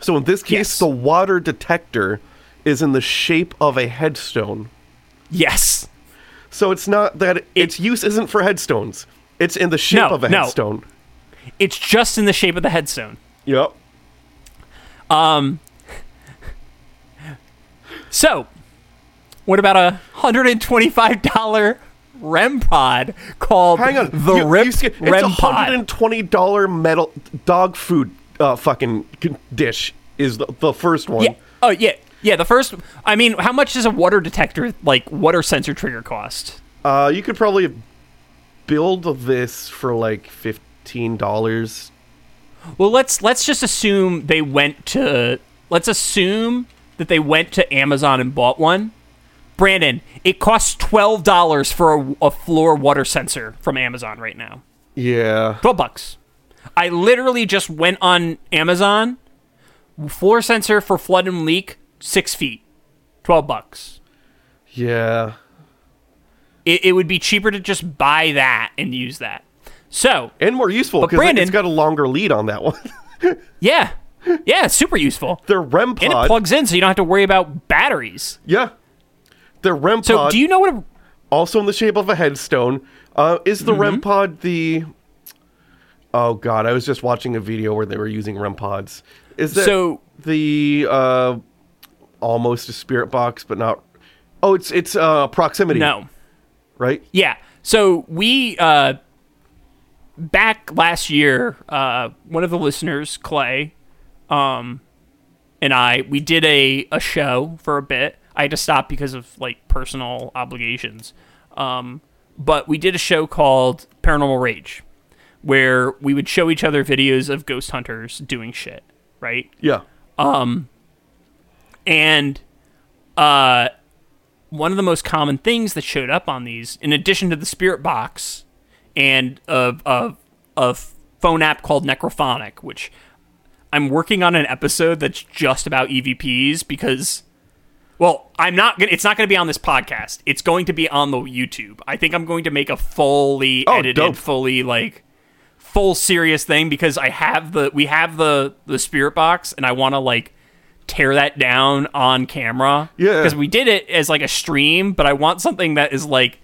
So in this case, Yes. the water detector is in the shape of a headstone. yes So it's not that its use isn't for headstones. It's in the shape No, of a headstone. no. it's just in the shape of the headstone Yep. Um. so what about a $125 REM pod called Hang on. the You- RIP you skip- REM It's a hundred and twenty dollar metal dog food uh, fucking dish is the, the first one. Yeah. Oh yeah. Yeah. The first. I mean, how much does a water detector, like water sensor trigger, cost? Uh, you could probably build this for like fifteen dollars. Well, let's let's just assume they went to. Let's assume that they went to Amazon and bought one. Brandon, it costs twelve dollars for a, a floor water sensor from Amazon right now. Yeah. Twelve bucks. I literally just went on Amazon. Floor sensor for flood and leak, six feet, twelve bucks. Yeah. It, it would be cheaper to just buy that and use that. So And more useful because it's got a longer lead on that one. yeah, yeah, it's super useful. Their REM And it plugs in, so you don't have to worry about batteries. yeah. Their REM So, pod, do you know what? A, also in the shape of a headstone, uh, is the REM Mm-hmm. pod the? Oh God, I was just watching a video where they were using REM pods. Is that So- the uh, almost a spirit box, but not? Oh, it's it's uh, proximity. no. right? Yeah. So we uh back last year, uh one of the listeners, Clay, um and I, we did a, a show for a bit. I had to stop because of like personal obligations. Um but we did a show called Paranormal Rage where we would show each other videos of ghost hunters doing shit, right? Yeah. And uh, one of the most common things that showed up on these, in addition to the spirit box and a, a, a phone app called Necrophonic, which I'm working on an episode that's just about EVPs because. Well, I'm not gonna. It's not gonna be on this podcast. It's going to be on the YouTube. I think I'm going to make a fully Oh, edited, dope. fully like full serious thing because I have the we have the the spirit box and I want to like tear that down on camera. Yeah. Because we did it as like a stream, but I want something that is like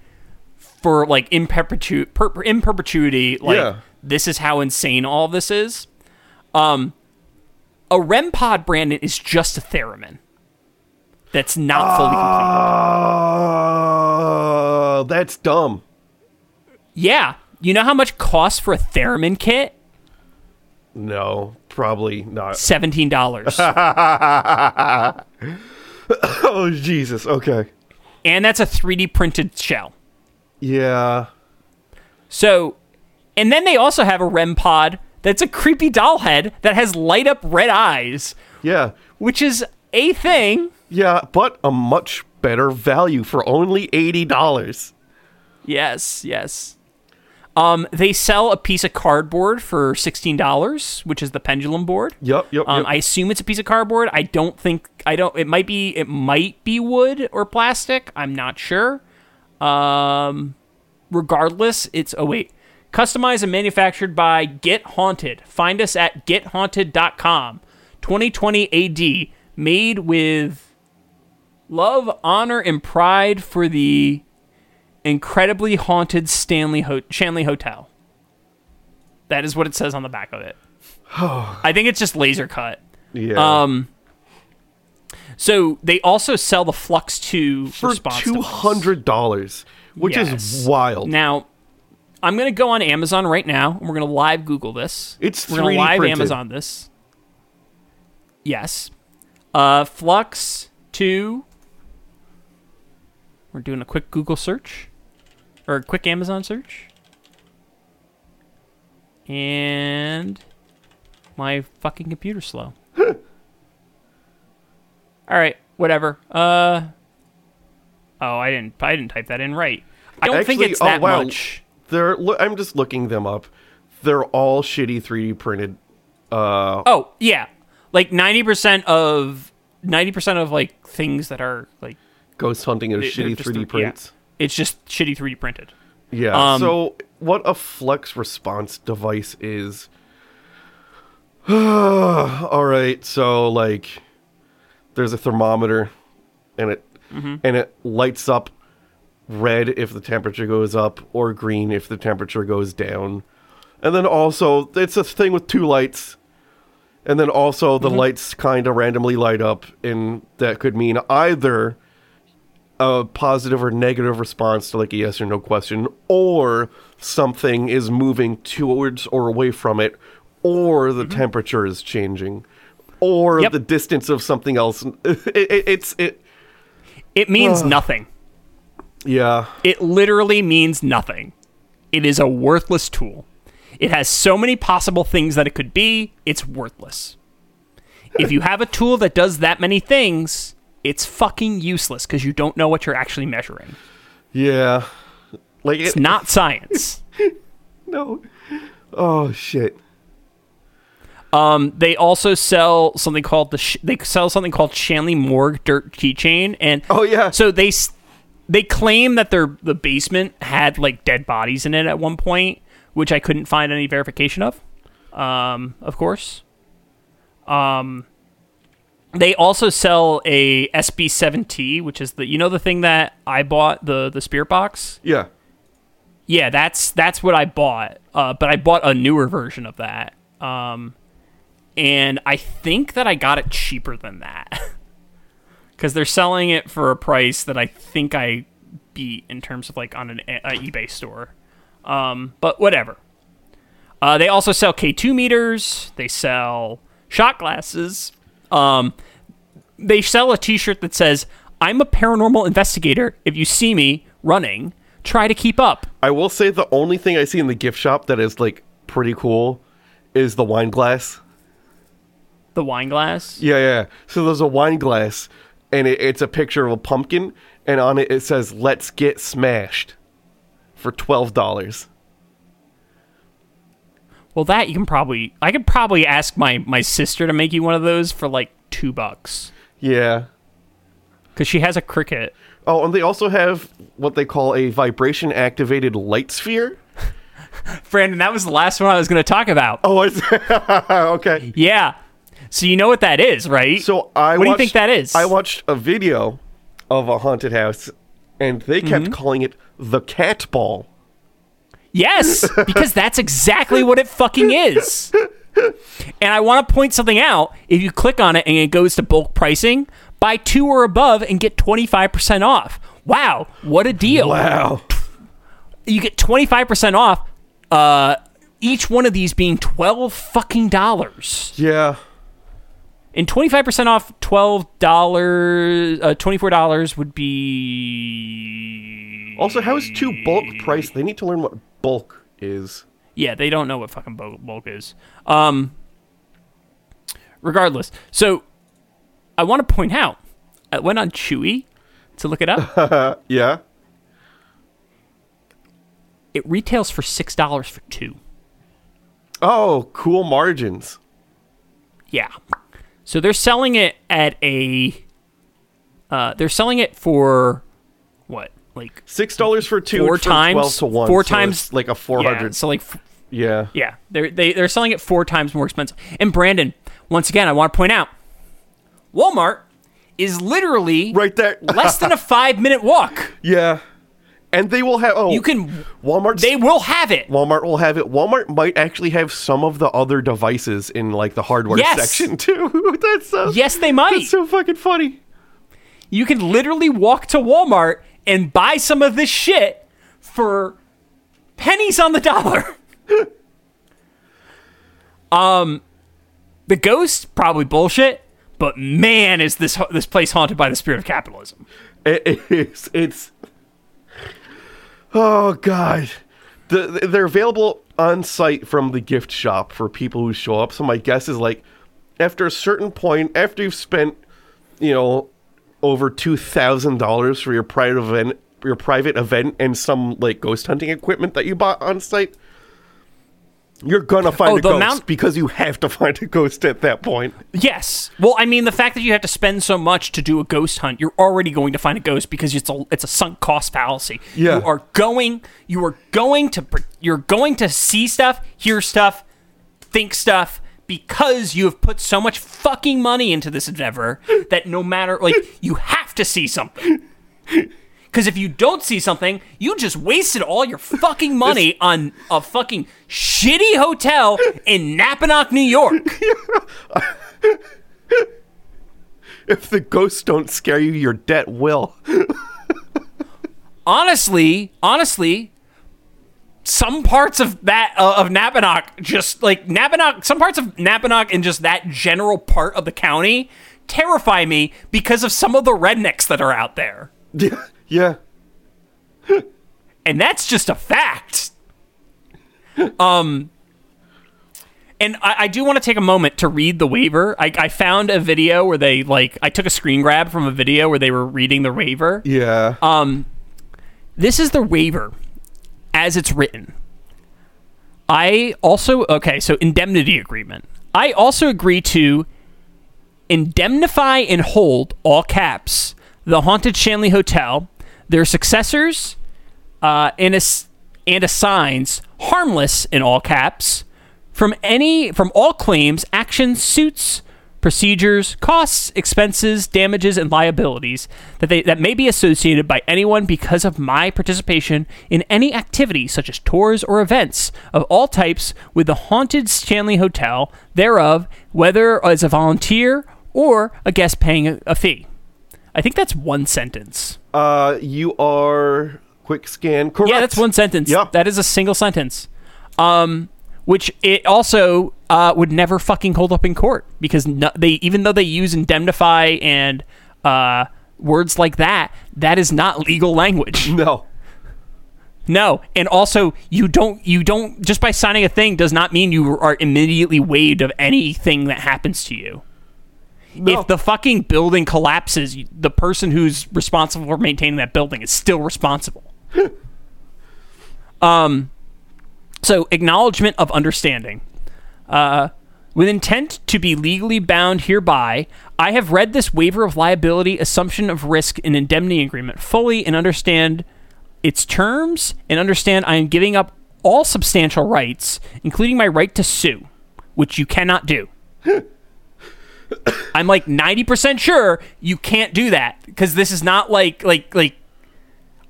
for like in perpetu- per- in perpetuity. Like Yeah. this is how insane all this is. Um, a REM pod, Brandon, is just a theremin. That's not fully complete. Oh, that's dumb. Yeah. You know how much costs for a theremin kit? No, probably not. Seventeen dollars. Oh Jesus. Okay. and that's a 3D printed shell. Yeah. So, and then they also have a REM pod that's a creepy doll head that has light up red eyes, Yeah. which is a thing. Yeah, but a much better value for only eighty dollars. Yes, yes. Um, they sell a piece of cardboard for sixteen dollars, which is the pendulum board. Yep. Yep. Um, yep. I assume it's a piece of cardboard. I don't think I don't. It might be. It might be wood or plastic. I'm not sure. Um, regardless, it's oh wait, customized and manufactured by Get Haunted. Find us at gethaunted.com. 2020 AD, made with love, honor, and pride for the incredibly haunted Stanley Ho- Shanley Hotel. That is what it says on the back of it. I think it's just laser cut. yeah. Um, so they also sell the Flux 2 for two hundred dollars, which Yes. is wild. Now, I'm going to go on Amazon right now. and We're going to live Google this. It's we're going 3D to live printed. Amazon this. Yes. Uh, Flux 2. We're doing a quick Google search or a quick Amazon search. And my fucking computer's slow. All right, whatever. Uh Oh, I didn't I didn't type that in right. I don't think Actually- it's oh, that wow. much. They're. I'm just looking them up. They're all shitty 3D printed. Uh, Oh, yeah. Like 90% of 90% of like things that are like ghost hunting They- shitty 3D the- yeah. prints. it's just shitty 3D printed. Yeah. Um, so what a Flux response device is. All right. So like, there's a thermometer, and it Mm-hmm. and it lights up red if the temperature goes up, or green if the temperature goes down. And then also, it's a thing with two lights. And then also, the lights kind of randomly light up, and that could mean either a positive or negative response to like a yes or no question, or something is moving towards or away from it, or the mm-hmm. temperature is changing, or Yep. the distance of something else. It, it, it's it. It means nothing. Yeah. It literally means nothing. It is a worthless tool. It has so many possible things that it could be, it's worthless. if you have a tool that does that many things, it's fucking useless because you don't know what you're actually measuring. Yeah. Like It's it, not science. no. Oh shit. Um, they also sell something called the sh- they sell something called Shanley Morgue Dirt Keychain, and Oh yeah. so they s- they claim that their the basement had like dead bodies in it at one point, which I couldn't find any verification of. Um, of course. Um, They also sell a SB7T, which is the you know the thing that I bought the the spirit box. Yeah. Yeah, that's that's what I bought. Uh, but I bought a newer version of that. Um, and I think that I got it cheaper than that because they're selling it for a price that I think I beat in terms of like on an a, eBay store. Um, but whatever. Uh, they also sell K2 meters. They sell shot glasses. Um, they sell a T-shirt that says "I'm a paranormal investigator. If you see me running, try to keep up." I will say the only thing I see in the gift shop that is like pretty cool is the wine glass. The wine glass. Yeah, yeah. So there's a wine glass, and it, it's a picture of a pumpkin, and on it it says "Let's get smashed" for twelve dollars. Well, that you can probably I could probably ask my my sister to make you one of those for like two bucks Yeah. because she has a Cricut. Oh, and they also have what they call a vibration activated light sphere. Brandon, that was the last one I was going to talk about. Oh, I okay. Yeah. So you know what that is, right? So I What do you watched- think that is? I watched a video of a haunted house, and they kept Mm-hmm. calling it the cat ball. Yes, because that's exactly what it fucking is. And I want to point something out. If you click on it and it goes to bulk pricing, buy two or above and get 25% off. Wow, what a deal. Wow. You get 25% off, uh, each one of these being 12 fucking dollars. Yeah. And 25% off $12, uh, $24 would be. Also, how is two bulk price? They need to learn what bulk is. Yeah, they don't know what fucking bulk, bulk is. Um, regardless, so I want to point out, I went on Chewy to look it up. Yeah. it retails for six dollars for two. Oh, cool margins. Yeah, so they're selling it at a. Uh, they're selling it for like Six dollars for two. Four times- Twelve to one. four so times- like a four hundred. yeah, so like f- Yeah. Yeah, they're they, they're selling it four times more expensive. And Brandon, once again, I want to point out, Walmart is literally Right there. less than a five minute walk. Yeah. And they will have. Oh, You can, Walmart. they will have it. Walmart will have it. Walmart might actually have some of the other devices in like the hardware Yes. section too. that's so. Yes, they might. That's so fucking funny. You can literally walk to Walmart and buy some of this shit for pennies on the dollar. um, the ghost probably bullshit, but man, is this this place haunted by the spirit of capitalism. It is. It's. Oh god, the, they're available on site from the gift shop for people who show up. So my guess is like, after a certain point, after you've spent, you know, over two thousand dollars for your private event, your private event, and some like ghost hunting equipment that you bought on site. You're gonna find Oh, a ghost amount- because you have to find a ghost at that point. Yes. Well, I mean, the fact that you have to spend so much to do a ghost hunt, you're already going to find a ghost because it's a it's a sunk cost fallacy. Yeah. You are going you are going to you're going to see stuff, hear stuff, think stuff because you have put so much fucking money into this endeavor that no matter like you have to see something. Because if you don't see something, you just wasted all your fucking money on a fucking shitty hotel in Napanoch, New York. If the ghosts don't scare you, your debt will. honestly, honestly, some parts of that uh, of Napanoch, just like Napanoch, some parts of Napanoch and just that general part of the county terrify me because of some of the rednecks that are out there, Yeah. Yeah. and that's just a fact. Um. And I, I do want to take a moment to read the waiver. I, I found a video where they like I took a screen grab from a video where they were reading the waiver. Yeah. Um, this is the waiver as it's written. I also okay, so indemnity agreement. I also agree to indemnify and hold all caps the haunted Shanley Hotel, their successors, uh, and ass- and assigns harmless in all caps from any from all claims, actions, suits, procedures, costs, expenses, damages, and liabilities that they that may be associated by anyone because of my participation in any activity such as tours or events of all types with the haunted Shanley Hotel thereof, whether as a volunteer or a guest paying a, a fee. I think that's one sentence. Uh, you are quick scan. Correct. Yeah, that's one sentence. Yep. That is a single sentence. Um, which it also uh, would never fucking hold up in court because no, they even though they use indemnify and uh, words like that, that is not legal language. No. No, and also you don't you don't just by signing a thing does not mean you are immediately waived of anything that happens to you. No. If the fucking building collapses, the person who's responsible for maintaining that building is still responsible. um, so acknowledgement of understanding. Uh, with intent to be legally bound hereby, I have read this waiver of liability, assumption of risk, and indemnity agreement fully and understand its terms and understand I am giving up all substantial rights, including my right to sue, which you cannot do. I'm like 90% sure you can't do that because this is not like like like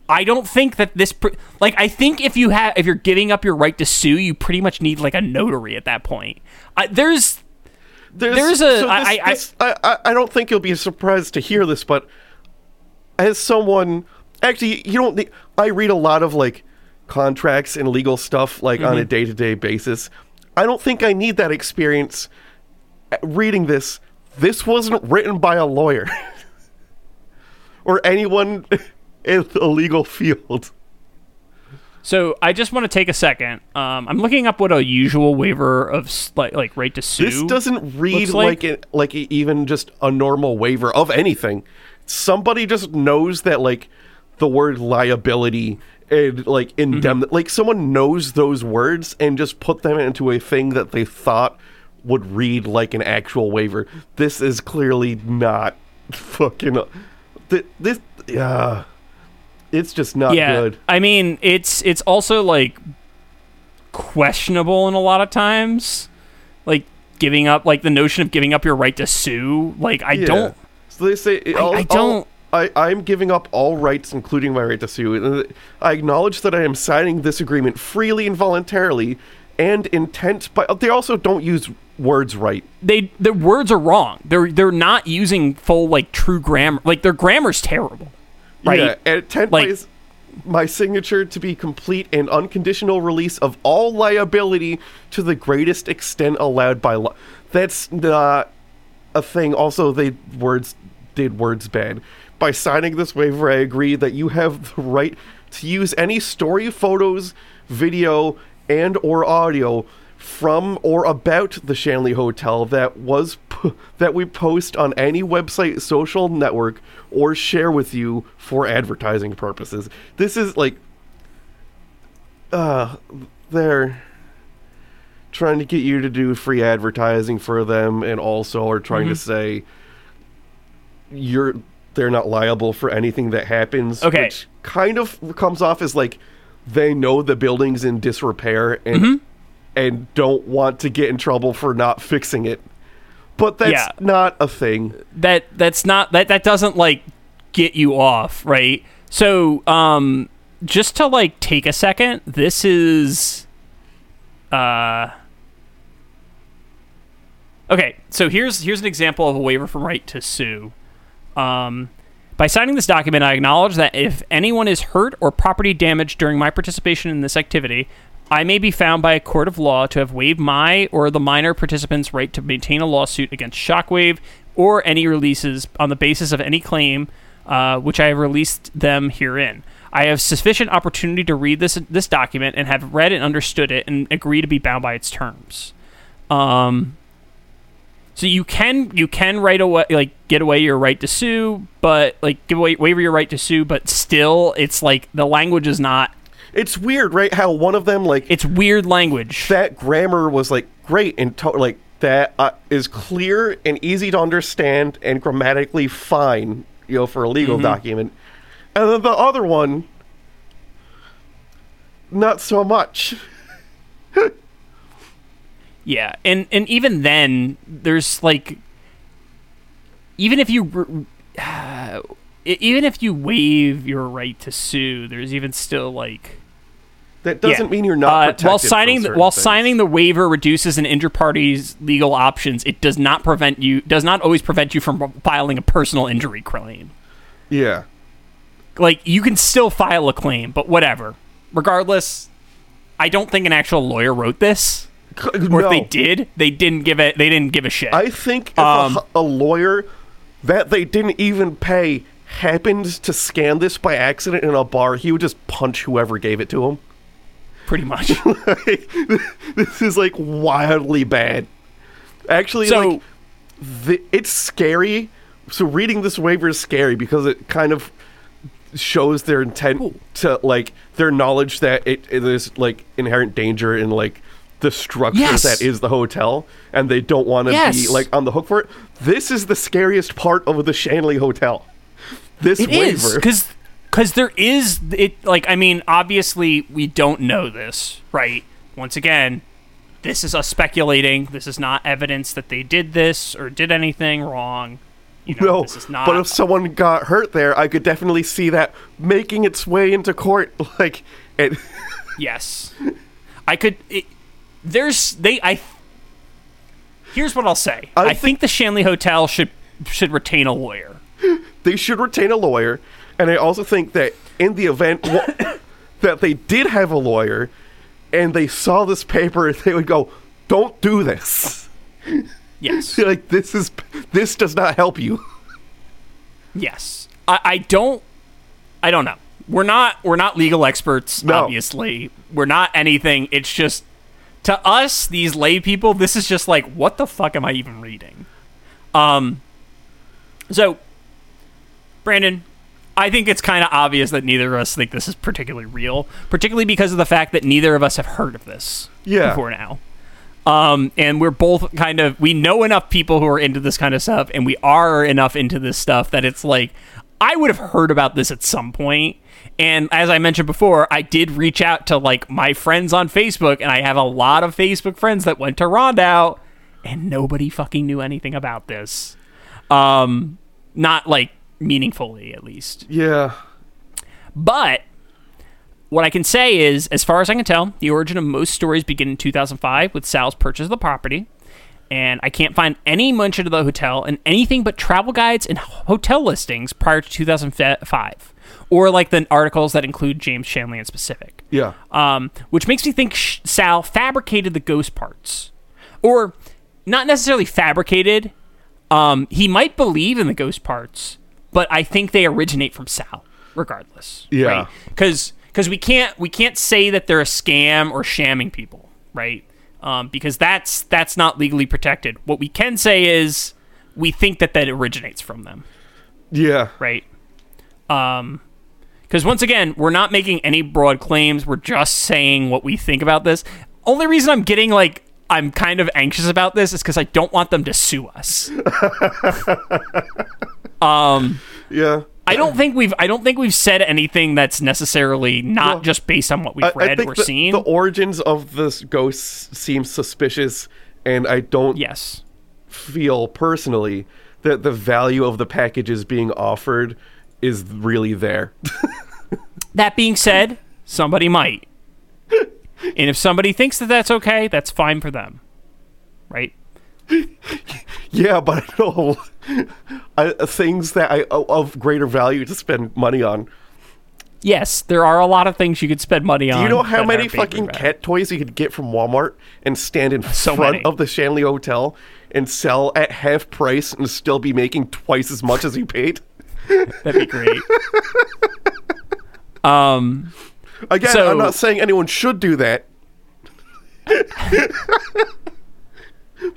I don't think that this pr- like I think if you have if you're giving up your right to sue, you pretty much need like a notary at that point. I, there's There's a- so I- this- I- this- I, I don't think you'll be surprised to hear this, but as someone actually, you don't. need- I read a lot of like contracts and legal stuff like on a Mm-hmm. day to day basis. I don't think I need that experience reading this. This wasn't written by a lawyer or anyone in the legal field. So I just want to take a second. Um, I'm looking up what a usual waiver of like like right to sue. This doesn't read looks like it, like even just a normal waiver of anything. Somebody just knows that like the word liability and like indemnity, like someone knows those words and just put them into a thing that they thought would read like an actual waiver. This is clearly not fucking. Th- this, yeah, it's just not yeah. good. I mean, it's it's also like questionable in a lot of times, like giving up like the notion of giving up your right to sue. Like I Yeah. don't. So they say I- I'll- I don't- I, I'm giving up all rights, including my right to sue. I acknowledge that I am signing this agreement freely and voluntarily, and intent. But uh, they also don't use words right. They the words are wrong. They're they're not using full like true grammar. Like their grammar's terrible. Right. Yeah, and intent Like- is my signature to be complete and unconditional release of all liability to the greatest extent allowed by law. That's not a thing. Also, they words did words bad. By signing this waiver, I agree that you have the right to use any story, photos, video, and or audio from or about the Shanley Hotel that was p- that we post on any website, social network, or share with you for advertising purposes. This is like, uh, they're trying to get you to do free advertising for them, and also are trying to say you're they're not liable for anything that happens. Okay. which kind of comes off as like they know the building's in disrepair and Mm-hmm. and don't want to get in trouble for not fixing it. But that's Yeah. not a thing. that that's not that that doesn't like get you off right so um just to like take a second this is uh okay so here's here's an example of a waiver from right to sue um by signing this document, I acknowledge that if anyone is hurt or property damaged during my participation in this activity, I may be found by a court of law to have waived my or the minor participant's right to maintain a lawsuit against Shockwave or any releases on the basis of any claim uh, which I have released them herein. I have sufficient opportunity to read this this document and have read and understood it and agree to be bound by its terms. Um, so you can you can right away like get away your right to sue, but like give away waiver your right to sue, but still it's like the language is not. It's weird, right? How one of them like It's weird language. that grammar was like great and to- like that uh, is clear and easy to understand and grammatically fine, you know, for a legal Mm-hmm. document. And then the other one, not so much. Yeah, and and even then, there's like even if you uh, even if you waive your right to sue, there's even still like That doesn't Yeah. mean you're not Uh, while signing the, while things. signing the waiver reduces an injured party's legal options. It does not prevent you does not always prevent you from filing a personal injury claim. Yeah. Like you can still file a claim, but whatever. Regardless, I don't think an actual lawyer wrote this. Or if they did, they didn't give it. They didn't give a shit. I think if Um, a, a lawyer that they didn't even pay happened to scan this by accident in a bar, he would just punch whoever gave it to him. pretty much. Like, this is like wildly bad. Actually, So- like the, it's scary. So reading this waiver is scary because it kind of shows their intent to like their knowledge that it, it is like inherent danger in like the structure Yes. that is the hotel, and they don't want to be like on the hook for it. This is the scariest part of the Shanley Hotel. This It is waiver. because because there is it like I mean obviously we don't know this right? Once again this is us speculating. This is not evidence that they did this or did anything wrong. You know No, this is not but if someone got hurt there, I could definitely see that making its way into court. Like, it, yes. I could it, there's they I here's what I'll say. I I, think, the Shanley Hotel should should retain a lawyer they should retain a lawyer, and I also think that in the event wa- that they did have a lawyer, and they saw this paper, they would go, "Don't do this." yes like this is this does not help you. Yes. I, I don't I don't know. We're not we're not legal experts, No. obviously. We're not anything. It's just to us, these lay people, this is just like, what the fuck am I even reading? Um so Brandon, I think it's kind of obvious that neither of us think this is particularly real, particularly because of the fact that neither of us have heard of this Yeah. before now. Um, and we're both kind of we know enough people who are into this kind of stuff, and we are enough into this stuff that it's like I would have heard about this at some point. And as I mentioned before, I did reach out to like my friends on Facebook, and I have a lot of Facebook friends that went to Rondout, and nobody fucking knew anything about this. Um, not like meaningfully, at least. Yeah. But what I can say is, as far as I can tell, the origin of most stories begin in 2005 with Sal's purchase of the property. And I can't find any mention of the hotel in anything but travel guides and hotel listings prior to 2005, or like the articles that include James Shanley in specific. Yeah. Um, which makes me think Sal fabricated the ghost parts, or not necessarily fabricated. Um, he might believe in the ghost parts, but I think they originate from Sal, regardless. Yeah. Because because we can't we can't say that they're a scam or shamming people, right? Um, because that's that's not legally protected. What we can say is we think that that originates from them Yeah. right? Um, because once again, we're not making any broad claims. We're just saying what we think about this. Only reason I'm getting like I'm kind of anxious about this is because I don't want them to sue us. um, Yeah. I don't think we've I don't think we've said anything that's necessarily not Well, just based on what we've I, I read think or the, seen. the origins of this ghost seem suspicious, and I don't yes. feel personally that the value of the packages being offered is really there. That being said, somebody might. and if somebody thinks that that's okay, that's fine for them. Right? yeah, but I know I, things that I of greater value to spend money on. Yes, there are a lot of things you could spend money on. Do you know how many fucking bad. cat toys you could get from Walmart and stand in So front many. of the Shanley Hotel and sell at half price and still be making twice as much as you paid? That'd be great. um, Again, So- I'm not saying anyone should do that.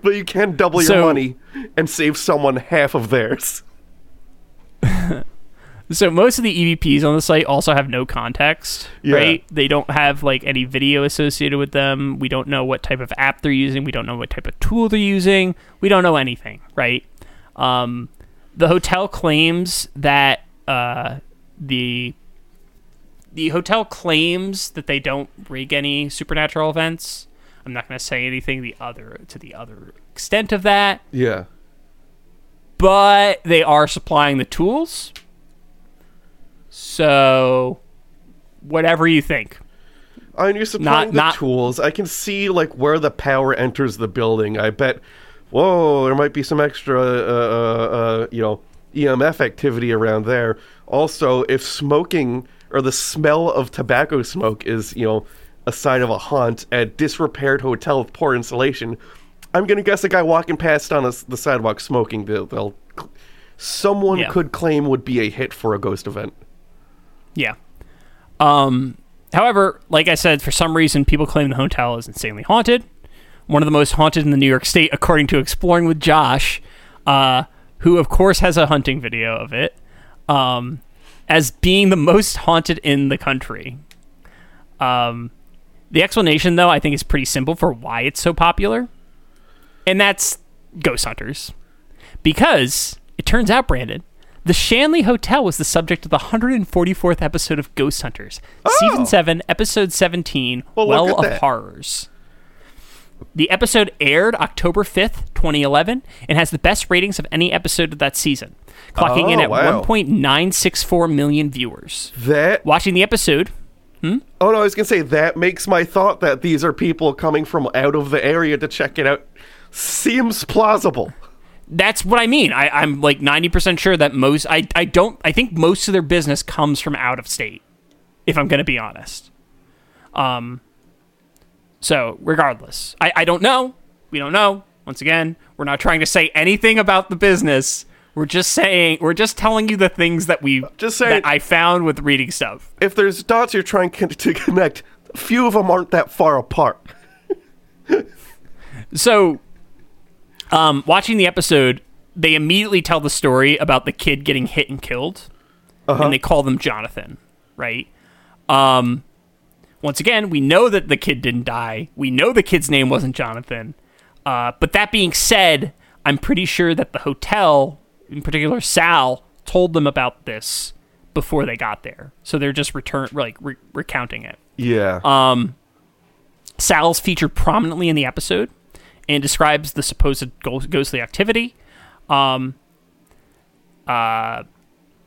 But you can double your So- money and save someone half of theirs. so most of the EVPs on the site also have no context, Yeah. right? They don't have like any video associated with them. We don't know what type of app they're using. We don't know what type of tool they're using. We don't know anything, right? Um, the hotel claims that uh, the the hotel claims that they don't rig any supernatural events. I'm not going to say anything the other to the other extent of that. Yeah. but they are supplying the tools. So, whatever you think. I mean, you're supplying Not- the not- tools. I can see like where the power enters the building. I bet. Whoa, there might be some extra, uh, uh, uh, you know, EMF activity around there. Also, if smoking or the smell of tobacco smoke is, you know, a sign of a haunt at disrepaired hotel with poor insulation, I'm gonna guess a guy walking past on the the sidewalk smoking. They'll, they'll someone Yeah. could claim would be a hit for a ghost event. Yeah. Um, however, like I said, for some reason, people claim the hotel is insanely haunted. One of the most haunted in the New York State, according to Exploring with Josh, uh, who, of course, has a hunting video of it, um, as being the most haunted in the country. Um, the explanation, though, I think is pretty simple for why it's so popular, and that's ghost hunters. Because it turns out, Brandon, the Shanley Hotel was the subject of the 144th episode of Ghost Hunters, oh! season 7, episode 17, Oh. Well, Well of that. Horrors. The episode aired October 5th, 2011, and has the best ratings of any episode of that season, clocking in Oh, at wow. 1.964 million viewers. That Watching the episode, Oh no, I was gonna say that makes my thought that these are people coming from out of the area to check it out seems plausible. that's what I mean. I, I'm like 90% sure that most, I, I don't, I think most of their business comes from out of state, if I'm to be honest. Um, so regardless, I, I don't know. We don't know. Once again, we're not trying to say anything about the business. We're just saying, we're just telling you the things that we, Just saying- that I found with reading stuff. If there's dots you're trying to connect, a few of them aren't that far apart. So, um, watching the episode, they immediately tell the story about the kid getting hit and killed, and they call them Jonathan, right? Um, once again, we know that the kid didn't die. We know the kid's name wasn't Jonathan. Uh, but that being said, I'm pretty sure that the hotel, in particular Sal, told them about this before they got there. So they're just return like re- recounting it. Yeah. Sal's featured prominently in the episode and describes the supposed ghostly activity. Um, uh,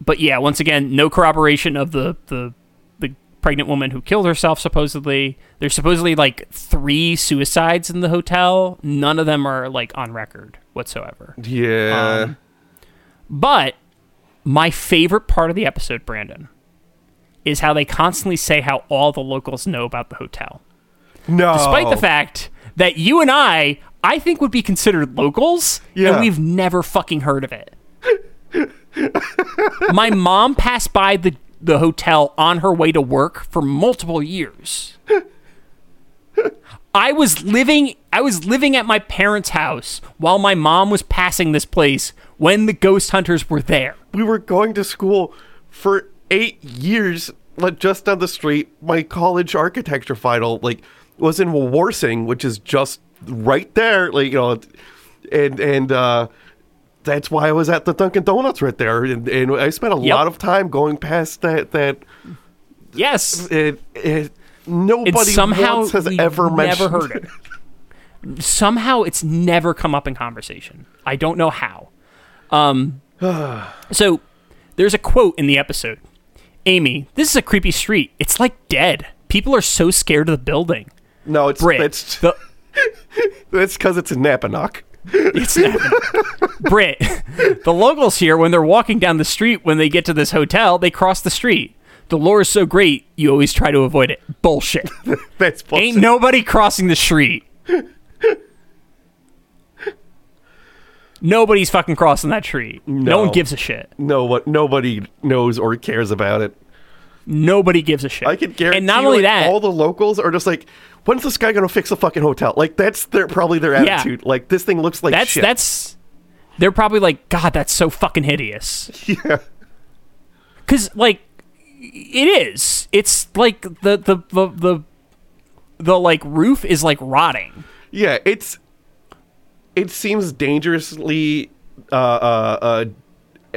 but yeah, once again, no corroboration of the, the the pregnant woman who killed herself. Supposedly, there's supposedly like three suicides in the hotel. None of them are like on record whatsoever. yeah. um, But my favorite part of the episode, Brandon, is how they constantly say how all the locals know about the hotel no. despite the fact that you and I, I think, would be considered locals, Yeah. and we've never fucking heard of it. My mom passed by the the hotel on her way to work for multiple years. I was living I was living at my parents' house while my mom was passing this place when the ghost hunters were there. we were going to school for eight years, like just down the street. My college architecture final, like, was in Warsing, which is just right there. Like, you know, and and uh, that's why I was at the Dunkin' Donuts right there, and, and I spent a Yep. lot of time going past that that. Yes. It, it, nobody And somehow has ever never mentioned heard it. Somehow it's never come up in conversation. I don't know how. Um, so there's a quote in the episode. Amy, this is a creepy street. It's like dead. People are so scared of the building. No, it's Brit, it's the, it's because it's in Napanoch. it's not, Brit. The locals here, when they're walking down the street, when they get to this hotel, they cross the street. The lore is so great, you always try to avoid it. Bullshit. That's bullshit. Ain't nobody crossing the street. Nobody's fucking crossing that tree. No. No. one gives a shit. no what nobody knows or cares about it. Nobody gives a shit. I could guarantee. And not only like, that, all the locals are just like, "When's this guy gonna fix the fucking hotel?" Like that's their probably their Yeah. attitude. Like this thing looks like that's shit. that's they're probably like, God, that's so fucking hideous. yeah. Because like it is. It's like the the the the, the like roof is like rotting. Yeah, it's it seems dangerously uh uh uh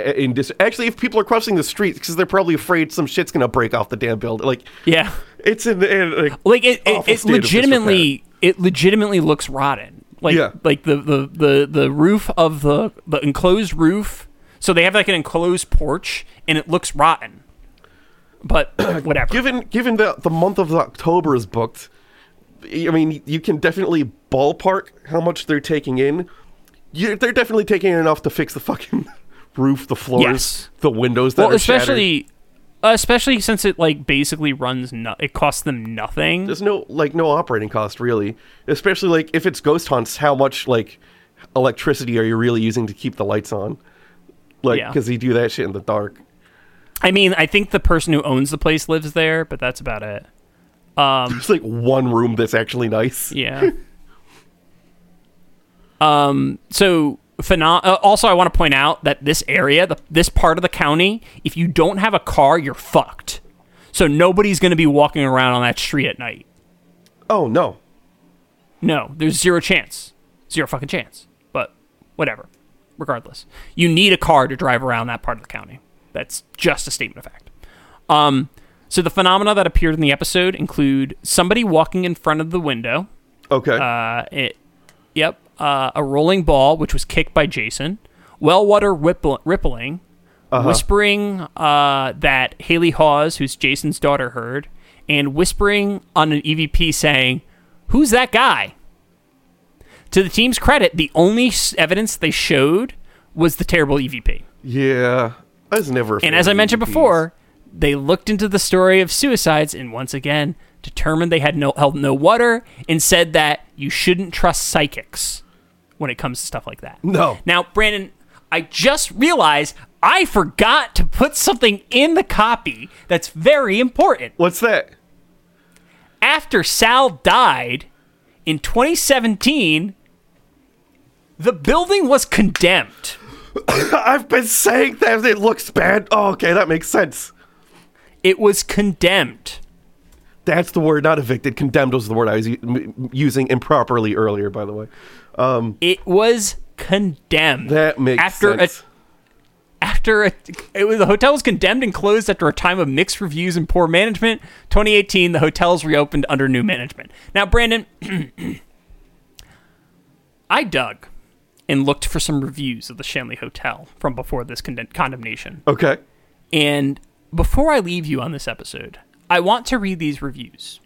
in dis- actually if people are crossing the street because they're probably afraid some shit's gonna break off the damn building like Yeah. it's in, in like Like it, it, it legitimately it legitimately looks rotten. like Yeah. like the, the the the roof of the the enclosed roof. So they have like an enclosed porch, and it looks rotten. But whatever. Given given that the month of October is booked, I mean, you can definitely ballpark how much they're taking in. You, they're definitely taking in enough to fix the fucking roof, the floors, Yes. the windows that well, are shattered. especially uh, especially since it like basically runs. No- it costs them nothing. There's no like no operating cost really, especially like if it's ghost hunts. How much like electricity are you really using to keep the lights on? Like Yeah. because you do that shit in the dark. I mean, I think the person who owns the place lives there, but that's about it. Um, There's like one room that's actually nice. Yeah. um. So, uh, also, I want to point out that this area, the, this part of the county, if you don't have a car, you're fucked. So nobody's going to be walking around on that street at night. Oh no. No, there's zero chance, zero fucking chance. But whatever. Regardless, you need a car to drive around that part of the county. That's just a statement of fact. Um. So the phenomena that appeared in the episode include somebody walking in front of the window. Okay. Uh, it, yep. Uh, a rolling ball, which was kicked by Jason. Well water ripple, rippling. Whispering uh, that Haley Hawes, who's Jason's daughter, heard. And whispering on an EVP saying, Who's that guy? To the team's credit, the only evidence they showed was the terrible EVP. yeah. I was never. And as I mentioned EVPs. before, they looked into the story of suicides and once again determined they had no held no water and said that you shouldn't trust psychics when it comes to stuff like that. No. Now, Brandon, I just realized I forgot to put something in the copy that's very important. What's that? After Sal died in 2017, the building was condemned. I've been saying that it looks bad. Oh, okay, that makes sense. It was condemned. That's the word, not evicted. Condemned was the word I was u- using improperly earlier, by the way. Um, It was condemned. that makes after sense. a after a, it was the hotel was condemned and closed after a time of mixed reviews and poor management. 2018, the hotels reopened under new management. Now, Brandon, I dug and looked for some reviews of the Shanley Hotel from before this con- condemnation. okay. And before I leave you on this episode, I want to read these reviews.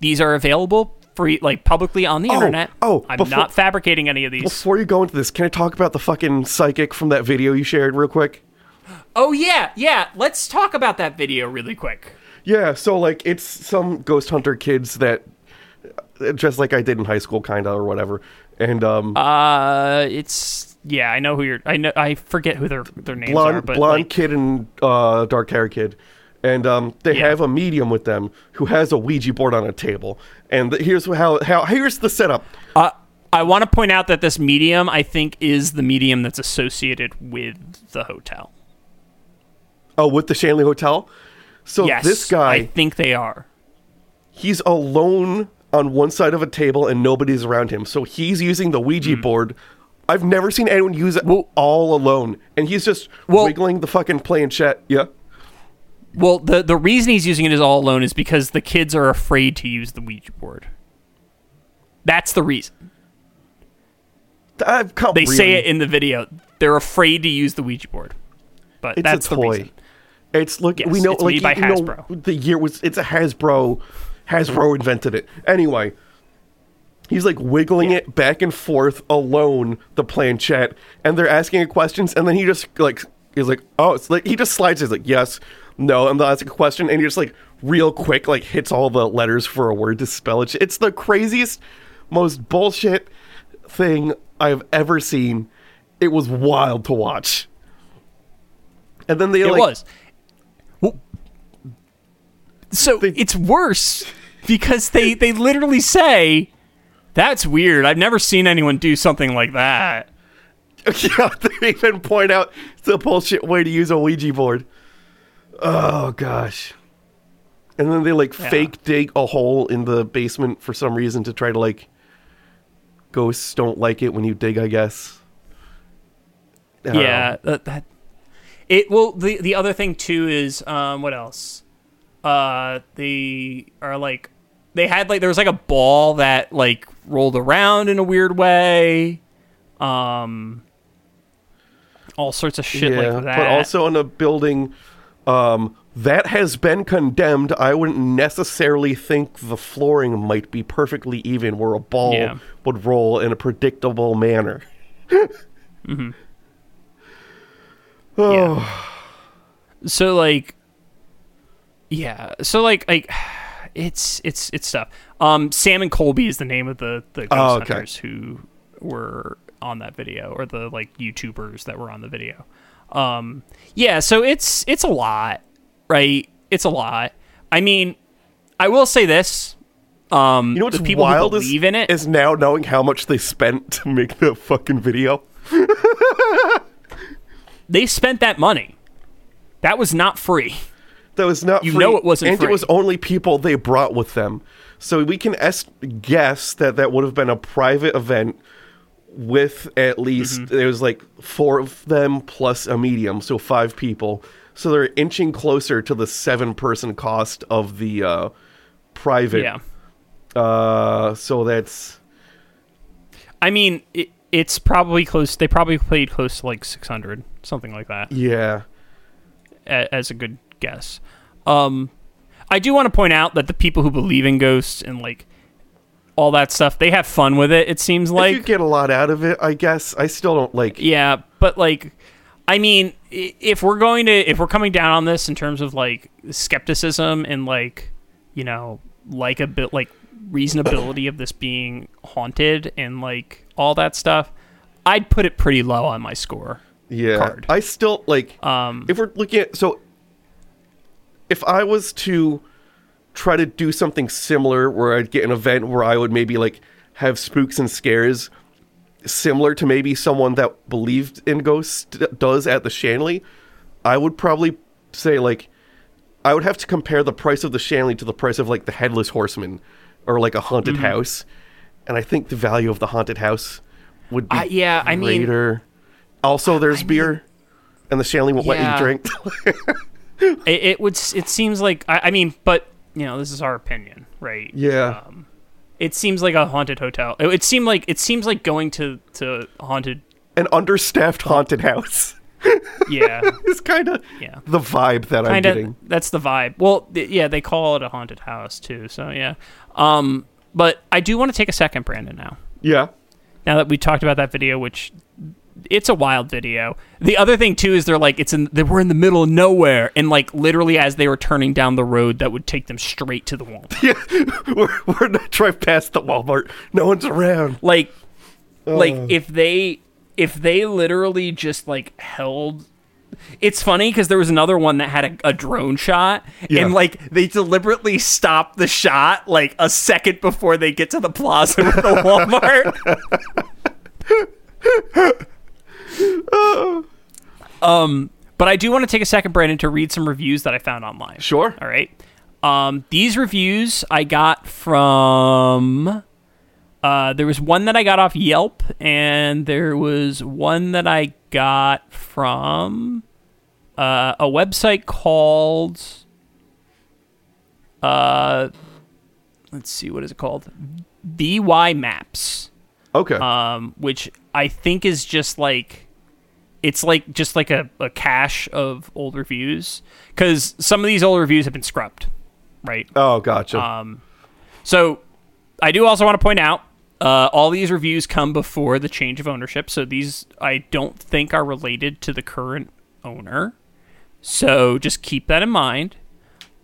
These are available free, like publicly on the Oh, internet. oh, I'm before- not fabricating any of these. Before you go into this, can I talk about the fucking psychic from that video you shared real quick? Oh yeah, yeah. Let's talk about that video really quick. Yeah, so like it's some ghost hunter kids that just like I did in high school kinda or whatever. And um Uh, it's yeah. I know who you're. I know. I forget who their their names blonde are, but blonde like, kid and uh dark hair kid. And um they Yeah. have a medium with them who has a Ouija board on a table. And th- here's how how here's the setup. uh, I want to point out that this medium, I think, is the medium that's associated with the hotel. Oh, with the Shanley Hotel. So yes, this guy I think they are. he's alone on one side of a table and nobody's around him. So he's using the Ouija board. I've never seen anyone use it all alone. And he's just Well- wiggling the fucking planchette. Yeah. Well, the the reason he's using it is all alone is because the kids are afraid to use the Ouija board. That's the reason. I've come They say it in the video. They're afraid to use the Ouija board. But It's that's the toy. reason. It's look. Yes, we know it's like made by you know, Hasbro. the year was. It's a Hasbro. Hasbro invented it. Anyway, he's like wiggling it back and forth alone. The planchette, and they're asking questions, and then he just like he's like, oh, it's like he just slides. He's like, yes, no, and they'll ask a question, and he just like real quick like hits all the letters for a word to spell it. It's the craziest, most bullshit thing I've ever seen. It was wild to watch. And then they It like was. Well, so it's worse because they they literally say that's weird. I've never seen anyone do something like that. Yeah, they even point out the bullshit way to use a Ouija board. Oh gosh. And then they like Yeah. fake dig a hole in the basement for some reason to try to like ghosts don't like it when you dig, I guess. I Yeah, know. that, that it. Well, the the other thing too is um, what else? Uh, they are like they had like there was like a ball that like rolled around in a weird way. Um all sorts of shit like that. But also in a building um, that has been condemned, I wouldn't necessarily think the flooring might be perfectly even where a ball Yeah. would roll in a predictable manner. mm-hmm. Oh, so like yeah so like like it's it's it's stuff. Um sam and colby is the name of the the ghost Oh, okay. hunters who were on that video or the like youtubers that were on the video. Um yeah so it's it's a lot right? It's a lot. I mean i will say this um you know what's the people wild who is, believe in it is now knowing how much they spent to make the fucking video. they spent that money. That was not free That was not You free, know it wasn't and free. it was only people they brought with them. So we can es- guess that that would have been a private event with at least Mm-hmm. there was like four of them plus a medium, so five people. So they're inching closer to the seven person cost of the uh, private. Yeah. Uh, so that's I mean, it, it's probably close. They probably played close to like 600, something like that, yeah. as a good guess. Um, I do want to point out that the people who believe in ghosts and like all that stuff, they have fun with it. It seems if like, you get a lot out of it, I guess. I still don't like. yeah, but like, I mean, if we're going to, if we're coming down on this in terms of like skepticism and like, you know, like a bit like reasonability of this being haunted and like all that stuff, I'd put it pretty low on my score. Yeah, card. I still like. Um, if we're looking at so, if I was to try to do something similar, where I'd get an event where I would maybe like have spooks and scares, similar to maybe someone that believed in ghosts does at the Shanley, I would probably say like, I would have to compare the price of the Shanley to the price of like the Headless Horseman, or like a haunted Mhm. house, and I think the value of the haunted house would be I- yeah, I mean- also, there's beer, and the Shanley won't let you drink. it, it would. It seems like I, I mean, but you know, this is our opinion, right? yeah, Um, it seems like a haunted hotel. It, it seemed like it seems like going to to haunted. an understaffed haunted house Yeah, it's kind of yeah. the vibe that I'm getting. That's the vibe. Well, th- yeah, they call it a haunted house too. So yeah. Um, but I do want to take a second, Brandon. Now, Yeah, now that we talked about that video, which it's a wild video. The other thing too is they're like it's in they were in the middle of nowhere, and like literally as they were turning down the road that would take them straight to the Walmart. yeah. we're we're not drive past the Walmart. No one's around. like uh. like Oh. if they if they literally just like held it's funny because there was another one that had a, a drone shot Yeah. and like they deliberately stopped the shot like a second before they get to the plaza with the walmart um but i do want to take a second brandon to read some reviews that i found online Sure. all right um these reviews i got from uh, there was one that I got off Yelp, and there was one that I got from uh, a website called. Uh, let's see, what is it called? BY Maps, Okay. um, which I think is just like it's like just like a, a cache of old reviews because some of these old reviews have been scrubbed, right? oh, gotcha. Um, so I do also want to point out uh, all these reviews come before the change of ownership. So these I don't think are related to the current owner. So just keep that in mind.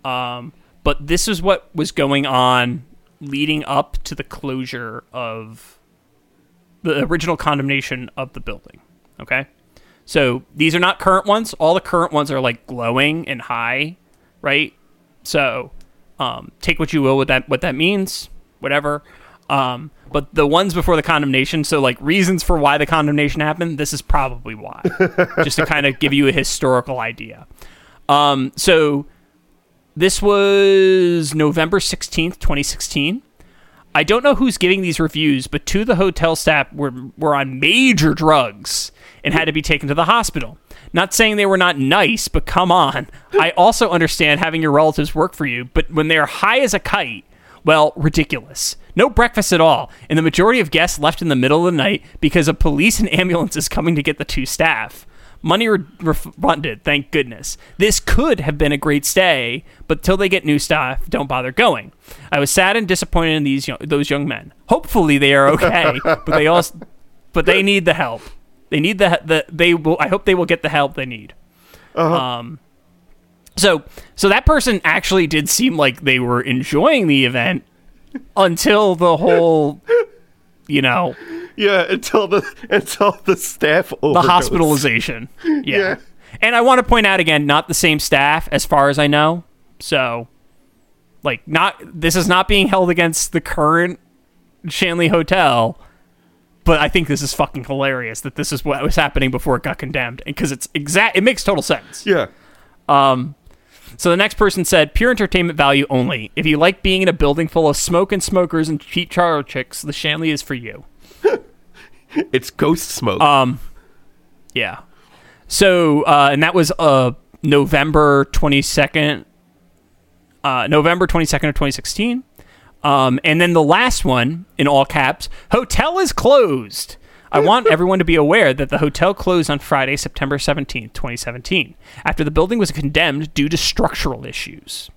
Um, but this is what was going on leading up to the closure of the original condemnation of the building. Okay. So these are not current ones. All the current ones are like glowing and high, right? So um, take what you will with that what that means, whatever. Um, but the ones before the condemnation, so like reasons for why the condemnation happened, this is probably why. Just to kind of give you a historical idea. Um, so this was November 16th, 2016. I don't know who's giving these reviews, but two of the hotel staff were were on major drugs and had to be taken to the hospital. Not saying they were not nice, but come on. I also understand having your relatives work for you, but when they're high as a kite, Well, ridiculous. No breakfast at all, and the majority of guests left in the middle of the night because of police and ambulances coming to get the two staff. Money re- refunded, thank goodness. This could have been a great stay, but till they get new staff, don't bother going. I was sad and disappointed in these young, those young men. Hopefully they are okay, but they also, but they need the help. They need the the they will. I hope they will get the help they need. Um, so so that person actually did seem like they were enjoying the event until the whole, you know, Yeah, until the until the staff the hospitalization. Yeah. Yeah. And I want to point out again, not the same staff as far as I know. So, like, not this is not being held against the current Shanley Hotel. But I think this is fucking hilarious that this is what was happening before it got condemned, because it's exact. It makes total sense. Yeah. Um, So the next person said, pure entertainment value only. If you like being in a building full of smoke and smokers and cheap charro chicks, the Shanley is for you. It's ghost smoke. Um, yeah. So, uh, and that was uh, November 22nd, uh, November 22nd of 2016. Um, and then the last one, in all caps, hotel is closed. I want everyone to be aware that the hotel closed on Friday, September 17th, 2017, after the building was condemned due to structural issues.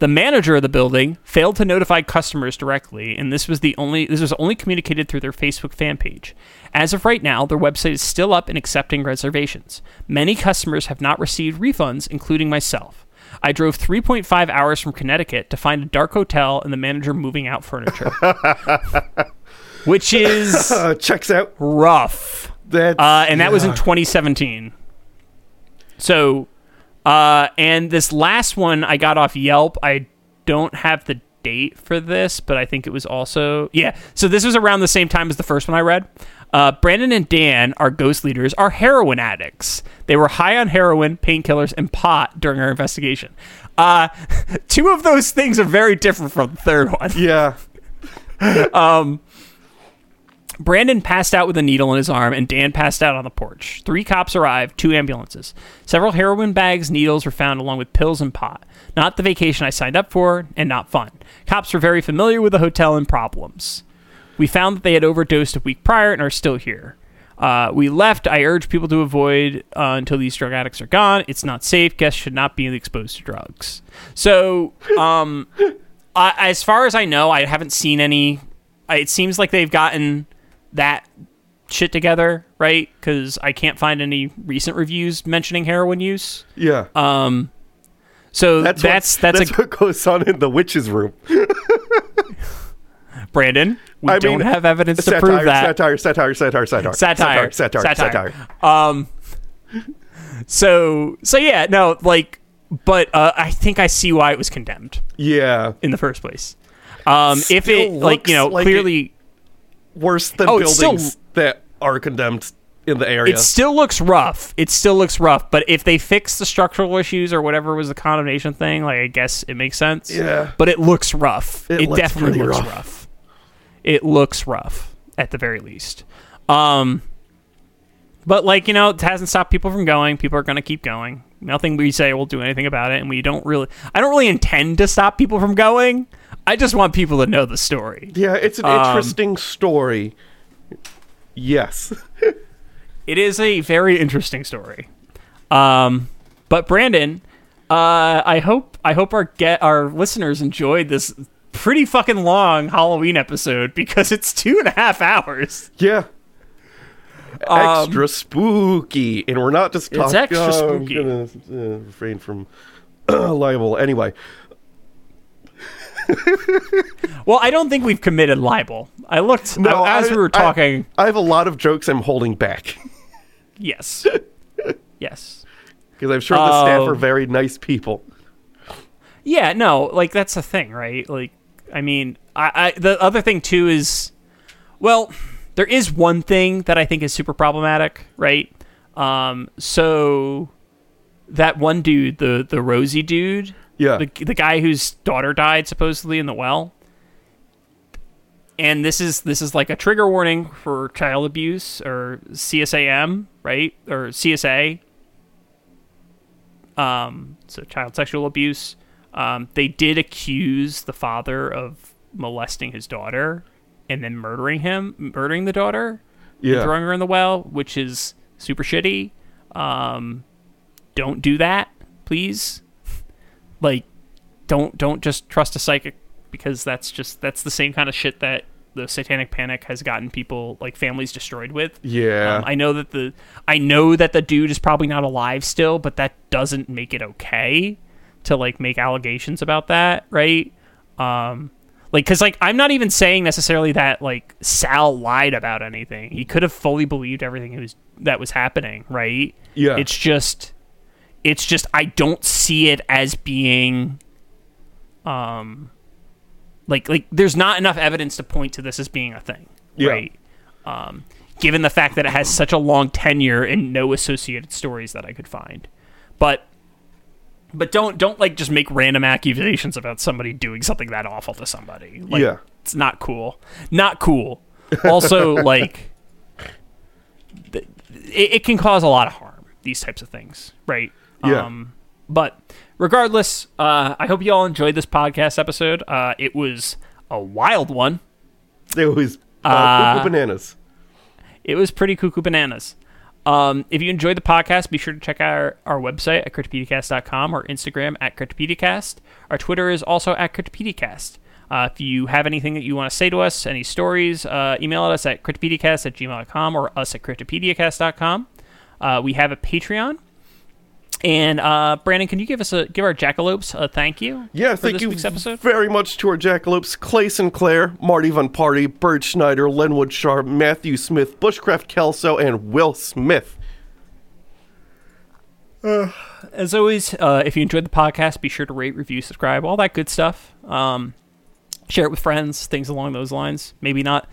The manager of the building failed to notify customers directly, and this was the only this was only communicated through their Facebook fan page. As of right now, their website is still up and accepting reservations. Many customers have not received refunds, including myself. I drove 3.5 hours from Connecticut to find a dark hotel and the manager moving out furniture. Which is uh, checks out. rough. That's, Uh, and that was in yeah. 2017. So, uh, and this last one I got off Yelp. I don't have the date for this, but I think it was also yeah. So this was around the same time as the first one I read. Uh, Brandon and Dan, our ghost leaders, are heroin addicts. They were high on heroin, painkillers, and pot during our investigation. Uh, two of those things are very different from the third one. Yeah. Brandon passed out with a needle in his arm, and Dan passed out on the porch. Three cops arrived, two ambulances. Several heroin bags, needles were found, along with pills and pot. Not the vacation I signed up for, and not fun. Cops were very familiar with the hotel and problems. We found that they had overdosed a week prior and are still here. Uh, we left. I urge people to avoid uh, until these drug addicts are gone. It's not safe. Guests should not be exposed to drugs. So, um, I, as far as I know, I haven't seen any. It seems like they've gotten that shit together, right? Because I can't find any recent reviews mentioning heroin use. Yeah. Um, so that's That's that's, what, that's, a what goes on in the witch's room. Brandon. We I don't mean, have evidence to prove that. Satire, satire, satire, satire, satire, satire, satire, satire. Um, so so yeah, no, like, but uh, I think I see why it was condemned Yeah. in the first place. Um, if it like you know like clearly. Worse than Oh, buildings still- that are condemned in the area. It still looks rough. It still looks rough. But if they fix the structural issues or whatever was the condemnation thing, like I guess it makes sense. Yeah. But it looks rough. It It, looks definitely looks rough. rough. It looks rough at the very least. Um, but like you know, it hasn't stopped people from going. People are going to keep going. Nothing we say will do anything about it, and we don't really. I don't really intend to stop people from going. I just want people to know the story. yeah, it's an Um, interesting story. Yes. It is a very interesting story. Um, but Brandon, uh, I hope I hope our get our listeners enjoyed this pretty fucking long Halloween episode because it's two and a half hours. Yeah. Um, extra spooky, and we're not just talking. It's extra oh, I'm spooky. gonna uh, refrain from libel. Anyway, Well, I don't think we've committed libel. I looked no, as I- we were talking. I, have a lot of jokes I'm holding back yes, yes, because I'm sure the staff Oh. are very nice people. yeah. No, like that's the thing, right? Like, I mean, I, I the other thing too is, well, there is one thing that I think is super problematic, right? Um, so that one dude, the the Rosie dude, Yeah. the the guy whose daughter died supposedly in the well. And this is this is like a trigger warning for child abuse or CSAM, right? Or CSA. Um, so child sexual abuse. Um, they did accuse the father of molesting his daughter and then murdering him, murdering the daughter, Yeah. throwing her in the well, which is super shitty. Um, don't do that, please. Like, don't don't just trust a psychic because that's just that's the same kind of shit that the satanic panic has gotten people like families destroyed with. Yeah. Um, I know that the I know that the dude is probably not alive still, but that doesn't make it okay to like make allegations about that, right? Um like cuz like I'm not even saying necessarily that like Sal lied about anything. He could have fully believed everything was that was happening, right? Yeah. It's just it's just I don't see it as being um like like there's not enough evidence to point to this as being a thing, Yeah. right? Um, given the fact that it has such a long tenure and no associated stories that I could find, but but don't don't like just make random accusations about somebody doing something that awful to somebody. Like, Yeah. it's not cool. Not cool. Also, like th- it, it can cause a lot of harm. These types of things, right? Yeah. Um, but regardless, uh, I hope you all enjoyed this podcast episode. Uh, it was a wild one. It was uh, Uh, cuckoo bananas. It was pretty cuckoo bananas. Um, if you enjoyed the podcast, be sure to check out our, our website at cryptopediacast.com or Instagram at Cryptopediacast. Our Twitter is also at Cryptopediacast. Uh, if you have anything that you want to say to us, any stories, uh, email us at cryptopediacast at gmail.com or us at Cryptopediacast.com. Uh, we have a Patreon. And uh, Brandon, can you give us a give our jackalopes a thank you? Yeah, for thank this you week's episode. very much to our jackalopes, Clay Sinclair, Marty Von Party, Bird Schneider, Lenwood Sharp, Matthew Smith, Bushcraft Kelso, and Will Smith. As always, uh, if you enjoyed the podcast, be sure to rate, review, subscribe, all that good stuff. Um, share it with friends, things along those lines. Maybe not.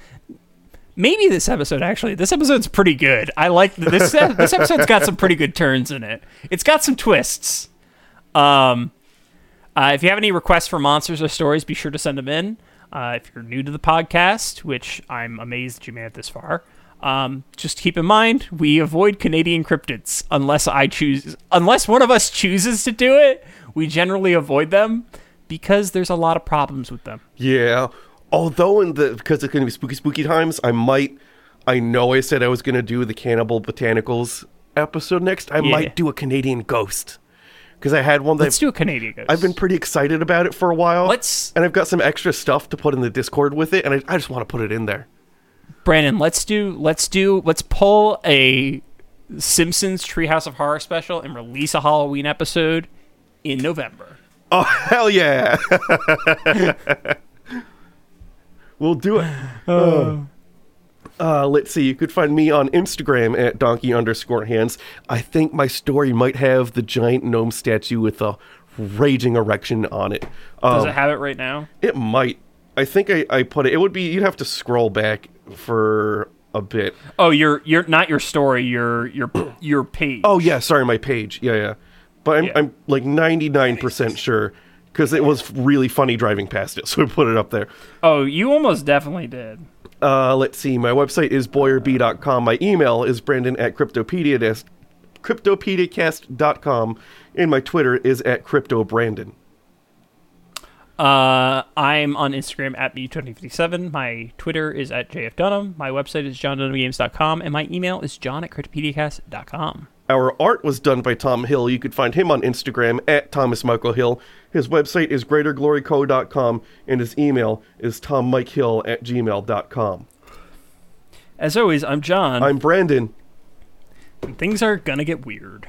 Maybe this episode actually. This episode's pretty good. I like this. this episode's got some pretty good turns in it. It's got some twists. Um, uh, if you have any requests for monsters or stories, be sure to send them in. Uh, if you're new to the podcast, which I'm amazed you made it this far, um, just keep in mind we avoid Canadian cryptids unless I choose, unless one of us chooses to do it. We generally avoid them because there's a lot of problems with them. Yeah. Although in the because it's gonna be spooky spooky times, I might I know I said I was gonna do the Cannibal Botanicals episode next. I Yeah. might do a Canadian ghost. Because I had one that Let's do a Canadian ghost. I've been pretty excited about it for a while. Let's- and I've got some extra stuff to put in the Discord with it, and I, I just want to put it in there. Brandon, let's do let's do let's pull a Simpsons Treehouse of Horror special and release a Halloween episode in November. Oh hell yeah! we'll do it. Uh, uh, let's see. You could find me on Instagram at donkey underscore hands. I think my story might have the giant gnome statue with a raging erection on it. Does Um, it have it right now? It might. I think I, I put it. It would be. You'd have to scroll back for a bit. Oh, your your not your story, your your your page. Oh yeah, sorry, my page. Yeah, yeah. But I'm Yeah. I'm like 99% sure because it was really funny driving past it, so I put it up there. Oh, you almost definitely did. Uh, let's see. My website is boyerb.com. My email is brandon at cryptopedia cryptopediacast.com and my Twitter is at cryptobrandon. Uh, I'm on Instagram at me2057. My Twitter is at jfdunham. My website is johndunhamgames.com, and my email is john at cryptopediacast.com. Our art was done by Tom Hill. You could find him on Instagram at Thomas Michael Hill. His website is greatergloryco.com and his email is tommikehill at gmail.com. As always, I'm John. I'm Brandon. and things are gonna get weird.